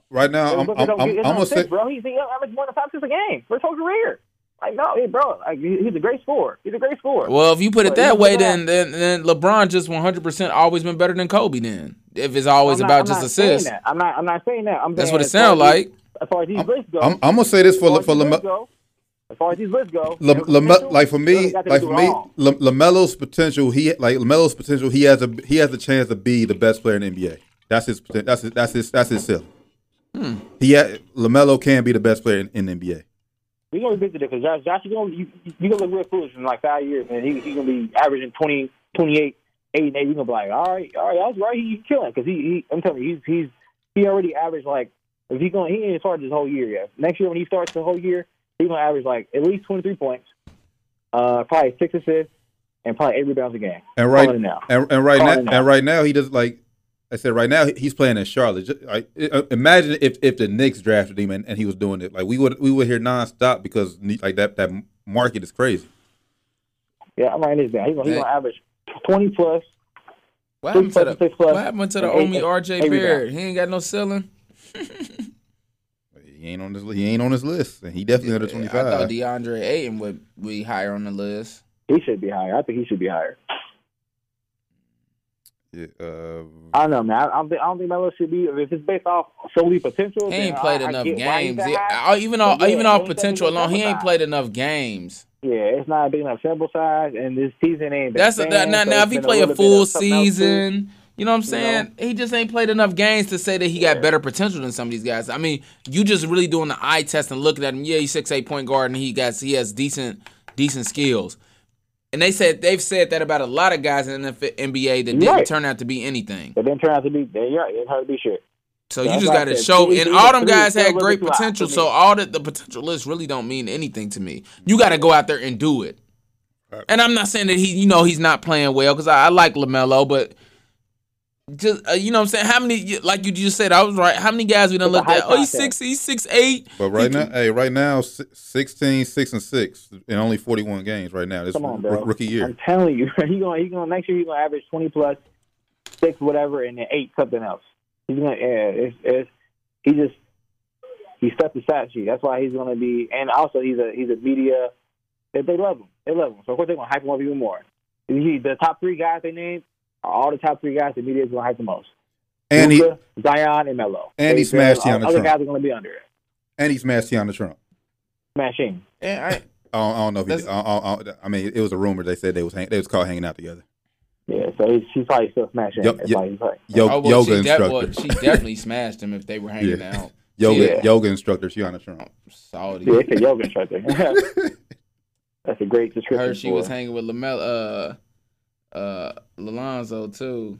Speaker 4: Right now, I'm
Speaker 5: Look,
Speaker 4: I'm, I'm, I'm gonna say
Speaker 5: bro. He's he averaged more than five assists a game for his whole career. Like no, hey, bro, like he's a great scorer. He's a great scorer.
Speaker 3: Well, if you put it
Speaker 5: But
Speaker 3: that way, then, then then LeBron just 100 percent always been better than Kobe. Then if it's always
Speaker 5: not-
Speaker 3: about
Speaker 5: I'm
Speaker 3: just assists.
Speaker 5: I'm not. I'm not saying that. I'm
Speaker 3: that's what it
Speaker 5: as
Speaker 3: sounds like.
Speaker 5: As far as these lists go,
Speaker 4: I'm, I'm gonna say this for
Speaker 5: as
Speaker 4: for
Speaker 5: far as these
Speaker 4: Lame-
Speaker 5: lists go, as far as these lists go,
Speaker 4: La-
Speaker 5: their
Speaker 4: Lame-
Speaker 5: potential,
Speaker 4: like for me, like for me. La- Lamelo's potential. He like Lamelo's potential. He has a he has a chance to be the best player in the NBA. That's his. poten- That's his. That's his. That's his ceiling.
Speaker 3: Hmm.
Speaker 4: He ha- Lamelo can be the best player in, in the NBA.
Speaker 5: We're gonna revisit it because Josh, Josh, you gonna you, you gonna look real foolish in like five years, and he he gonna be averaging 20, 28, 8 and eight. You gonna be like, all right, all right, I was right. He, he killing because he, he I'm telling you, he's he's he already averaged like if he going he ain't started this whole year yet. Next year when he starts the whole year, he's gonna average like at least twenty three points, uh, probably six assists, and probably eight rebounds a game.
Speaker 4: And right
Speaker 5: now.
Speaker 4: and, and right now,
Speaker 5: now.
Speaker 4: and right now, he does like I said. Right now, he's playing in Charlotte. Just, like, uh, imagine if if the Knicks drafted him and, and he was doing it. Like we would we would hear nonstop because like that that market is crazy.
Speaker 5: Yeah, I'm writing this down. He's gonna, he's gonna average twenty plus.
Speaker 3: What
Speaker 5: Six
Speaker 3: happened to
Speaker 5: plus,
Speaker 3: the
Speaker 5: plus,
Speaker 3: What happened to the
Speaker 5: and eight-
Speaker 3: Omi RJ
Speaker 5: eight
Speaker 3: Barrett?
Speaker 5: rebounds.
Speaker 3: He ain't got no ceiling. *laughs*
Speaker 4: He ain't on this. He ain't on this list, and he definitely under twenty
Speaker 3: I thought. DeAndre Ayton would be higher on the list.
Speaker 5: He should be higher. I think he should be higher.
Speaker 4: Yeah, uh,
Speaker 5: I don't know, man. I don't think I don't think Melo should be. If it's based off solely potential,
Speaker 3: He ain't played
Speaker 5: I, I
Speaker 3: enough
Speaker 5: get why he's
Speaker 3: games. Yeah, uh, even off
Speaker 5: yeah,
Speaker 3: even off potential alone, he ain't played enough games.
Speaker 5: Yeah, it's not a big enough sample size, and this season ain't. Been
Speaker 3: That's a, that, now.
Speaker 5: so
Speaker 3: Now, if he
Speaker 5: been
Speaker 3: play a full
Speaker 5: of else
Speaker 3: season, you know what I'm
Speaker 5: You know?
Speaker 3: saying? He just ain't played enough games to say that he got better potential than some of these guys. I mean, you just really doing the eye test and looking at him. Yeah, he's six eight point guard and he got he has decent decent skills. And they said they've said that about a lot of guys in the NBA that didn't
Speaker 5: Right.
Speaker 3: turn out to be anything.
Speaker 5: But then turn out to be. Yeah, you're right. It's hard to be shit.
Speaker 3: So
Speaker 5: Yeah,
Speaker 3: you just got to
Speaker 5: why I said
Speaker 3: show,
Speaker 5: three-
Speaker 3: and all them guys had great
Speaker 5: too high for
Speaker 3: potential. So all the the potential list really don't mean anything to me. You got to go out there and do it. And I'm not saying that he, you know, he's not playing well because I, I like Lamelo, but just uh, you know, what I'm saying how many, like you just said, I was right. How many guys we done
Speaker 5: It's a
Speaker 3: looked at? Oh, he's six, he's six eight.
Speaker 4: but right now, hey, right now, si- 16, 6 and six in only forty one games. Right now, this
Speaker 5: Come on,
Speaker 4: r-
Speaker 5: bro.
Speaker 4: rookie year.
Speaker 5: I'm telling you, *laughs* he gonna he gonna next year he's gonna average twenty plus, six whatever, and then eight something else. He's gonna yeah, it's it's he just he stuck the stat sheet. That's why he's gonna be, and also he's a he's a media. They, they love him. They love him. So of course they're gonna hype him up even more. He, the top three guys they named are all the top three guys the media's gonna hype the most.
Speaker 4: And he
Speaker 5: Zion, and Melo.
Speaker 4: and he smashed
Speaker 5: all-
Speaker 4: Teanna
Speaker 5: Other guys are gonna be under it.
Speaker 4: and he smashed Teanna Trump.
Speaker 5: Smashing.
Speaker 3: Yeah, I,
Speaker 4: I don't, I don't know if he.
Speaker 3: That's-
Speaker 4: I, I, I, I mean, it was a rumor. They said they was hang, they was caught hanging out together.
Speaker 5: Yeah, so he's, she's probably still smashing.
Speaker 4: Yo- yo-
Speaker 5: why like,
Speaker 4: Yo,
Speaker 3: oh, well,
Speaker 4: yoga
Speaker 3: she, def-
Speaker 4: instructor.
Speaker 3: well, she definitely smashed him if they were hanging
Speaker 4: Yeah.
Speaker 3: out. *laughs*
Speaker 4: yoga
Speaker 3: yeah.
Speaker 4: yoga instructor Teanna Trump.
Speaker 3: Saudi.
Speaker 5: yeah, it's a yoga instructor. *laughs* That's a great description.
Speaker 3: Heard she
Speaker 5: for
Speaker 3: was
Speaker 5: her.
Speaker 3: hanging with Lamelo, uh, uh, Alonzo too.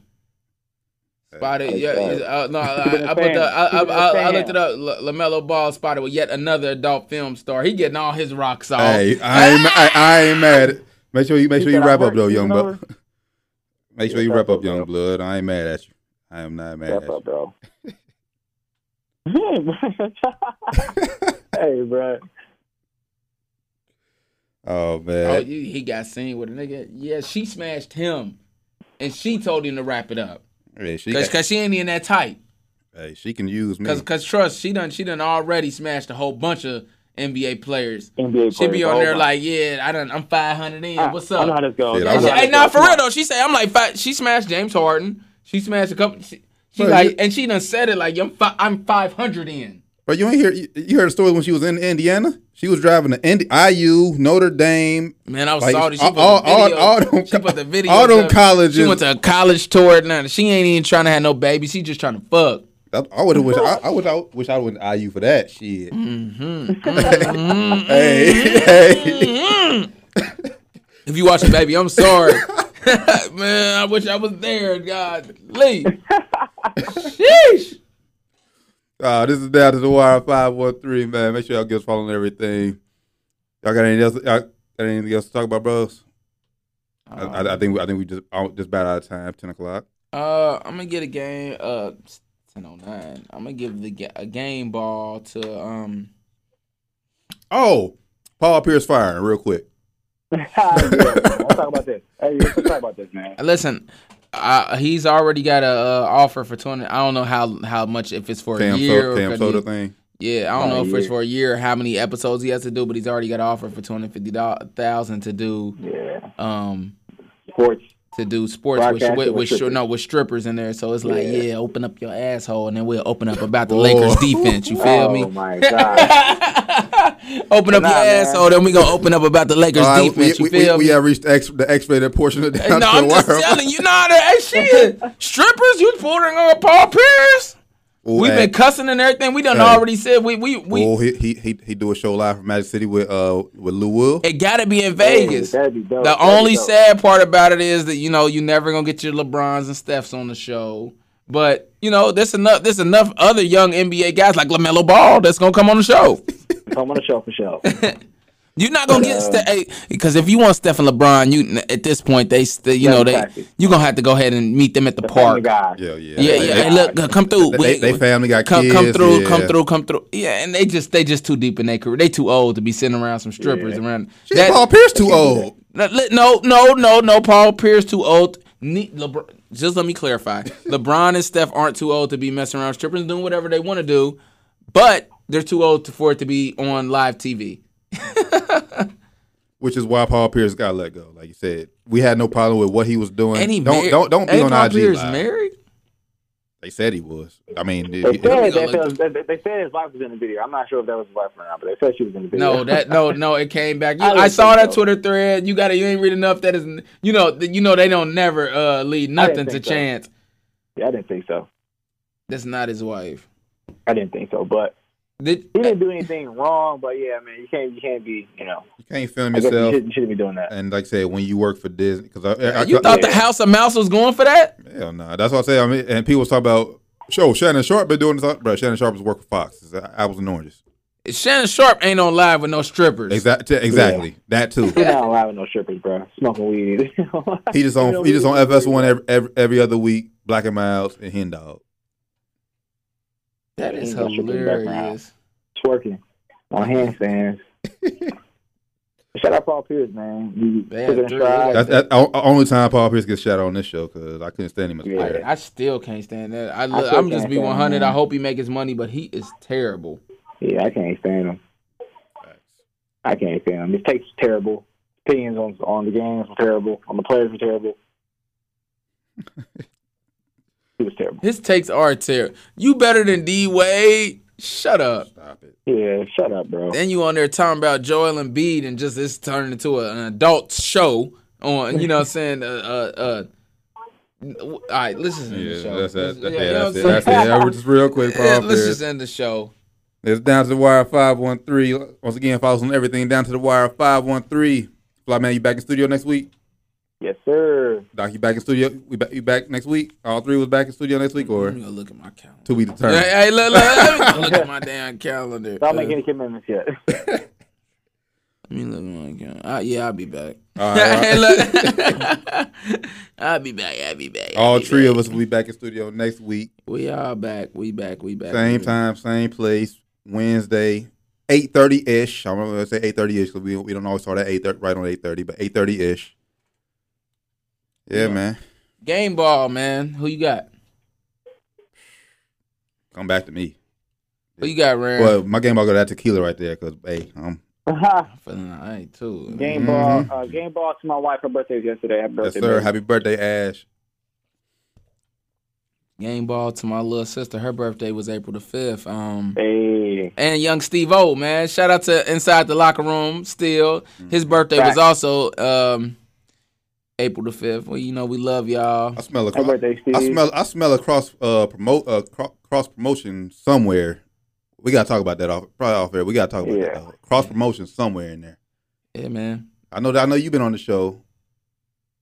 Speaker 3: Spotted, yeah. Uh, no, *laughs* I,
Speaker 5: Keep it in
Speaker 3: I, put the. I,
Speaker 5: Keep it in the
Speaker 3: I, I, I looked it up. L- Lamelo Ball spotted with yet another adult film star. He getting all his rocks off.
Speaker 4: Hey, I ain't, I, I ain't mad. Make sure you make
Speaker 5: He *laughs*
Speaker 4: sure you wrap up though, young
Speaker 5: you
Speaker 4: blood. Make sure you
Speaker 5: wrap
Speaker 4: wrap up,
Speaker 5: up,
Speaker 4: young blood. I ain't mad at you. I am not mad
Speaker 5: Step
Speaker 4: at you.
Speaker 5: bro. *laughs* hey, bro.
Speaker 4: Oh
Speaker 3: Oh,
Speaker 4: man.
Speaker 3: Oh, you, he got seen with a nigga. Yeah, she smashed him, and she told him to wrap it up
Speaker 4: Hey, she,
Speaker 3: because cause she ain't in that tight.
Speaker 4: hey, she can use me.
Speaker 3: Cause, cause trust, she done she done already smashed a whole bunch of NBA players.
Speaker 5: NBA
Speaker 3: She be on
Speaker 5: oh
Speaker 3: there
Speaker 5: my-
Speaker 3: like, yeah, I done, I'm 500 in.
Speaker 5: I-
Speaker 3: What's
Speaker 5: I know how
Speaker 3: up?
Speaker 5: this goes.
Speaker 4: Shit,
Speaker 5: I
Speaker 4: I
Speaker 5: know
Speaker 4: was-
Speaker 5: how
Speaker 3: Hey,
Speaker 5: this
Speaker 3: nah,
Speaker 5: goes.
Speaker 3: for real though. She say, I'm like, fi- she smashed James Harden. She smashed a couple. She, she like,
Speaker 4: you-
Speaker 3: and she done said it like, I'm fi- I'm 500 in.
Speaker 4: But you ain't hear you, you heard a story when she was in Indiana. She was driving to Indi- IU, Notre Dame.
Speaker 3: Man, I was
Speaker 4: Like,
Speaker 3: salty. She
Speaker 4: all-
Speaker 3: put
Speaker 4: all-
Speaker 3: the video.
Speaker 4: all them
Speaker 3: she put the video.
Speaker 4: all them colleges-
Speaker 3: She went to a college tour. Now she ain't even trying to have no baby. She just trying to fuck.
Speaker 4: I, I would have wish I, I would I wish I went to IU for that shit.
Speaker 3: Mm-hmm.
Speaker 4: hey, hey.
Speaker 3: If you watching, baby, I'm sorry. *laughs* Man, I wish I was there. God, leave. *laughs* Sheesh.
Speaker 4: Uh, this is down to the wire five one three man. Make sure y'all get us following everything. Y'all got anything else? Y'all got anything else to talk about, bros? I, I, I think we, I think we just out- just about out of time. Ten o'clock.
Speaker 3: Uh, I'm gonna get a game. Uh, ten oh nine. I'm gonna give the a game ball to um.
Speaker 4: Oh, Paul Pierce firing real quick. *laughs*
Speaker 5: Yeah, Let's talk about this. Hey, let's talk about this, man.
Speaker 3: Listen, uh, he's already got a uh, offer for twenty. I don't know how how much if it's for a year
Speaker 4: so,
Speaker 3: or CamSoda
Speaker 4: thing.
Speaker 3: Yeah, I don't
Speaker 5: About
Speaker 3: know
Speaker 5: a
Speaker 3: if it's for a year, how many episodes he has to do, but he's already got an offer for two hundred fifty thousand to do
Speaker 5: Yeah.
Speaker 3: um
Speaker 5: Sports.
Speaker 3: To do sports with with,
Speaker 5: with
Speaker 3: with, stri-
Speaker 5: strippers.
Speaker 3: no with strippers in there. So it's like,
Speaker 5: Yeah.
Speaker 3: yeah, open up your asshole, and then we'll open up about the
Speaker 4: Whoa.
Speaker 3: Lakers defense. You feel *laughs*
Speaker 5: oh,
Speaker 3: me?
Speaker 5: my God. *laughs*
Speaker 3: open up
Speaker 5: Nah,
Speaker 3: your
Speaker 5: man.
Speaker 3: asshole, then we gonna open up about the Lakers
Speaker 4: All right,
Speaker 3: defense.
Speaker 4: we,
Speaker 3: you
Speaker 4: we,
Speaker 3: feel
Speaker 4: we,
Speaker 3: me?
Speaker 4: we have reached the X, the X-rated portion of the down
Speaker 3: no,
Speaker 4: to *laughs*
Speaker 3: I'm
Speaker 4: the
Speaker 3: just
Speaker 4: wire.
Speaker 3: telling you, nah, that hey, shit, strippers, you bordering on Paul Pierce.
Speaker 4: Ooh,
Speaker 3: We've
Speaker 4: hey,
Speaker 3: been cussing and everything. We done
Speaker 4: Hey.
Speaker 3: already said we we we.
Speaker 4: oh, he, he he he do a show live from Magic City with uh with Lou Will.
Speaker 3: It gotta be in
Speaker 5: Hey,
Speaker 3: Vegas.
Speaker 5: that'd be dope.
Speaker 3: The
Speaker 5: That'd be
Speaker 3: only
Speaker 5: dope.
Speaker 3: sad part about it is that you know you never gonna get your LeBrons and Stephs on the show. But you know there's enough there's enough other young NBA guys like Lamelo Ball that's gonna come on the show.
Speaker 5: Come on the show for sure. *laughs*
Speaker 3: You're not gonna get
Speaker 5: Uh,
Speaker 3: Steph because if you want Steph and LeBron, you at this point they st- you know they
Speaker 5: exactly.
Speaker 3: you gonna have to go ahead and meet them at the,
Speaker 5: The
Speaker 3: park.
Speaker 5: guy.
Speaker 4: Yeah, yeah,
Speaker 3: Yeah,
Speaker 4: They-
Speaker 3: yeah.
Speaker 4: they-
Speaker 3: Hey, look, come through.
Speaker 4: They,
Speaker 3: We-
Speaker 4: they family got
Speaker 3: come,
Speaker 4: kids.
Speaker 3: come through,
Speaker 4: yeah.
Speaker 3: come through, come through. Yeah, and they just they just too deep in their career. They too old to be sitting around some strippers
Speaker 5: Yeah.
Speaker 3: around.
Speaker 4: Shit,
Speaker 3: That-
Speaker 4: Paul Pierce too old.
Speaker 3: no, no, no, no, no. Paul Pierce too old. Ne- LeBron, just let me clarify. *laughs* LeBron and Steph aren't too old to be messing around strippers doing whatever they want to do, but they're too old to, for it to be on live TV. *laughs*
Speaker 4: Which is why Paul Pierce got let go. Like you said, we had no problem with what he was doing.
Speaker 3: And he
Speaker 4: don't
Speaker 3: mar-
Speaker 4: don't don't be
Speaker 3: Ain't
Speaker 4: on
Speaker 3: Paul
Speaker 4: IG
Speaker 3: Pierce
Speaker 4: live.
Speaker 3: married?
Speaker 4: They said he was. I mean,
Speaker 5: They
Speaker 4: it-
Speaker 5: said,
Speaker 3: gonna
Speaker 5: they, said, they, they said his wife was in the video. I'm not sure if that was his wife or not, but they said she was in the video.
Speaker 3: No, that no, no. It came back. You,
Speaker 5: I
Speaker 3: I, saw that
Speaker 5: so.
Speaker 3: Twitter thread. You got to You ain't read enough. That is, you know, you know they don't never uh lead nothing to
Speaker 5: so.
Speaker 3: chance.
Speaker 5: Yeah, I didn't think so.
Speaker 3: That's not his wife.
Speaker 5: I didn't think so, but
Speaker 3: Did,
Speaker 5: he didn't do anything wrong. But yeah, man, you can't, you can't be, you know,
Speaker 4: you can't film
Speaker 5: I guess you
Speaker 4: yourself.
Speaker 5: shouldn't, you shouldn't be doing that.
Speaker 4: And like I said, when you work for Disney, because I, I,
Speaker 3: you
Speaker 4: I,
Speaker 3: thought the. House of Mouse was going for that?
Speaker 4: hell no, that's what I say. I mean, and people talk about, show Shannon Sharpe been doing this, bro. Shannon Sharpe was working for Fox. It's uh, apples and oranges.
Speaker 3: Shannon Sharpe ain't on live with no strippers.
Speaker 4: Exactly, exactly. That too.
Speaker 5: He's not on live with no strippers, bro. Smoking weed.
Speaker 4: He just on *laughs* he just on FS1 every, every every other week. Black and Miles and Hen Dog.
Speaker 3: That is
Speaker 5: Ain't no strippers in the background.
Speaker 3: hilarious.
Speaker 5: twerking on *laughs* handstands. Shout out Paul Pierce, man. You
Speaker 3: They
Speaker 5: took it
Speaker 3: had
Speaker 5: in
Speaker 3: three-
Speaker 5: stride.
Speaker 4: That's that's the only time Paul Pierce gets shot on this show because I couldn't stand him as a
Speaker 5: Yeah.
Speaker 4: player.
Speaker 3: I still can't stand that. I,
Speaker 5: still
Speaker 3: I'm just
Speaker 5: can't
Speaker 3: be 100.
Speaker 5: him.
Speaker 3: I hope he make his money, but he is terrible.
Speaker 5: Yeah, I can't stand him. I can't stand him. His takes terrible. Opinions on on the games were terrible. On the players were terrible. *laughs* he was terrible.
Speaker 3: His takes are terrible. You better than D Wade. Shut up.
Speaker 4: Stop it.
Speaker 5: Yeah, shut up, bro.
Speaker 3: Then you on there talking about Joel and Embiid and just this turned into a, an adult show on. You know what I'm saying? Uh, uh, uh, all right, let's just end the
Speaker 4: Yeah,
Speaker 3: show.
Speaker 4: that's
Speaker 3: Let's-
Speaker 4: it. That,
Speaker 3: yeah,
Speaker 4: yeah,
Speaker 3: you know
Speaker 4: that's it.
Speaker 3: what I'm
Speaker 4: That's it. Yeah, just real quick,
Speaker 3: Yeah, *laughs*
Speaker 4: Paul
Speaker 3: let's
Speaker 4: Pierce.
Speaker 3: just end the show.
Speaker 4: It's down to the wire five one three. Once again, follow us on everything. Down to the wire five one three. Fly man, you back in studio next week?
Speaker 5: Yes, sir.
Speaker 4: Doc, you back in studio? We back, you back next week? All three was back in studio next week, or
Speaker 3: Let me go look at my calendar.
Speaker 4: to be determined?
Speaker 3: Hey, hey, look, look, let me go look at *laughs* my damn calendar.
Speaker 5: Don't
Speaker 3: Uh,
Speaker 5: make any commitments yet. *laughs*
Speaker 3: Let me look at my calendar. Uh, yeah, I'll be back.
Speaker 4: All *laughs* right.
Speaker 3: Hey, look. I'll be back. I'll be back. I'll
Speaker 4: All
Speaker 3: be
Speaker 4: three
Speaker 3: back.
Speaker 4: of us will be back in studio next week.
Speaker 3: We all back. We back. We back.
Speaker 4: Same
Speaker 3: we back.
Speaker 4: time, same place. Wednesday, eight thirty ish. I'm gonna say eight thirty ish because we we don't always start at eight thirty, right on eight thirty, but eight thirty ish. Yeah,
Speaker 3: Yeah.
Speaker 4: man.
Speaker 3: Game ball, man. Who you got?
Speaker 4: Come back to me.
Speaker 3: Who you got, Rare?
Speaker 4: Well, my game ball got that tequila right there because hey, um,
Speaker 3: I'm feeling alright too.
Speaker 5: game ball. Uh, game ball to my wife. Her birthday was yesterday. Happy birthday,
Speaker 4: yes
Speaker 5: birthday,
Speaker 4: sir.
Speaker 5: baby.
Speaker 4: Happy birthday, Ash.
Speaker 3: Game ball to my little sister. Her birthday was April the fifth. Um,
Speaker 5: Hey.
Speaker 3: and young Steve O, man. Shout out to Inside the Locker Room. Still, his birthday was also um April the fifth. Well, you know we love y'all.
Speaker 4: I smell a
Speaker 5: Happy birthday, Steve.
Speaker 4: I smell I smell a cross uh promote uh cro- cross promotion somewhere. We gotta talk about that off probably off air. We gotta talk about
Speaker 5: Yeah.
Speaker 4: that. Though. Cross promotion somewhere in there.
Speaker 3: Yeah, man.
Speaker 4: I know that I know you've been on the show.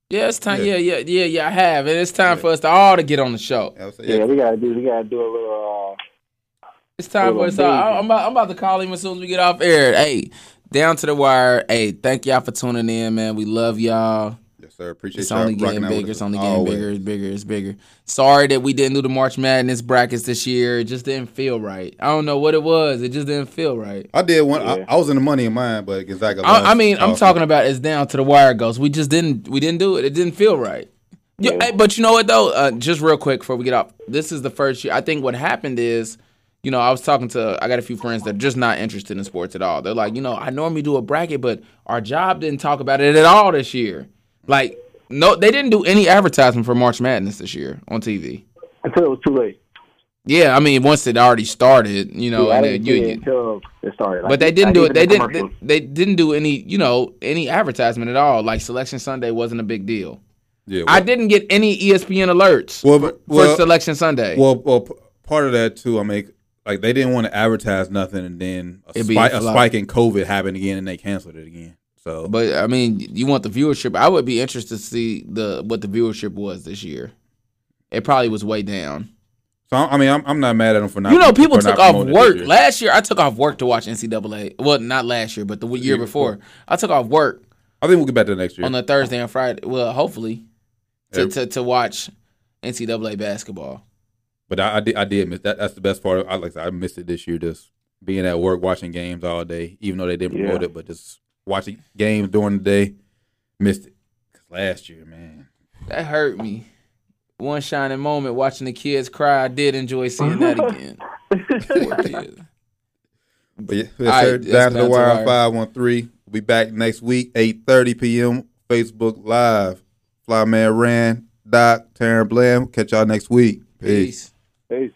Speaker 3: Yeah, it's time. Yeah,
Speaker 4: Yeah.
Speaker 3: yeah, yeah, yeah. I have, and it's time
Speaker 4: Yeah.
Speaker 3: for us to all to get on the show.
Speaker 4: I was saying,
Speaker 5: Yeah,
Speaker 4: yeah.
Speaker 5: we gotta do. We gotta do a little. Uh,
Speaker 3: It's time for us.
Speaker 5: Little
Speaker 3: all. I'm about, I'm about to call him as soon as we get off air. Hey, down to the wire. Hey, thank y'all for tuning in, man. We love y'all.
Speaker 4: Yes, sir. Appreciate
Speaker 3: It's only getting bigger. It's only getting
Speaker 4: always.
Speaker 3: bigger. It's bigger. It's bigger. Sorry that we didn't do the March Madness brackets this year. It just didn't feel right. I don't know what it was. It just didn't feel right.
Speaker 4: I did one.
Speaker 5: Yeah.
Speaker 4: I, I was in the money in mine, but Gonzaga.
Speaker 3: I,
Speaker 4: lost.
Speaker 3: I mean, I'm talking about as down to the wire goes. We just didn't. We didn't do it. It didn't feel right. Yeah,
Speaker 5: Yeah.
Speaker 3: but you know what though? Uh, just real quick before we get off, this is the first year. I think what happened is, you know, I was talking to. I got a few friends that are just not interested in sports at all. They're like, you know, I normally do a bracket, but our job didn't talk about it at all this year. Like, no, they didn't do any advertisement for March Madness this year on TV.
Speaker 5: until it was too late.
Speaker 3: Yeah, I mean, once it already started, you know,
Speaker 5: Yeah,
Speaker 3: and
Speaker 5: didn't
Speaker 3: then you,
Speaker 5: it until it started. Like,
Speaker 3: but they didn't do it. They
Speaker 5: the
Speaker 3: didn't. They, they didn't do any. You know, any advertisement at all. Like Selection Sunday wasn't a big deal.
Speaker 4: Yeah.
Speaker 3: I didn't get any ESPN alerts
Speaker 4: Well,
Speaker 3: for,
Speaker 4: but- well-
Speaker 3: for Selection Sunday.
Speaker 4: Well, well, p- part of that too. I mean, like they didn't want to advertise nothing, and then a,
Speaker 3: It'd a
Speaker 4: spike, a spike in COVID happened again, and they canceled it again. So,
Speaker 3: but I mean, you want the viewership. I would be interested to see the what the viewership was this year. It probably was way down.
Speaker 4: so I mean, I'm, I'm not mad at them for not.
Speaker 3: You know, people took off work
Speaker 4: year.
Speaker 3: last year. I took off work to watch NCAA. Well, not last year, but the year
Speaker 4: year
Speaker 3: before.
Speaker 4: before.
Speaker 3: I took off work
Speaker 4: I think we'll get back to the next year.
Speaker 3: on a Thursday and Friday. Well, hopefully, to,
Speaker 4: Yeah.
Speaker 3: to, to watch NCAA basketball.
Speaker 4: But I, I did, I did miss that. That's the best part. I like, I missed it this year. Just being at work, watching games all day, even though they didn't promote it, but just watching games during the day, missed it. 'Cause last year, man,
Speaker 3: That hurt me. One shining moment watching the kids cry. I did enjoy seeing that *laughs* again. Poor kids. *laughs*
Speaker 4: But yeah, yes,
Speaker 3: All right,
Speaker 4: sir. Down to the
Speaker 3: Down to the
Speaker 4: wire
Speaker 3: Wire.
Speaker 4: five one three. We'll be back next week, eight thirty p.m. Facebook Live. Flyman Rand, Doc, Taryn Blam. Catch y'all next week. Peace.
Speaker 3: Peace.
Speaker 5: Peace.